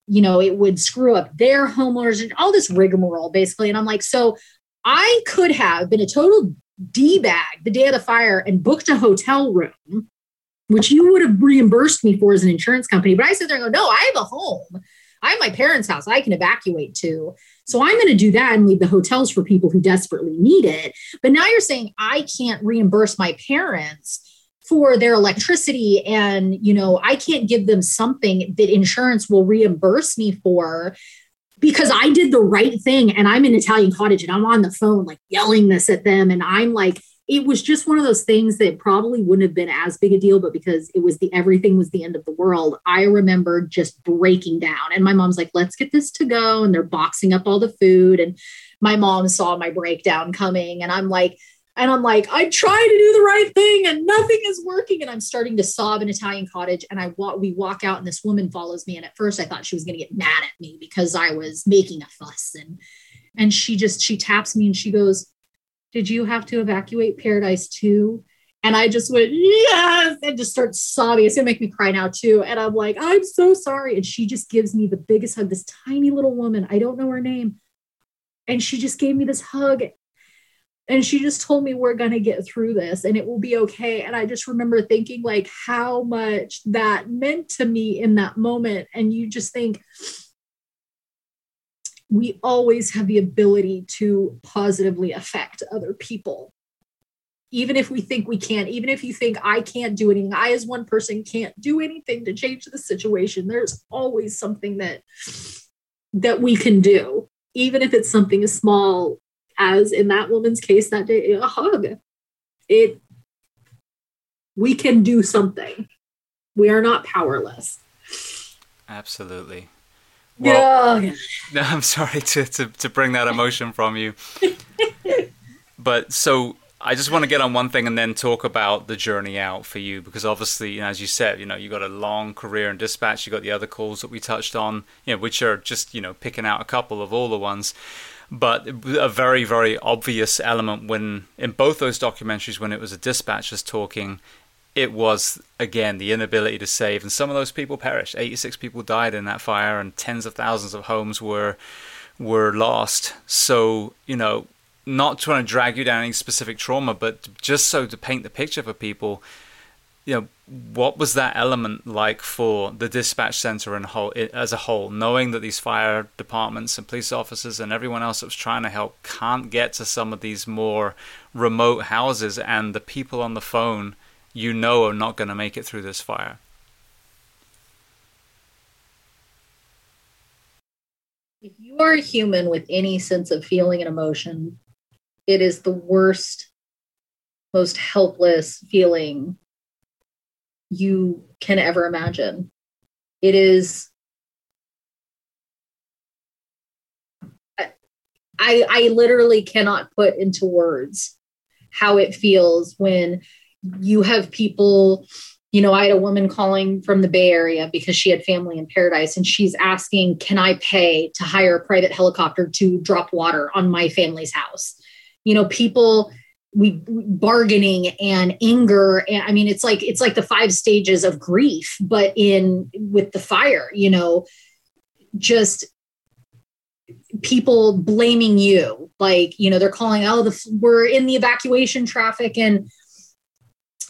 you know it would screw up their homeowners and all this rigmarole basically and i'm like so i could have been a total d-bag the day of the fire and booked a hotel room which you would have reimbursed me for as an insurance company. But I sit there and go, no, I have a home. I have my parents' house I can evacuate to. So I'm going to do that and leave the hotels for people who desperately need it. But now you're saying I can't reimburse my parents for their electricity and you know I can't give them something that insurance will reimburse me for because I did the right thing and I'm in Italian cottage and I'm on the phone like yelling this at them and I'm like it was just one of those things that probably wouldn't have been as big a deal, but because it was the everything was the end of the world, I remember just breaking down. And my mom's like, let's get this to go. And they're boxing up all the food. And my mom saw my breakdown coming. And I'm like, and I'm like, I try to do the right thing and nothing is working. And I'm starting to sob in Italian cottage. And I walk, we walk out and this woman follows me. And at first I thought she was going to get mad at me because I was making a fuss. And, and she just, she taps me and she goes, did you have to evacuate Paradise too? And I just went, yes, and just start sobbing. It's gonna make me cry now too. And I'm like, I'm so sorry. And she just gives me the biggest hug, this tiny little woman. I don't know her name. And she just gave me this hug. And she just told me we're gonna get through this and it will be okay. And I just remember thinking like how much that meant to me in that moment. And you just think, we always have the ability to positively affect other people. Even if we think we can't, even if you think I can't do anything, I as one person can't do anything to change the situation, there's always something that that we can do, even if it's something as small as in that woman's case that day, a hug. It we can do something. We are not powerless. Absolutely. Well, yeah. No, I'm sorry to, to, to bring that emotion from you. but so I just want to get on one thing and then talk about the journey out for you because obviously, you know, as you said, you know, you got a long career in dispatch. You got the other calls that we touched on, you know, which are just you know picking out a couple of all the ones. But a very very obvious element when in both those documentaries when it was a dispatchers talking it was again the inability to save, and some of those people perished. Eighty-six people died in that fire, and tens of thousands of homes were were lost. So you know, not trying to drag you down any specific trauma, but just so to paint the picture for people, you know, what was that element like for the dispatch center and whole, as a whole, knowing that these fire departments and police officers and everyone else that was trying to help can't get to some of these more remote houses, and the people on the phone you know are not going to make it through this fire. If you are a human with any sense of feeling and emotion, it is the worst, most helpless feeling you can ever imagine. It is. I, I literally cannot put into words how it feels when you have people you know, I had a woman calling from the Bay Area because she had family in Paradise and she's asking, Can I pay to hire a private helicopter to drop water on my family's house? You know, people we bargaining and anger. And i mean it's like it's like the five stages of grief but in with the fire you know just people blaming you. Like you know they're calling oh the we're in the evacuation traffic and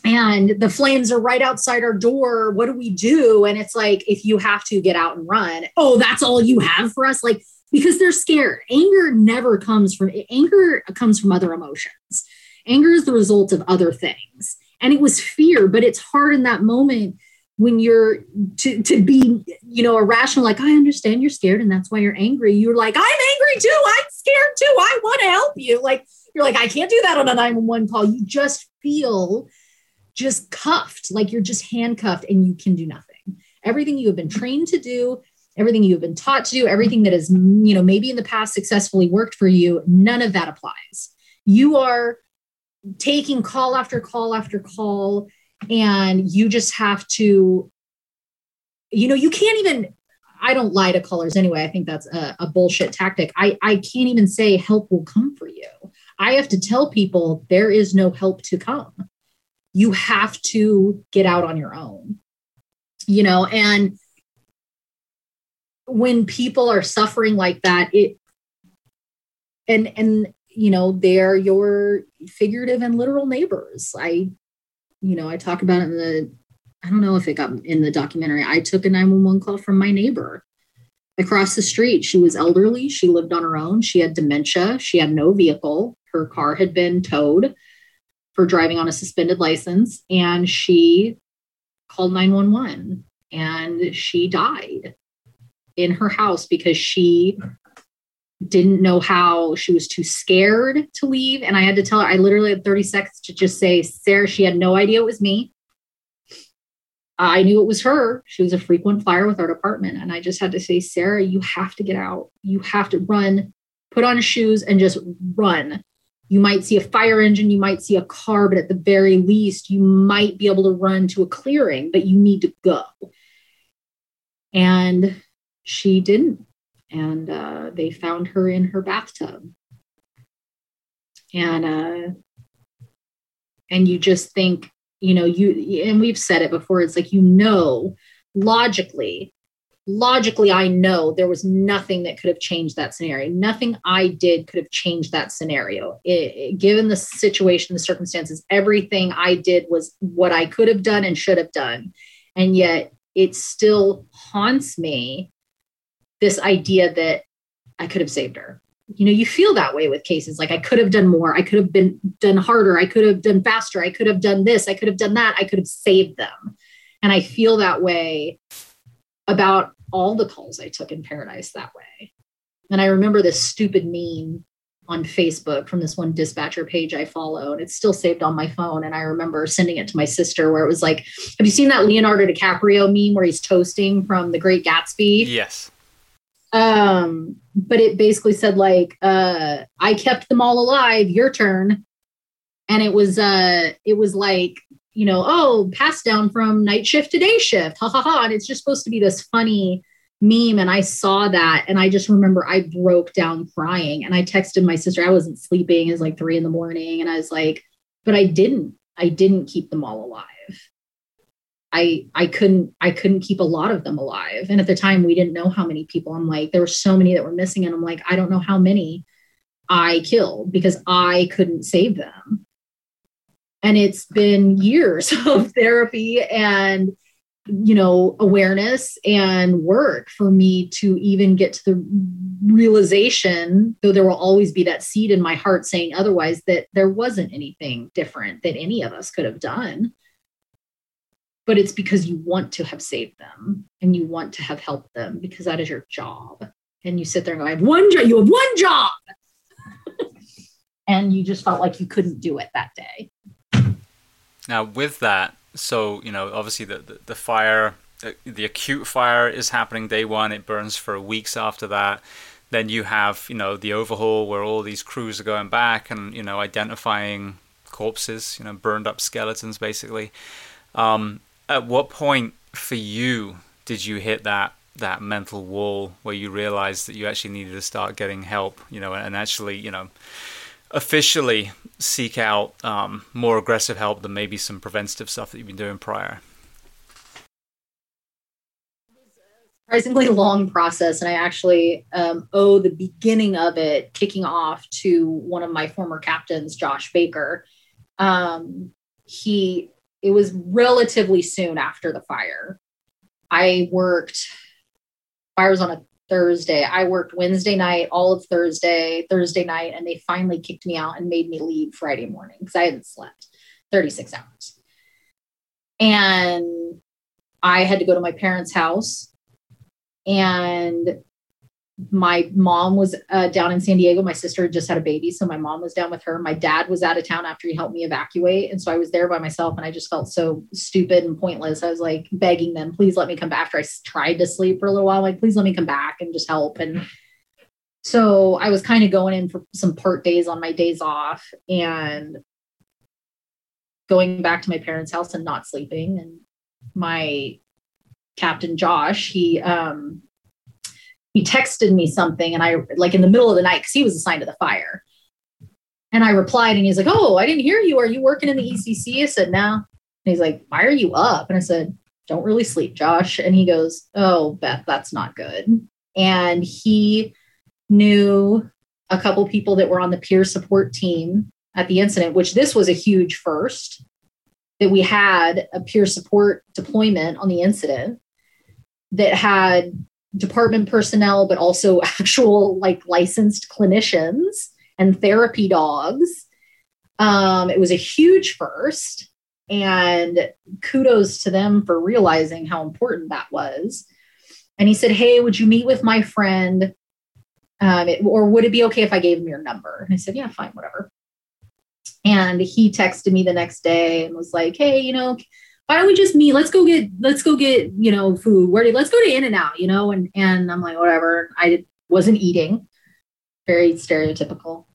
and the flames are right outside our door. What do we do? And it's like if you have to get out and run oh that's all you have for us? Like because they're scared. Anger never comes from anger comes from other emotions anger is the result of other things. And it was fear but it's hard in that moment when you're to, to be you know irrational like i understand you're scared and that's why you're angry. You're like i'm angry too. I'm scared too. I want to help you. Like you're like i can't do that on a 911 call. You just feel just cuffed like you're just handcuffed and you can do nothing. Everything you have been trained to do everything you have been taught to do everything that has you know maybe in the past successfully worked for you none of that applies. You are taking call after call after call and you just have to you know you can't even i don't lie to callers anyway. I think that's a, a, bullshit tactic. I i can't even say help will come for you. I have to tell people there is no help to come. You have to get out on your own you know and when people are suffering like that it and and you know they're your figurative and literal neighbors i you know, I talk about it in the, I don't know if it got in the documentary. I took a 911 call from my neighbor across the street. She was elderly. She lived on her own. She had dementia. She had no vehicle. Her car had been towed for driving on a suspended license. And she called 911 and she died in her house because she didn't know how she was too scared to leave. And i had to tell her i literally had 30 seconds to just say sarah she had no idea it was me. I knew it was her. She was a frequent flyer with our department. And i just had to say sarah you have to get out. You have to run put on shoes and just run. You might see a fire engine you might see a car but at the very least you might be able to run to a clearing but you need to go. And she didn't and uh, they found her in her bathtub. And uh, and you just think you know you and we've said it before it's like you know logically logically i know there was nothing that could have changed that scenario. Nothing i did could have changed that scenario. It, it, given the situation the circumstances everything i did was what i could have done and should have done. And yet it still haunts me this idea that I could have saved her. You know, you feel that way with cases like I could have done more. I could have been done harder. I could have done faster. I could have done this. I could have done that. I could have saved them. And I feel that way about all the calls I took in paradise that way. And I remember this stupid meme on Facebook from this one dispatcher page I follow, and it's still saved on my phone. And I remember sending it to my sister where it was like, Have you seen that Leonardo DiCaprio meme where he's toasting from The Great Gatsby? Yes. Um, but it basically said like, uh, I kept them all alive, your turn. And it was uh it was like, you know, oh, passed down from night shift to day shift. Ha ha ha. And it's just supposed to be this funny meme. And I saw that and I just remember I broke down crying and I texted my sister. I wasn't sleeping, it was like three in the morning. And I was like, but I didn't. I didn't keep them all alive. I I couldn't I couldn't keep a lot of them alive. And at the time we didn't know how many people. I'm like, there were so many that were missing. And I'm like, I don't know how many I killed because I couldn't save them. And it's been years of therapy and you know awareness and work for me to even get to the realization though there will always be that seed in my heart saying otherwise that there wasn't anything different that any of us could have done but it's because you want to have saved them and you want to have helped them because that is your job. And you sit there and go, I have one job, you have one job. and you just felt like you couldn't do it that day. Now, with that, so, you know, obviously the, the, the fire, the, the acute fire is happening day one, it burns for weeks after that then you have you know the overhaul where all these crews are going back and you know identifying corpses you know burned up skeletons basically um, at what point for you did you hit that that mental wall where you realized that you actually needed to start getting help, you know, and actually, you know, officially seek out um, more aggressive help than maybe some preventative stuff that you've been doing prior? It was a surprisingly long process and i actually um, owe the beginning of it kicking off to one of my former captains josh baker um, he it was relatively soon after the fire. I worked fire was on a thursday. I worked wednesday night all of thursday thursday night and they finally kicked me out and made me leave friday morning because i hadn't slept 36 hours. And i had to go to my parents house and my mom was uh, down in San Diego. My sister just had a baby, so my mom was down with her. My dad was out of town after he helped me evacuate, and so I was there by myself. And I just felt so stupid and pointless. I was like begging them, "Please let me come back." After I tried to sleep for a little while, like, "Please let me come back and just help." And so I was kind of going in for some part days on my days off and going back to my parents' house and not sleeping. And my Captain Josh, he um he texted me something and I like in the middle of the night because he was assigned to the fire. And I replied and he's like, Oh, I didn't hear you. Are you working in the ECC? I said, No. And he's like, Why are you up? And I said, Don't really sleep, Josh. And he goes, Oh, Beth, that's not good. And he knew a couple people that were on the peer support team at the incident, which this was a huge first that we had a peer support deployment on the incident that had department personnel, but also actual like licensed clinicians and therapy dogs. Um, it was a huge first, and kudos to them for realizing how important that was. And he said, Hey, would you meet with my friend? Um, it, or would it be okay if I gave him your number? And I said, Yeah, fine, whatever. And he texted me the next day and was like, Hey, you know, why don't we just meet? Let's go get let's go get you know food. Where do let's go to In-N-Out, you know? And and I'm like whatever. I wasn't eating, very stereotypical.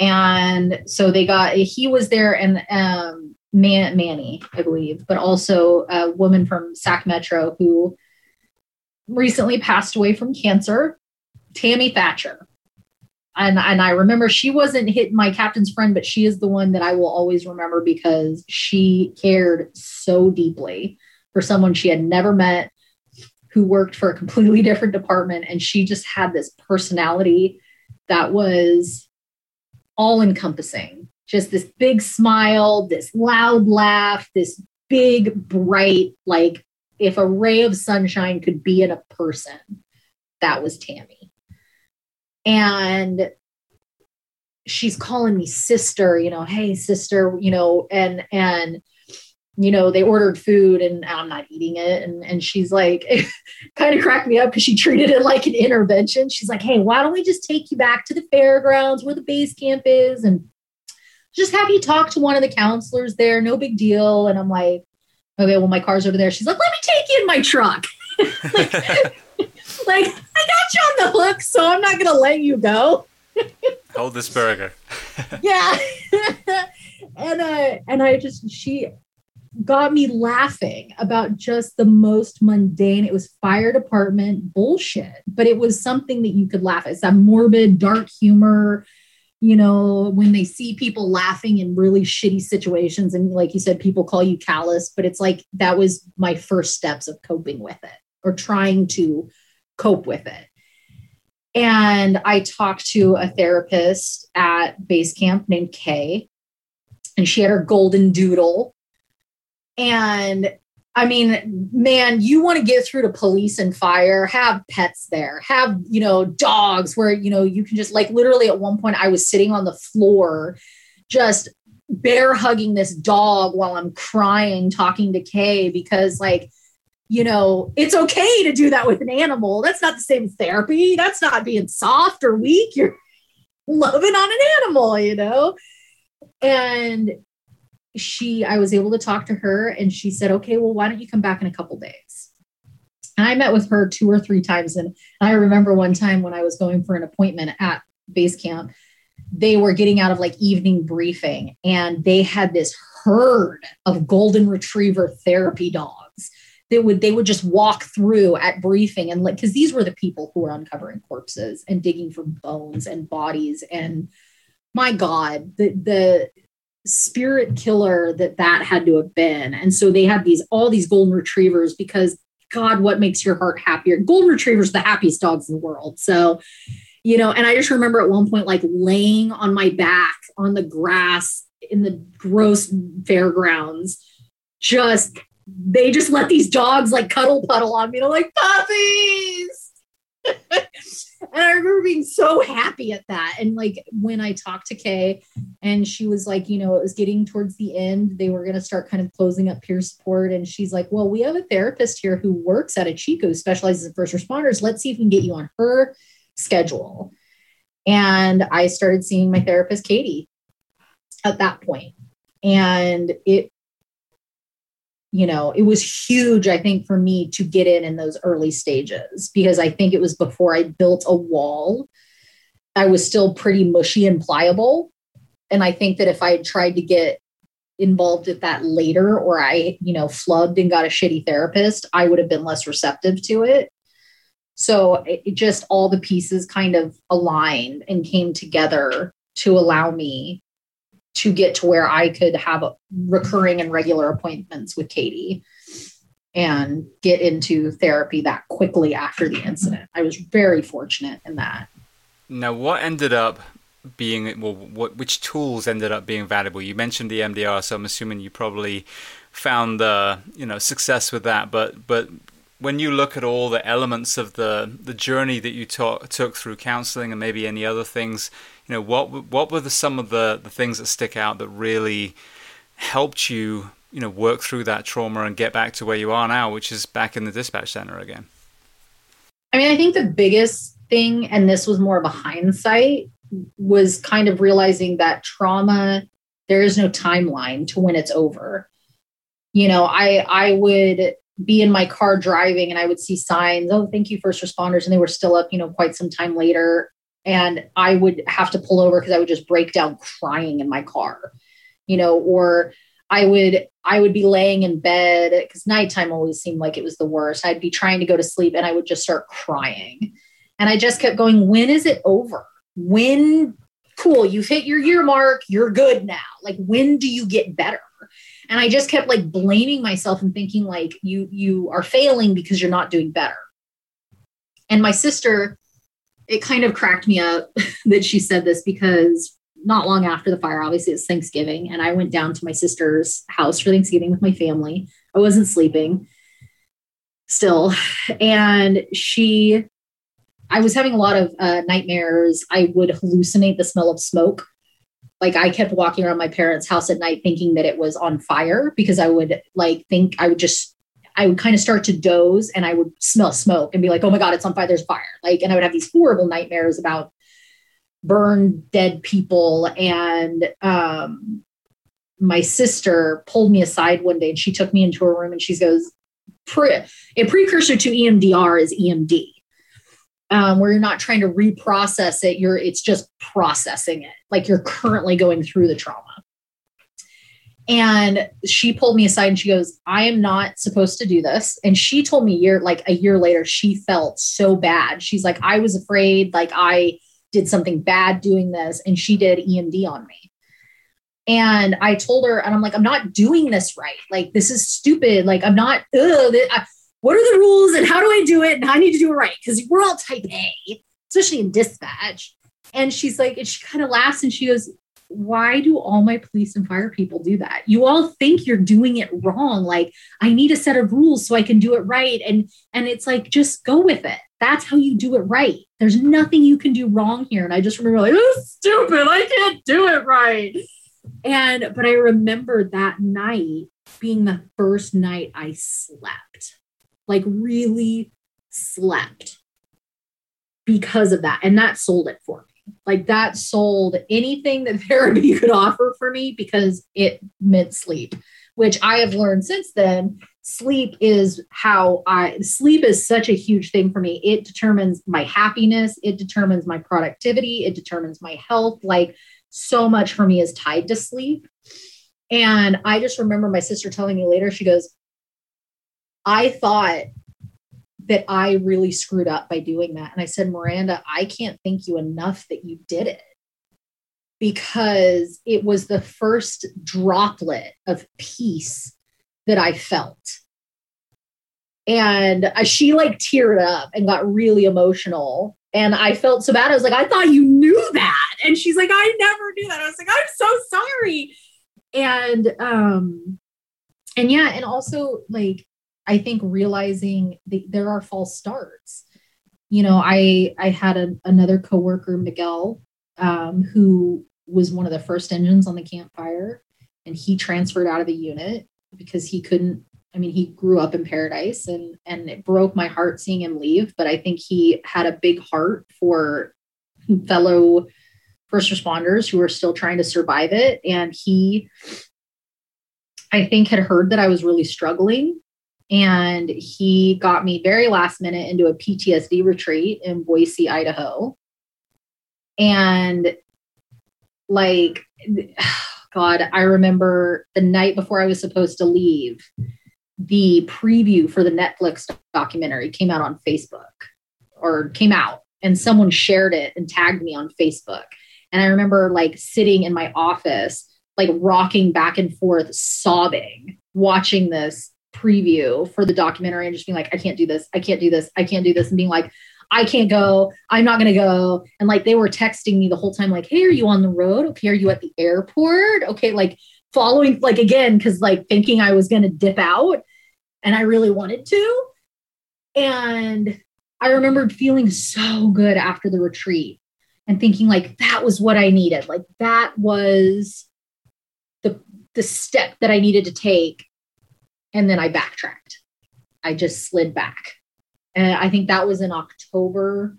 And so they got he was there and um Man, Manny, I believe, but also a woman from Sac Metro who recently passed away from cancer, Tammy Thatcher and and I remember she wasn't hit my captain's friend, but she is the one that I will always remember because she cared so deeply for someone she had never met who worked for a completely different department. And she just had this personality that was all encompassing just this big smile this loud laugh this big bright like if a ray of sunshine could be in a person that was tammy and she's calling me sister you know hey sister you know and and you know they ordered food and i'm not eating it. And and she's like kind of cracked me up because she treated it like an intervention. She's like hey why don't we just take you back to the fairgrounds where the base camp is and just have you talk to one of the counselors there? No big deal. And i'm like okay well my car's over there. She's like let me take you in my truck like, I got you on the hook, so I'm not gonna let you go. Hold this burger. yeah. and uh and I just she got me laughing about just the most mundane. It was fire department bullshit, but it was something that you could laugh at. It's that morbid, dark humor. You know, when they see people laughing in really shitty situations, and like you said, people call you callous, but it's like that was my first steps of coping with it or trying to cope with it. And I talked to a therapist at base camp named Kay, and she had her golden doodle. And I mean, man, you want to get through to police and fire, have pets there, have, you know, dogs where, you know, you can just like literally at one point I was sitting on the floor just bear hugging this dog while I'm crying, talking to Kay because like you know, it's okay to do that with an animal. That's not the same therapy. That's not being soft or weak. You're loving on an animal, you know? And she, I was able to talk to her and she said, okay, well, why don't you come back in a couple days? And I met with her two or three times. And I remember one time when I was going for an appointment at base camp, they were getting out of like evening briefing and they had this herd of golden retriever therapy dogs they would they would just walk through at briefing and like because these were the people who were uncovering corpses and digging for bones and bodies and my god the the spirit killer that that had to have been and so they had these all these golden retrievers because God, what makes your heart happier? Golden retrievers, the happiest dogs in the world. So, you know, and I just remember at one point, like laying on my back on the grass in the gross fairgrounds, just they just let these dogs like cuddle puddle on me. They're like puppies. and I remember being so happy at that. And like when I talked to Kay, and she was like, you know, it was getting towards the end, they were going to start kind of closing up peer support. And she's like, well, we have a therapist here who works at a Chico, who specializes in first responders. Let's see if we can get you on her schedule. And I started seeing my therapist, Katie, at that point. And it you know, it was huge, I think, for me to get in in those early stages because I think it was before I built a wall. I was still pretty mushy and pliable. And I think that if I had tried to get involved at that later or I, you know, flubbed and got a shitty therapist, I would have been less receptive to it. So it, it just all the pieces kind of aligned and came together to allow me to get to where I could have recurring and regular appointments with Katie and get into therapy that quickly after the incident. I was very fortunate in that. Now, what ended up being well? What which tools ended up being valuable? You mentioned the EMDR, so I'm assuming you probably found the you know success with that. But but when you look at all the elements of the the journey that you took through counseling and maybe any other things you know what what were the, some of the the things that stick out that really helped you you know work through that trauma and get back to where you are now which is back in the dispatch center again? I mean i think the biggest thing and this was more of a hindsight was kind of realizing that trauma there is no timeline to when it's over. You know i i would be in my car driving and i would see signs oh thank you first responders and they were still up you know quite some time later and I would have to pull over because I would just break down crying in my car, you know, or I would I would be laying in bed because nighttime always seemed like it was the worst. I'd be trying to go to sleep and I would just start crying. And I just kept going, when is it over? When cool, you've hit your year mark, you're good now. Like when do you get better? And I just kept like blaming myself and thinking like you you are failing because you're not doing better. And my sister it kind of cracked me up that she said this because not long after the fire, obviously it's Thanksgiving, and I went down to my sister's house for Thanksgiving with my family. I wasn't sleeping still, and she, I was having a lot of uh, nightmares. I would hallucinate the smell of smoke. Like I kept walking around my parents' house at night thinking that it was on fire because I would like think I would just I would kind of start to doze and I would smell smoke and be like, oh my God, it's on fire, there's fire. Like, and I would have these horrible nightmares about burned dead people. And um, my sister pulled me aside one day and she took me into her room and she goes, Pre- a precursor to EMDR is EMD. Um, where you're not trying to reprocess it, you're it's just processing it like you're currently going through the trauma. And she pulled me aside and she goes, I am not supposed to do this. And she told me year like a year later, she felt so bad. She's like, I was afraid like I did something bad doing this. And she did EMD on me. And I told her, and I'm like, I'm not doing this right. Like, this is stupid. Like, I'm not, ugh, what are the rules and how do I do it? And I need to do it right. Cause we're all type A, especially in dispatch. And she's like, and she kind of laughs and she goes, why do all my police and fire people do that? You all think you're doing it wrong. Like I need a set of rules so I can do it right. And and it's like just go with it. That's how you do it right. There's nothing you can do wrong here. And I just remember like, is stupid. I can't do it right. And but I remember that night being the first night I slept. Like really slept because of that. And that sold it for me like that sold anything that therapy could offer for me because it meant sleep, which I have learned since then. Sleep is how I sleep is such a huge thing for me. It determines my happiness, it determines my productivity, it determines my health. Like so much for me is tied to sleep. And I just remember my sister telling me later, she goes, I thought that I really screwed up by doing that. And I said, Miranda, I can't thank you enough that you did it because it was the first droplet of peace that I felt. And she like teared up and got really emotional. And I felt so bad. I was like, I thought you knew that. And she's like, I never knew that. I was like, I'm so sorry. And um, and yeah, and also like I think realizing there are false starts. You know, I I had a, another coworker, Miguel, um, who was one of the first engines on the Camp Fire, and he transferred out of the unit because he couldn't. I mean, he grew up in Paradise, and and it broke my heart seeing him leave. But I think he had a big heart for fellow first responders who are still trying to survive it, and he I think had heard that I was really struggling and he got me very last minute into a PTSD retreat in Boise, Idaho. And like, God, I remember the night before I was supposed to leave, the preview for the Netflix documentary came out on Facebook or came out, and someone shared it and tagged me on Facebook. And I remember like sitting in my office, like rocking back and forth, sobbing, watching this preview for the documentary and just being like, I can't do this. I can't do this. I can't do this. And being like, I can't go. I'm not to go. And like they were texting me the whole time, like, hey, are you on the road? Okay. Are you at the airport? Okay. Like following, like again, because like thinking I was to dip out and I really wanted to. And I remembered feeling so good after the retreat and thinking like that was what I needed. Like that was the the step that I needed to take and then I backtracked. I just slid back. And I think that was in October.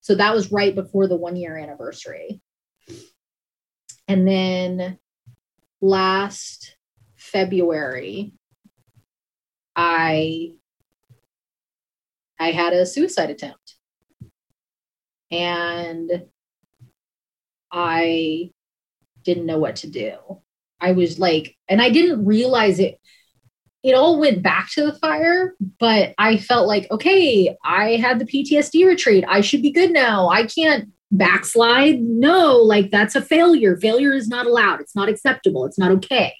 So that was right before the one year anniversary. And then last February, I I had a suicide attempt. And I didn't know what to do. I was like, and I didn't realize it it all went back to the fire, but I felt like, okay, I had the PTSD retreat. I should be good now. I can't backslide. No, like that's a failure. Failure is not allowed. It's not acceptable. It's not okay.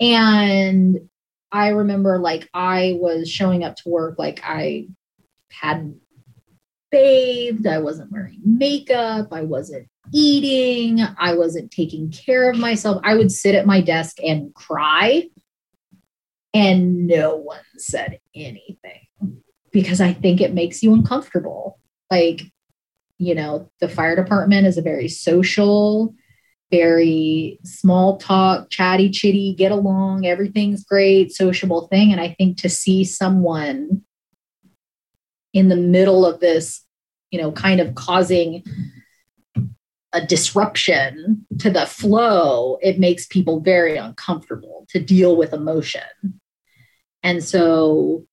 And I remember like I was showing up to work like I hadn't bathed, I wasn't wearing makeup, I wasn't eating, I wasn't taking care of myself. I would sit at my desk and cry and no one said anything because I think it makes you uncomfortable. Like, you know, the fire department is a very social, very small talk, chatty chitty, get along, everything's great, sociable thing. And I think to see someone in the middle of this, you know, kind of causing a disruption to the flow, it makes people very uncomfortable to deal with emotion. And so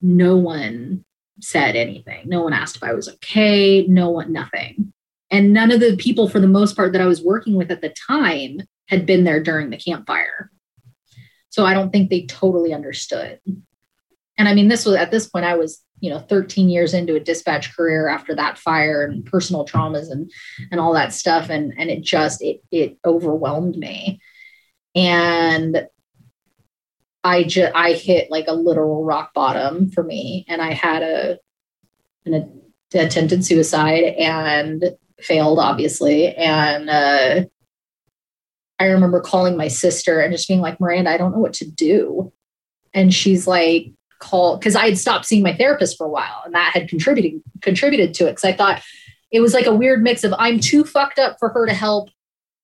no one said anything. No one asked if I was okay. No one, nothing. And none of the people, for the most part, that I was working with at the time had been there during the Camp Fire. So I don't think they totally understood. And I mean, this was at this point, I was, you know, 13 years into a dispatch career after that fire and personal traumas and and all that stuff. And and it just it it overwhelmed me. And I just I hit like a literal rock bottom for me, and I had a an attempted suicide and failed, obviously. And uh, I remember calling my sister and just being like, Miranda, I don't know what to do. And she's like, call because I had stopped seeing my therapist for a while, and that had contributed contributed to it. Because I thought it was like a weird mix of I'm too fucked up for her to help,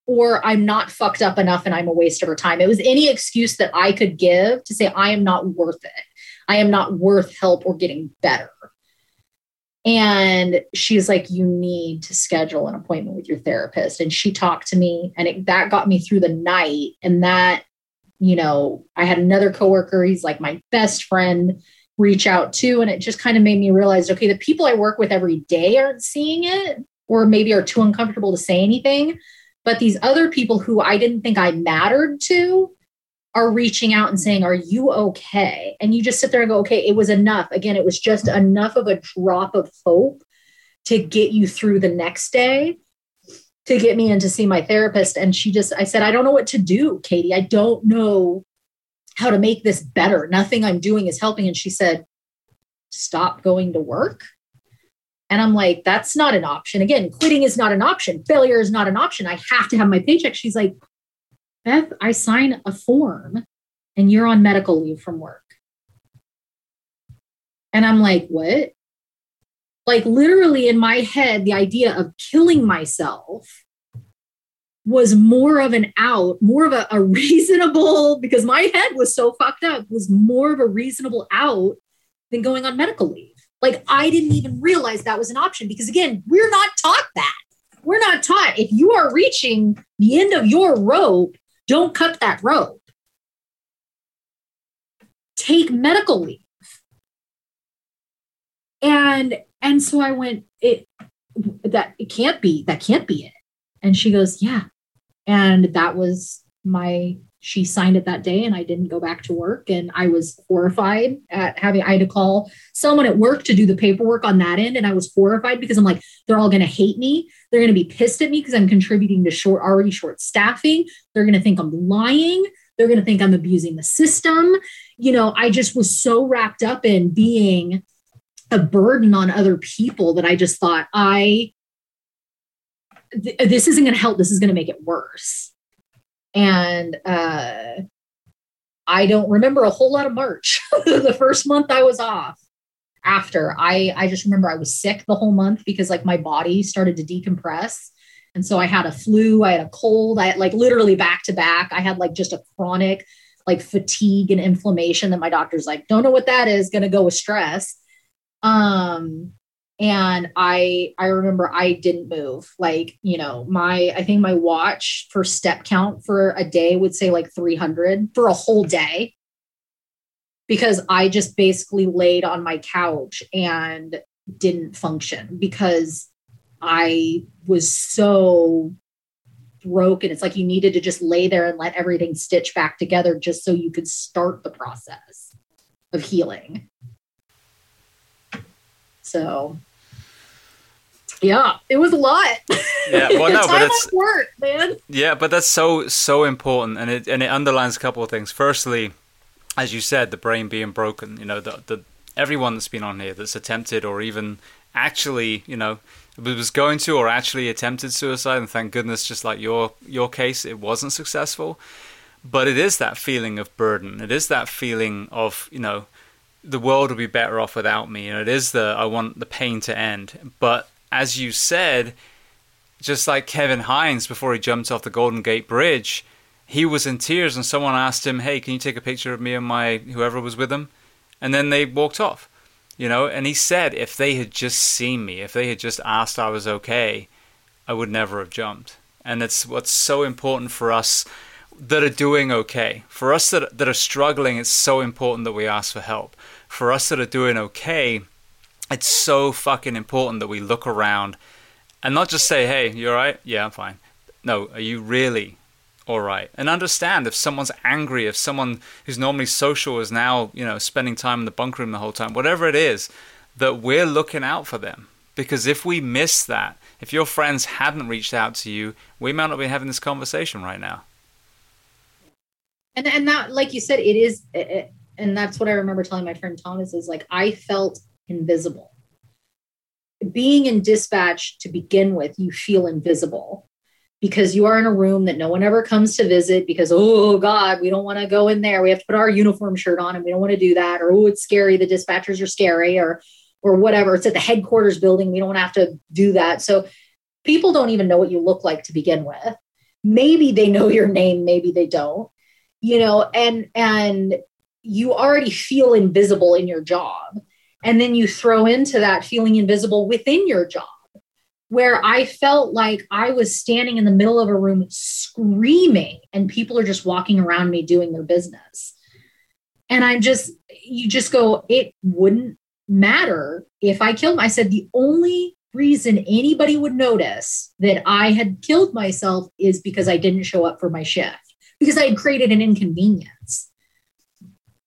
or I'm not fucked up enough and I'm a waste of her time. It was any excuse that I could give to say, I am not worth it. I am not worth help or getting better. And she's like, You need to schedule an appointment with your therapist. And she talked to me, and it, that got me through the night. And that, you know, I had another coworker, he's like my best friend, reach out to. And it just kind of made me realize okay, the people I work with every day aren't seeing it, or maybe are too uncomfortable to say anything. But these other people who I didn't think I mattered to are reaching out and saying, Are you okay? And you just sit there and go, Okay, it was enough. Again, it was just enough of a drop of hope to get you through the next day to get me in to see my therapist. And she just, I said, I don't know what to do, Katie. I don't know how to make this better. Nothing I'm doing is helping. And she said, stop going to work. And I'm like, that's not an option. Again, quitting is not an option. Failure is not an option. I have to have my paycheck. She's like, Beth, I sign a form and you're on medical leave from work. And I'm like, what? Like, literally in my head, the idea of killing myself was more of an out, more of a, a, reasonable, because my head was so fucked up, was more of a reasonable out than going on medical leave. Like I didn't even realize that was an option because again, we're not taught that. We're not taught if you are reaching the end of your rope, don't cut that rope. Take medical leave. And and so I went, it that it can't be, that can't be it. And she goes, Yeah. And that was my she signed it that day and I didn't go back to work. And I was horrified at having, I had to call someone at work to do the paperwork on that end. And I was horrified because I'm like, they're all going to hate me. They're going to be pissed at me because I'm contributing to short, already short staffing. They're going to think I'm lying. They're going to think I'm abusing the system. You know, I just was so wrapped up in being a burden on other people that I just thought, I, th- this isn't going to help. This is going to make it worse and uh, I don't remember a whole lot of March. the first month I was off. After I, I just remember I was sick the whole month because like my body started to decompress, and so I had a flu, I had a cold, I had like literally back to back. I had like just a chronic like fatigue and inflammation that my doctor's like, don't know what that is, to go with stress. Um, and i i remember i didn't move. Like you know my i think my watch for step count for a day would say like 300 for a whole day. Because i just basically laid on my couch and didn't function because i was so broken. It's like you needed to just lay there and let everything stitch back together just so you could start the process of healing. So yeah, it was a lot. Yeah, well, no, but it's work, man. Yeah, but that's so so important, and it and it underlines a couple of things. Firstly, as you said, the brain being broken. You know, the the everyone that's been on here that's attempted or even actually, you know, was going to or actually attempted suicide, and thank goodness, just like your your case, it wasn't successful. But it is that feeling of burden. It is that feeling of you know the world would be better off without me. And it is the I want the pain to end. But as you said, just like Kevin Hines before he jumped off the Golden Gate Bridge, he was in tears and someone asked him, "Hey, can you take a picture of me and my whoever was with him?" And then they walked off. You know, and he said if they had just seen me, if they had just asked I was okay, I would never have jumped. And it's what's so important for us that are doing okay. For us that that are struggling, it's so important that we ask for help. For us that are doing okay, it's so fucking important that we look around and not just say, "Hey, you all right? Yeah, I'm fine." No, are you really all right? And understand if someone's angry, if someone who's normally social is now, you know, spending time in the bunk room the whole time, whatever it is, that we're looking out for them. Because if we miss that, if your friends hadn't reached out to you, we might not be having this conversation right now. And and that, like you said, it is, and that's what I remember telling my friend Thomas is like I felt invisible. Being in dispatch to begin with, you feel invisible because you are in a room that no one ever comes to visit because, oh God, we don't want to go in there. We have to put our uniform shirt on and we don't want to do that. Or, oh, it's scary. The dispatchers are scary or, or whatever. It's at the headquarters building. We don't have to do that. So people don't even know what you look like to begin with. Maybe they know your name, maybe they don't, you know, and, and you already feel invisible in your job. And then you throw into that feeling invisible within your job, where I felt like I was standing in the middle of a room screaming, and people are just walking around me doing their business. And I'm just, you just go, it wouldn't matter if I killed. I said, the only reason anybody would notice that I had killed myself is because I didn't show up for my shift, because I had created an inconvenience.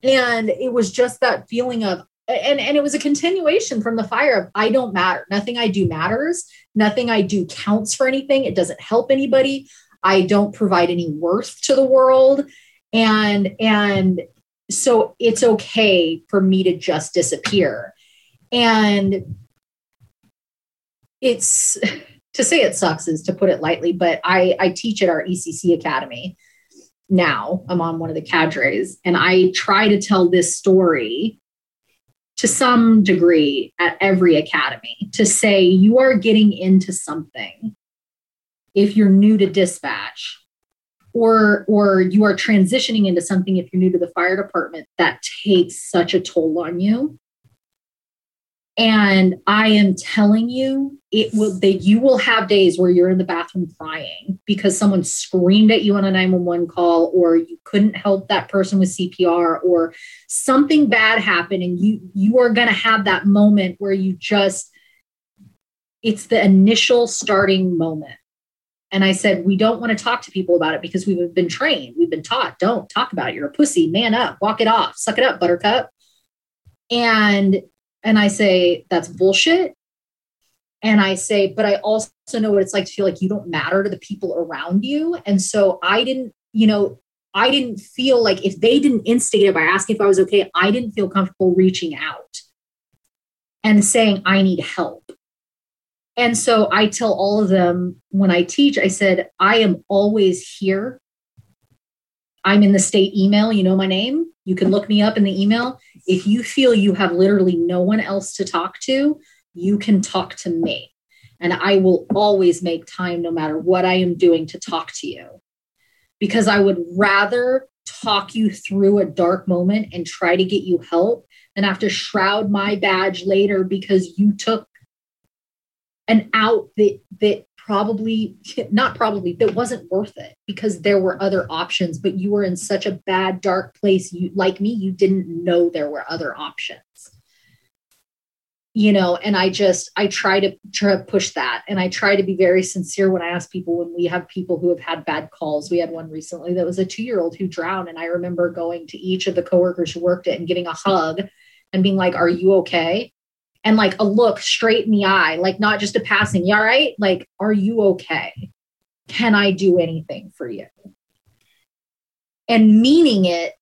And it was just that feeling of and and it was a continuation from the fire of i don't matter. Nothing i do matters. Nothing i do counts for anything. It doesn't help anybody. I don't provide any worth to the world. And and so it's okay for me to just disappear. And it's to say it sucks is to put it lightly, but I, I teach at our ECC Academy now. I'm on one of the cadres, and I try to tell this story to some degree at every academy to say you are getting into something if you're new to dispatch or or you are transitioning into something if you're new to the fire department that takes such a toll on you. And I am telling you, it will that you will have days where you're in the bathroom crying because someone screamed at you on a 911 call, or you couldn't help that person with CPR, or something bad happened, and you you are gonna have that moment where you just it's the initial starting moment. And I said, we don't want to talk to people about it because we've been trained, we've been taught, don't talk about it. You're a pussy, man up, walk it off, suck it up, buttercup. And and I say, that's bullshit. And I say, but I also know what it's like to feel like you don't matter to the people around you. And so I didn't, you know, I didn't feel like if they didn't instigate it by asking if I was okay, I didn't feel comfortable reaching out and saying, I need help. And so I tell all of them when I teach, I said, I am always here. I'm in the state email. You know my name. You can look me up in the email. If you feel you have literally no one else to talk to, you can talk to me. And I will always make time, no matter what I am doing, to talk to you. Because I would rather talk you through a dark moment and try to get you help than have to shroud my badge later because you took an out that that probably not probably that wasn't worth it because there were other options but you were in such a bad dark place you like me you didn't know there were other options you know and i just i try to try to push that and i try to be very sincere when i ask people when we have people who have had bad calls we had one recently that was a two year old who drowned and i remember going to each of the coworkers who worked it and giving a hug and being like are you okay and like a look straight in the eye, like not just a passing, you all right? Like, are you okay? Can I do anything for you? And meaning it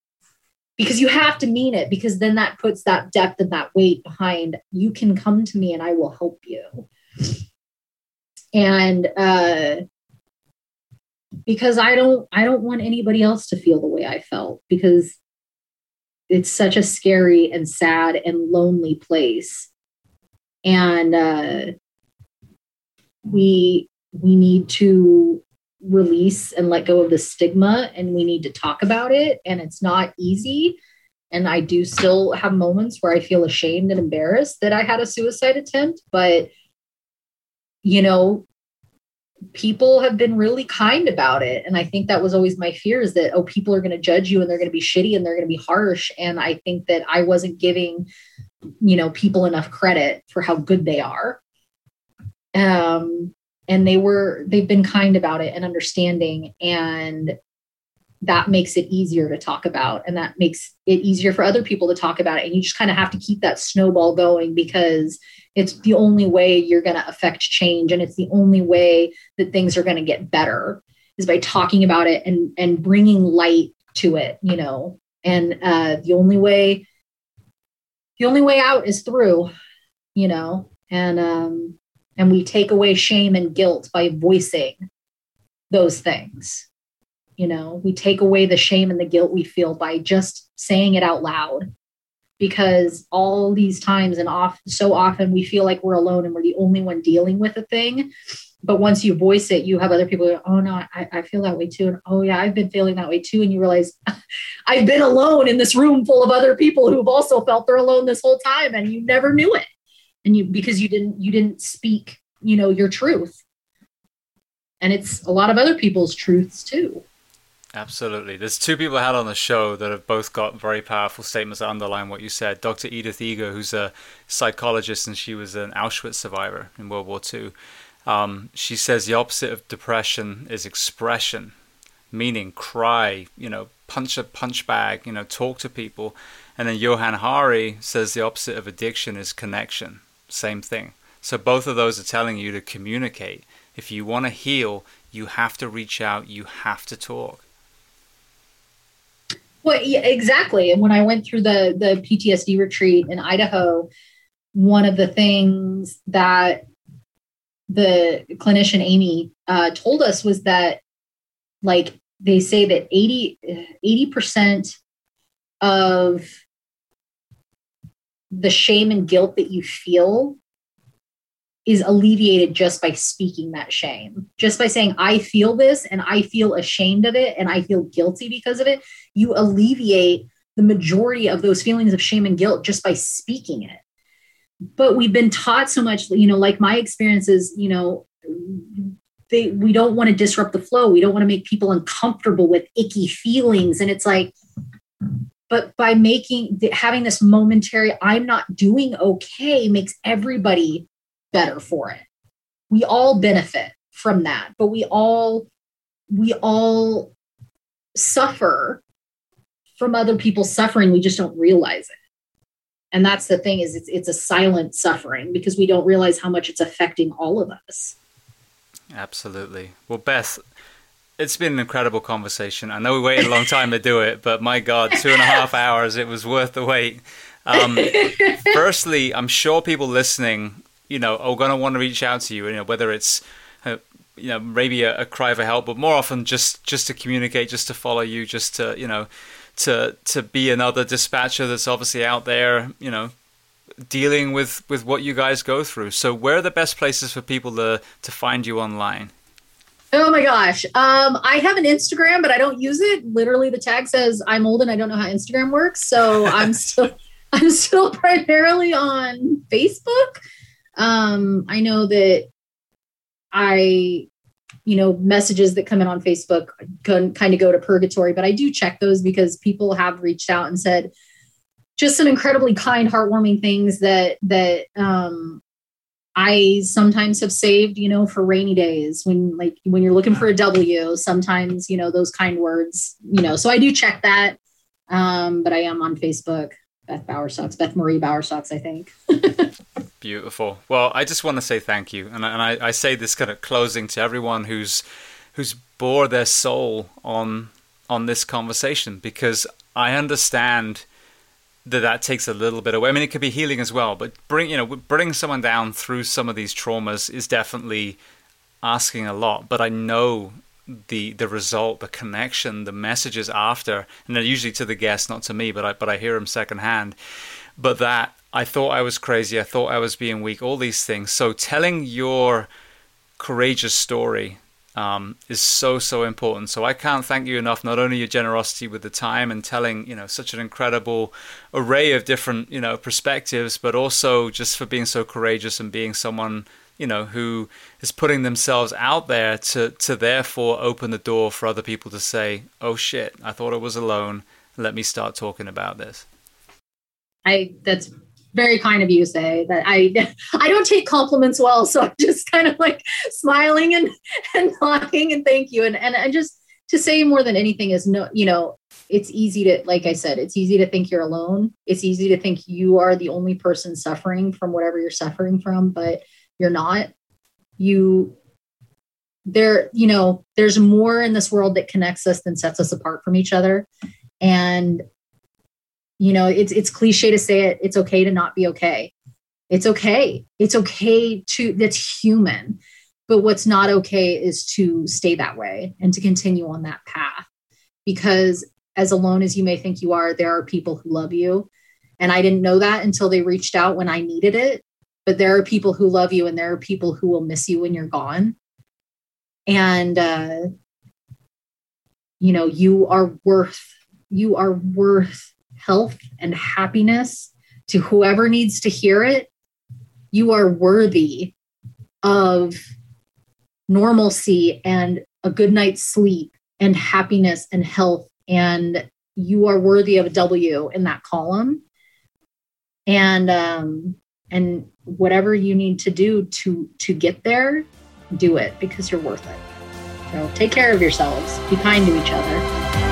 because you have to mean it because then that puts that depth and that weight behind you can come to me and I will help you. And uh because I don't I don't want anybody else to feel the way I felt because it's such a scary and sad and lonely place and uh, we we need to release and let go of the stigma and we need to talk about it and it's not easy. And i do still have moments where i feel ashamed and embarrassed that i had a suicide attempt but you know people have been really kind about it. And i think that was always my fear is that oh people are going to judge you and they're going to be shitty and they're going to be harsh. And i think that i wasn't giving you know people enough credit for how good they are. Um and they were they've been kind about it and understanding and that makes it easier to talk about and that makes it easier for other people to talk about it and you just kind of have to keep that snowball going because it's the only way you're going to affect change and it's the only way that things are going to get better is by talking about it and and bringing light to it you know? And uh the only way the only way out is through, you know, and um, and we take away shame and guilt by voicing those things. You know, we take away the shame and the guilt we feel by just saying it out loud. Because all these times and off so often we feel like we're alone and we're the only one dealing with a thing but once you voice it, you have other people go, oh no, I, I feel that way too. And oh yeah, I've been feeling that way too. And you realize I've been alone in this room full of other people who've also felt they're alone this whole time and you never knew it. And you because you didn't you didn't speak, you know, your truth. And it's a lot of other people's truths too. Absolutely. There's two people I had on the show that have both got very powerful statements that underline what you said. Dr. Edith Eger, who's a psychologist and she was an Auschwitz survivor in World War II um, she says the opposite of depression is expression, meaning cry, you know, punch a punch bag, you know, talk to people. And then Johann Hari says the opposite of addiction is connection. Same thing. So both of those are telling you to communicate. If you want to heal, you have to reach out, you have to talk. Well, yeah, exactly. And when I went through the the PTSD retreat in Idaho, one of the things that the clinician Amy uh, told us was that, like, they say that 80 percent of the shame and guilt that you feel is alleviated just by speaking that shame. Just by saying, I feel this and I feel ashamed of it and I feel guilty because of it, you alleviate the majority of those feelings of shame and guilt just by speaking it. But we've been taught so much, you know, like my experiences, you know, they we don't want to disrupt the flow. We don't want to make people uncomfortable with icky feelings. And it's like, but by making having this momentary i'm not doing okay makes everybody better for it. We all benefit from that but we all we all suffer from other people's suffering. We just don't realize it. And that's the thing is it's, it's a silent suffering because we don't realize how much it's affecting all of us. Absolutely. Well beth it's been an incredible conversation. I know we waited a long time to do it, but my God, two and a half hours, it was worth the wait. Um, firstly, I'm sure people listening, you know, are going to want to reach out to you, you know, whether it's, uh, you know, maybe a, a, cry for help, but more often just, just to communicate, just to follow you, just to, you know, to, to be another dispatcher that's obviously out there, you know, dealing with, with what you guys go through. So where are the best places for people to, to find you online? Oh my gosh. Um, I have an Instagram, but I don't use it. Literally, the tag says I'm old and I don't know how Instagram works. So I'm still I'm still primarily on Facebook. Um, I know that I, you know, messages that come in on Facebook can kind of go to purgatory, but I do check those because people have reached out and said just some incredibly kind, heartwarming things that that um, I sometimes have saved, you know, for rainy days when like when you're looking for a W, sometimes, you know, those kind words, you know, so I do check that. Um, but I am on Facebook, Beth Bowersox, Beth Marie Bowersox, I think. Beautiful. Well, I just want to say thank you. And, and I, I say this kind of closing to everyone who's, who's bore their soul on, on this conversation because I understand that that takes a little bit away. I mean, it could be healing as well, but bring you know bring someone down through some of these traumas is definitely asking a lot. But I know the the result, the connection, the messages after, and they're usually to the guest, not to me, but I but I hear them secondhand. But that I thought I was crazy, I thought I was being weak, all these things. So telling your courageous story um, is so so important. So I can't thank you enough. Not only your generosity with the time and telling you know such an incredible array of different you know perspectives, but also just for being so courageous and being someone you know who is putting themselves out there to to therefore open the door for other people to say, "Oh shit, I thought I was alone. Let me start talking about this." I that's very kind of you say that I I don't take compliments well, so I'm just kind of like smiling and and nodding and thank you and and and just to say more than anything is no you know it's easy to like I said it's easy to think you're alone. It's easy to think you are the only person suffering from whatever you're suffering from, but you're not. You there you know there's more in this world that connects us than sets us apart from each other and you know it's it's cliche to say it it's okay to not be okay. It's okay. It's okay to that's human. But what's not okay is to stay that way and to continue on that path. Because as alone as you may think you are there are people who love you. And i didn't know that until they reached out when i needed it. But there are people who love you and there are people who will miss you when you're gone. And uh you know you are worth you are worth health and happiness to whoever needs to hear it, you are worthy of normalcy and a good night's sleep and happiness and health. And you are worthy of a W in that column. And, um, and whatever you need to do to to get there do it because you're worth it so take care of yourselves be kind to each other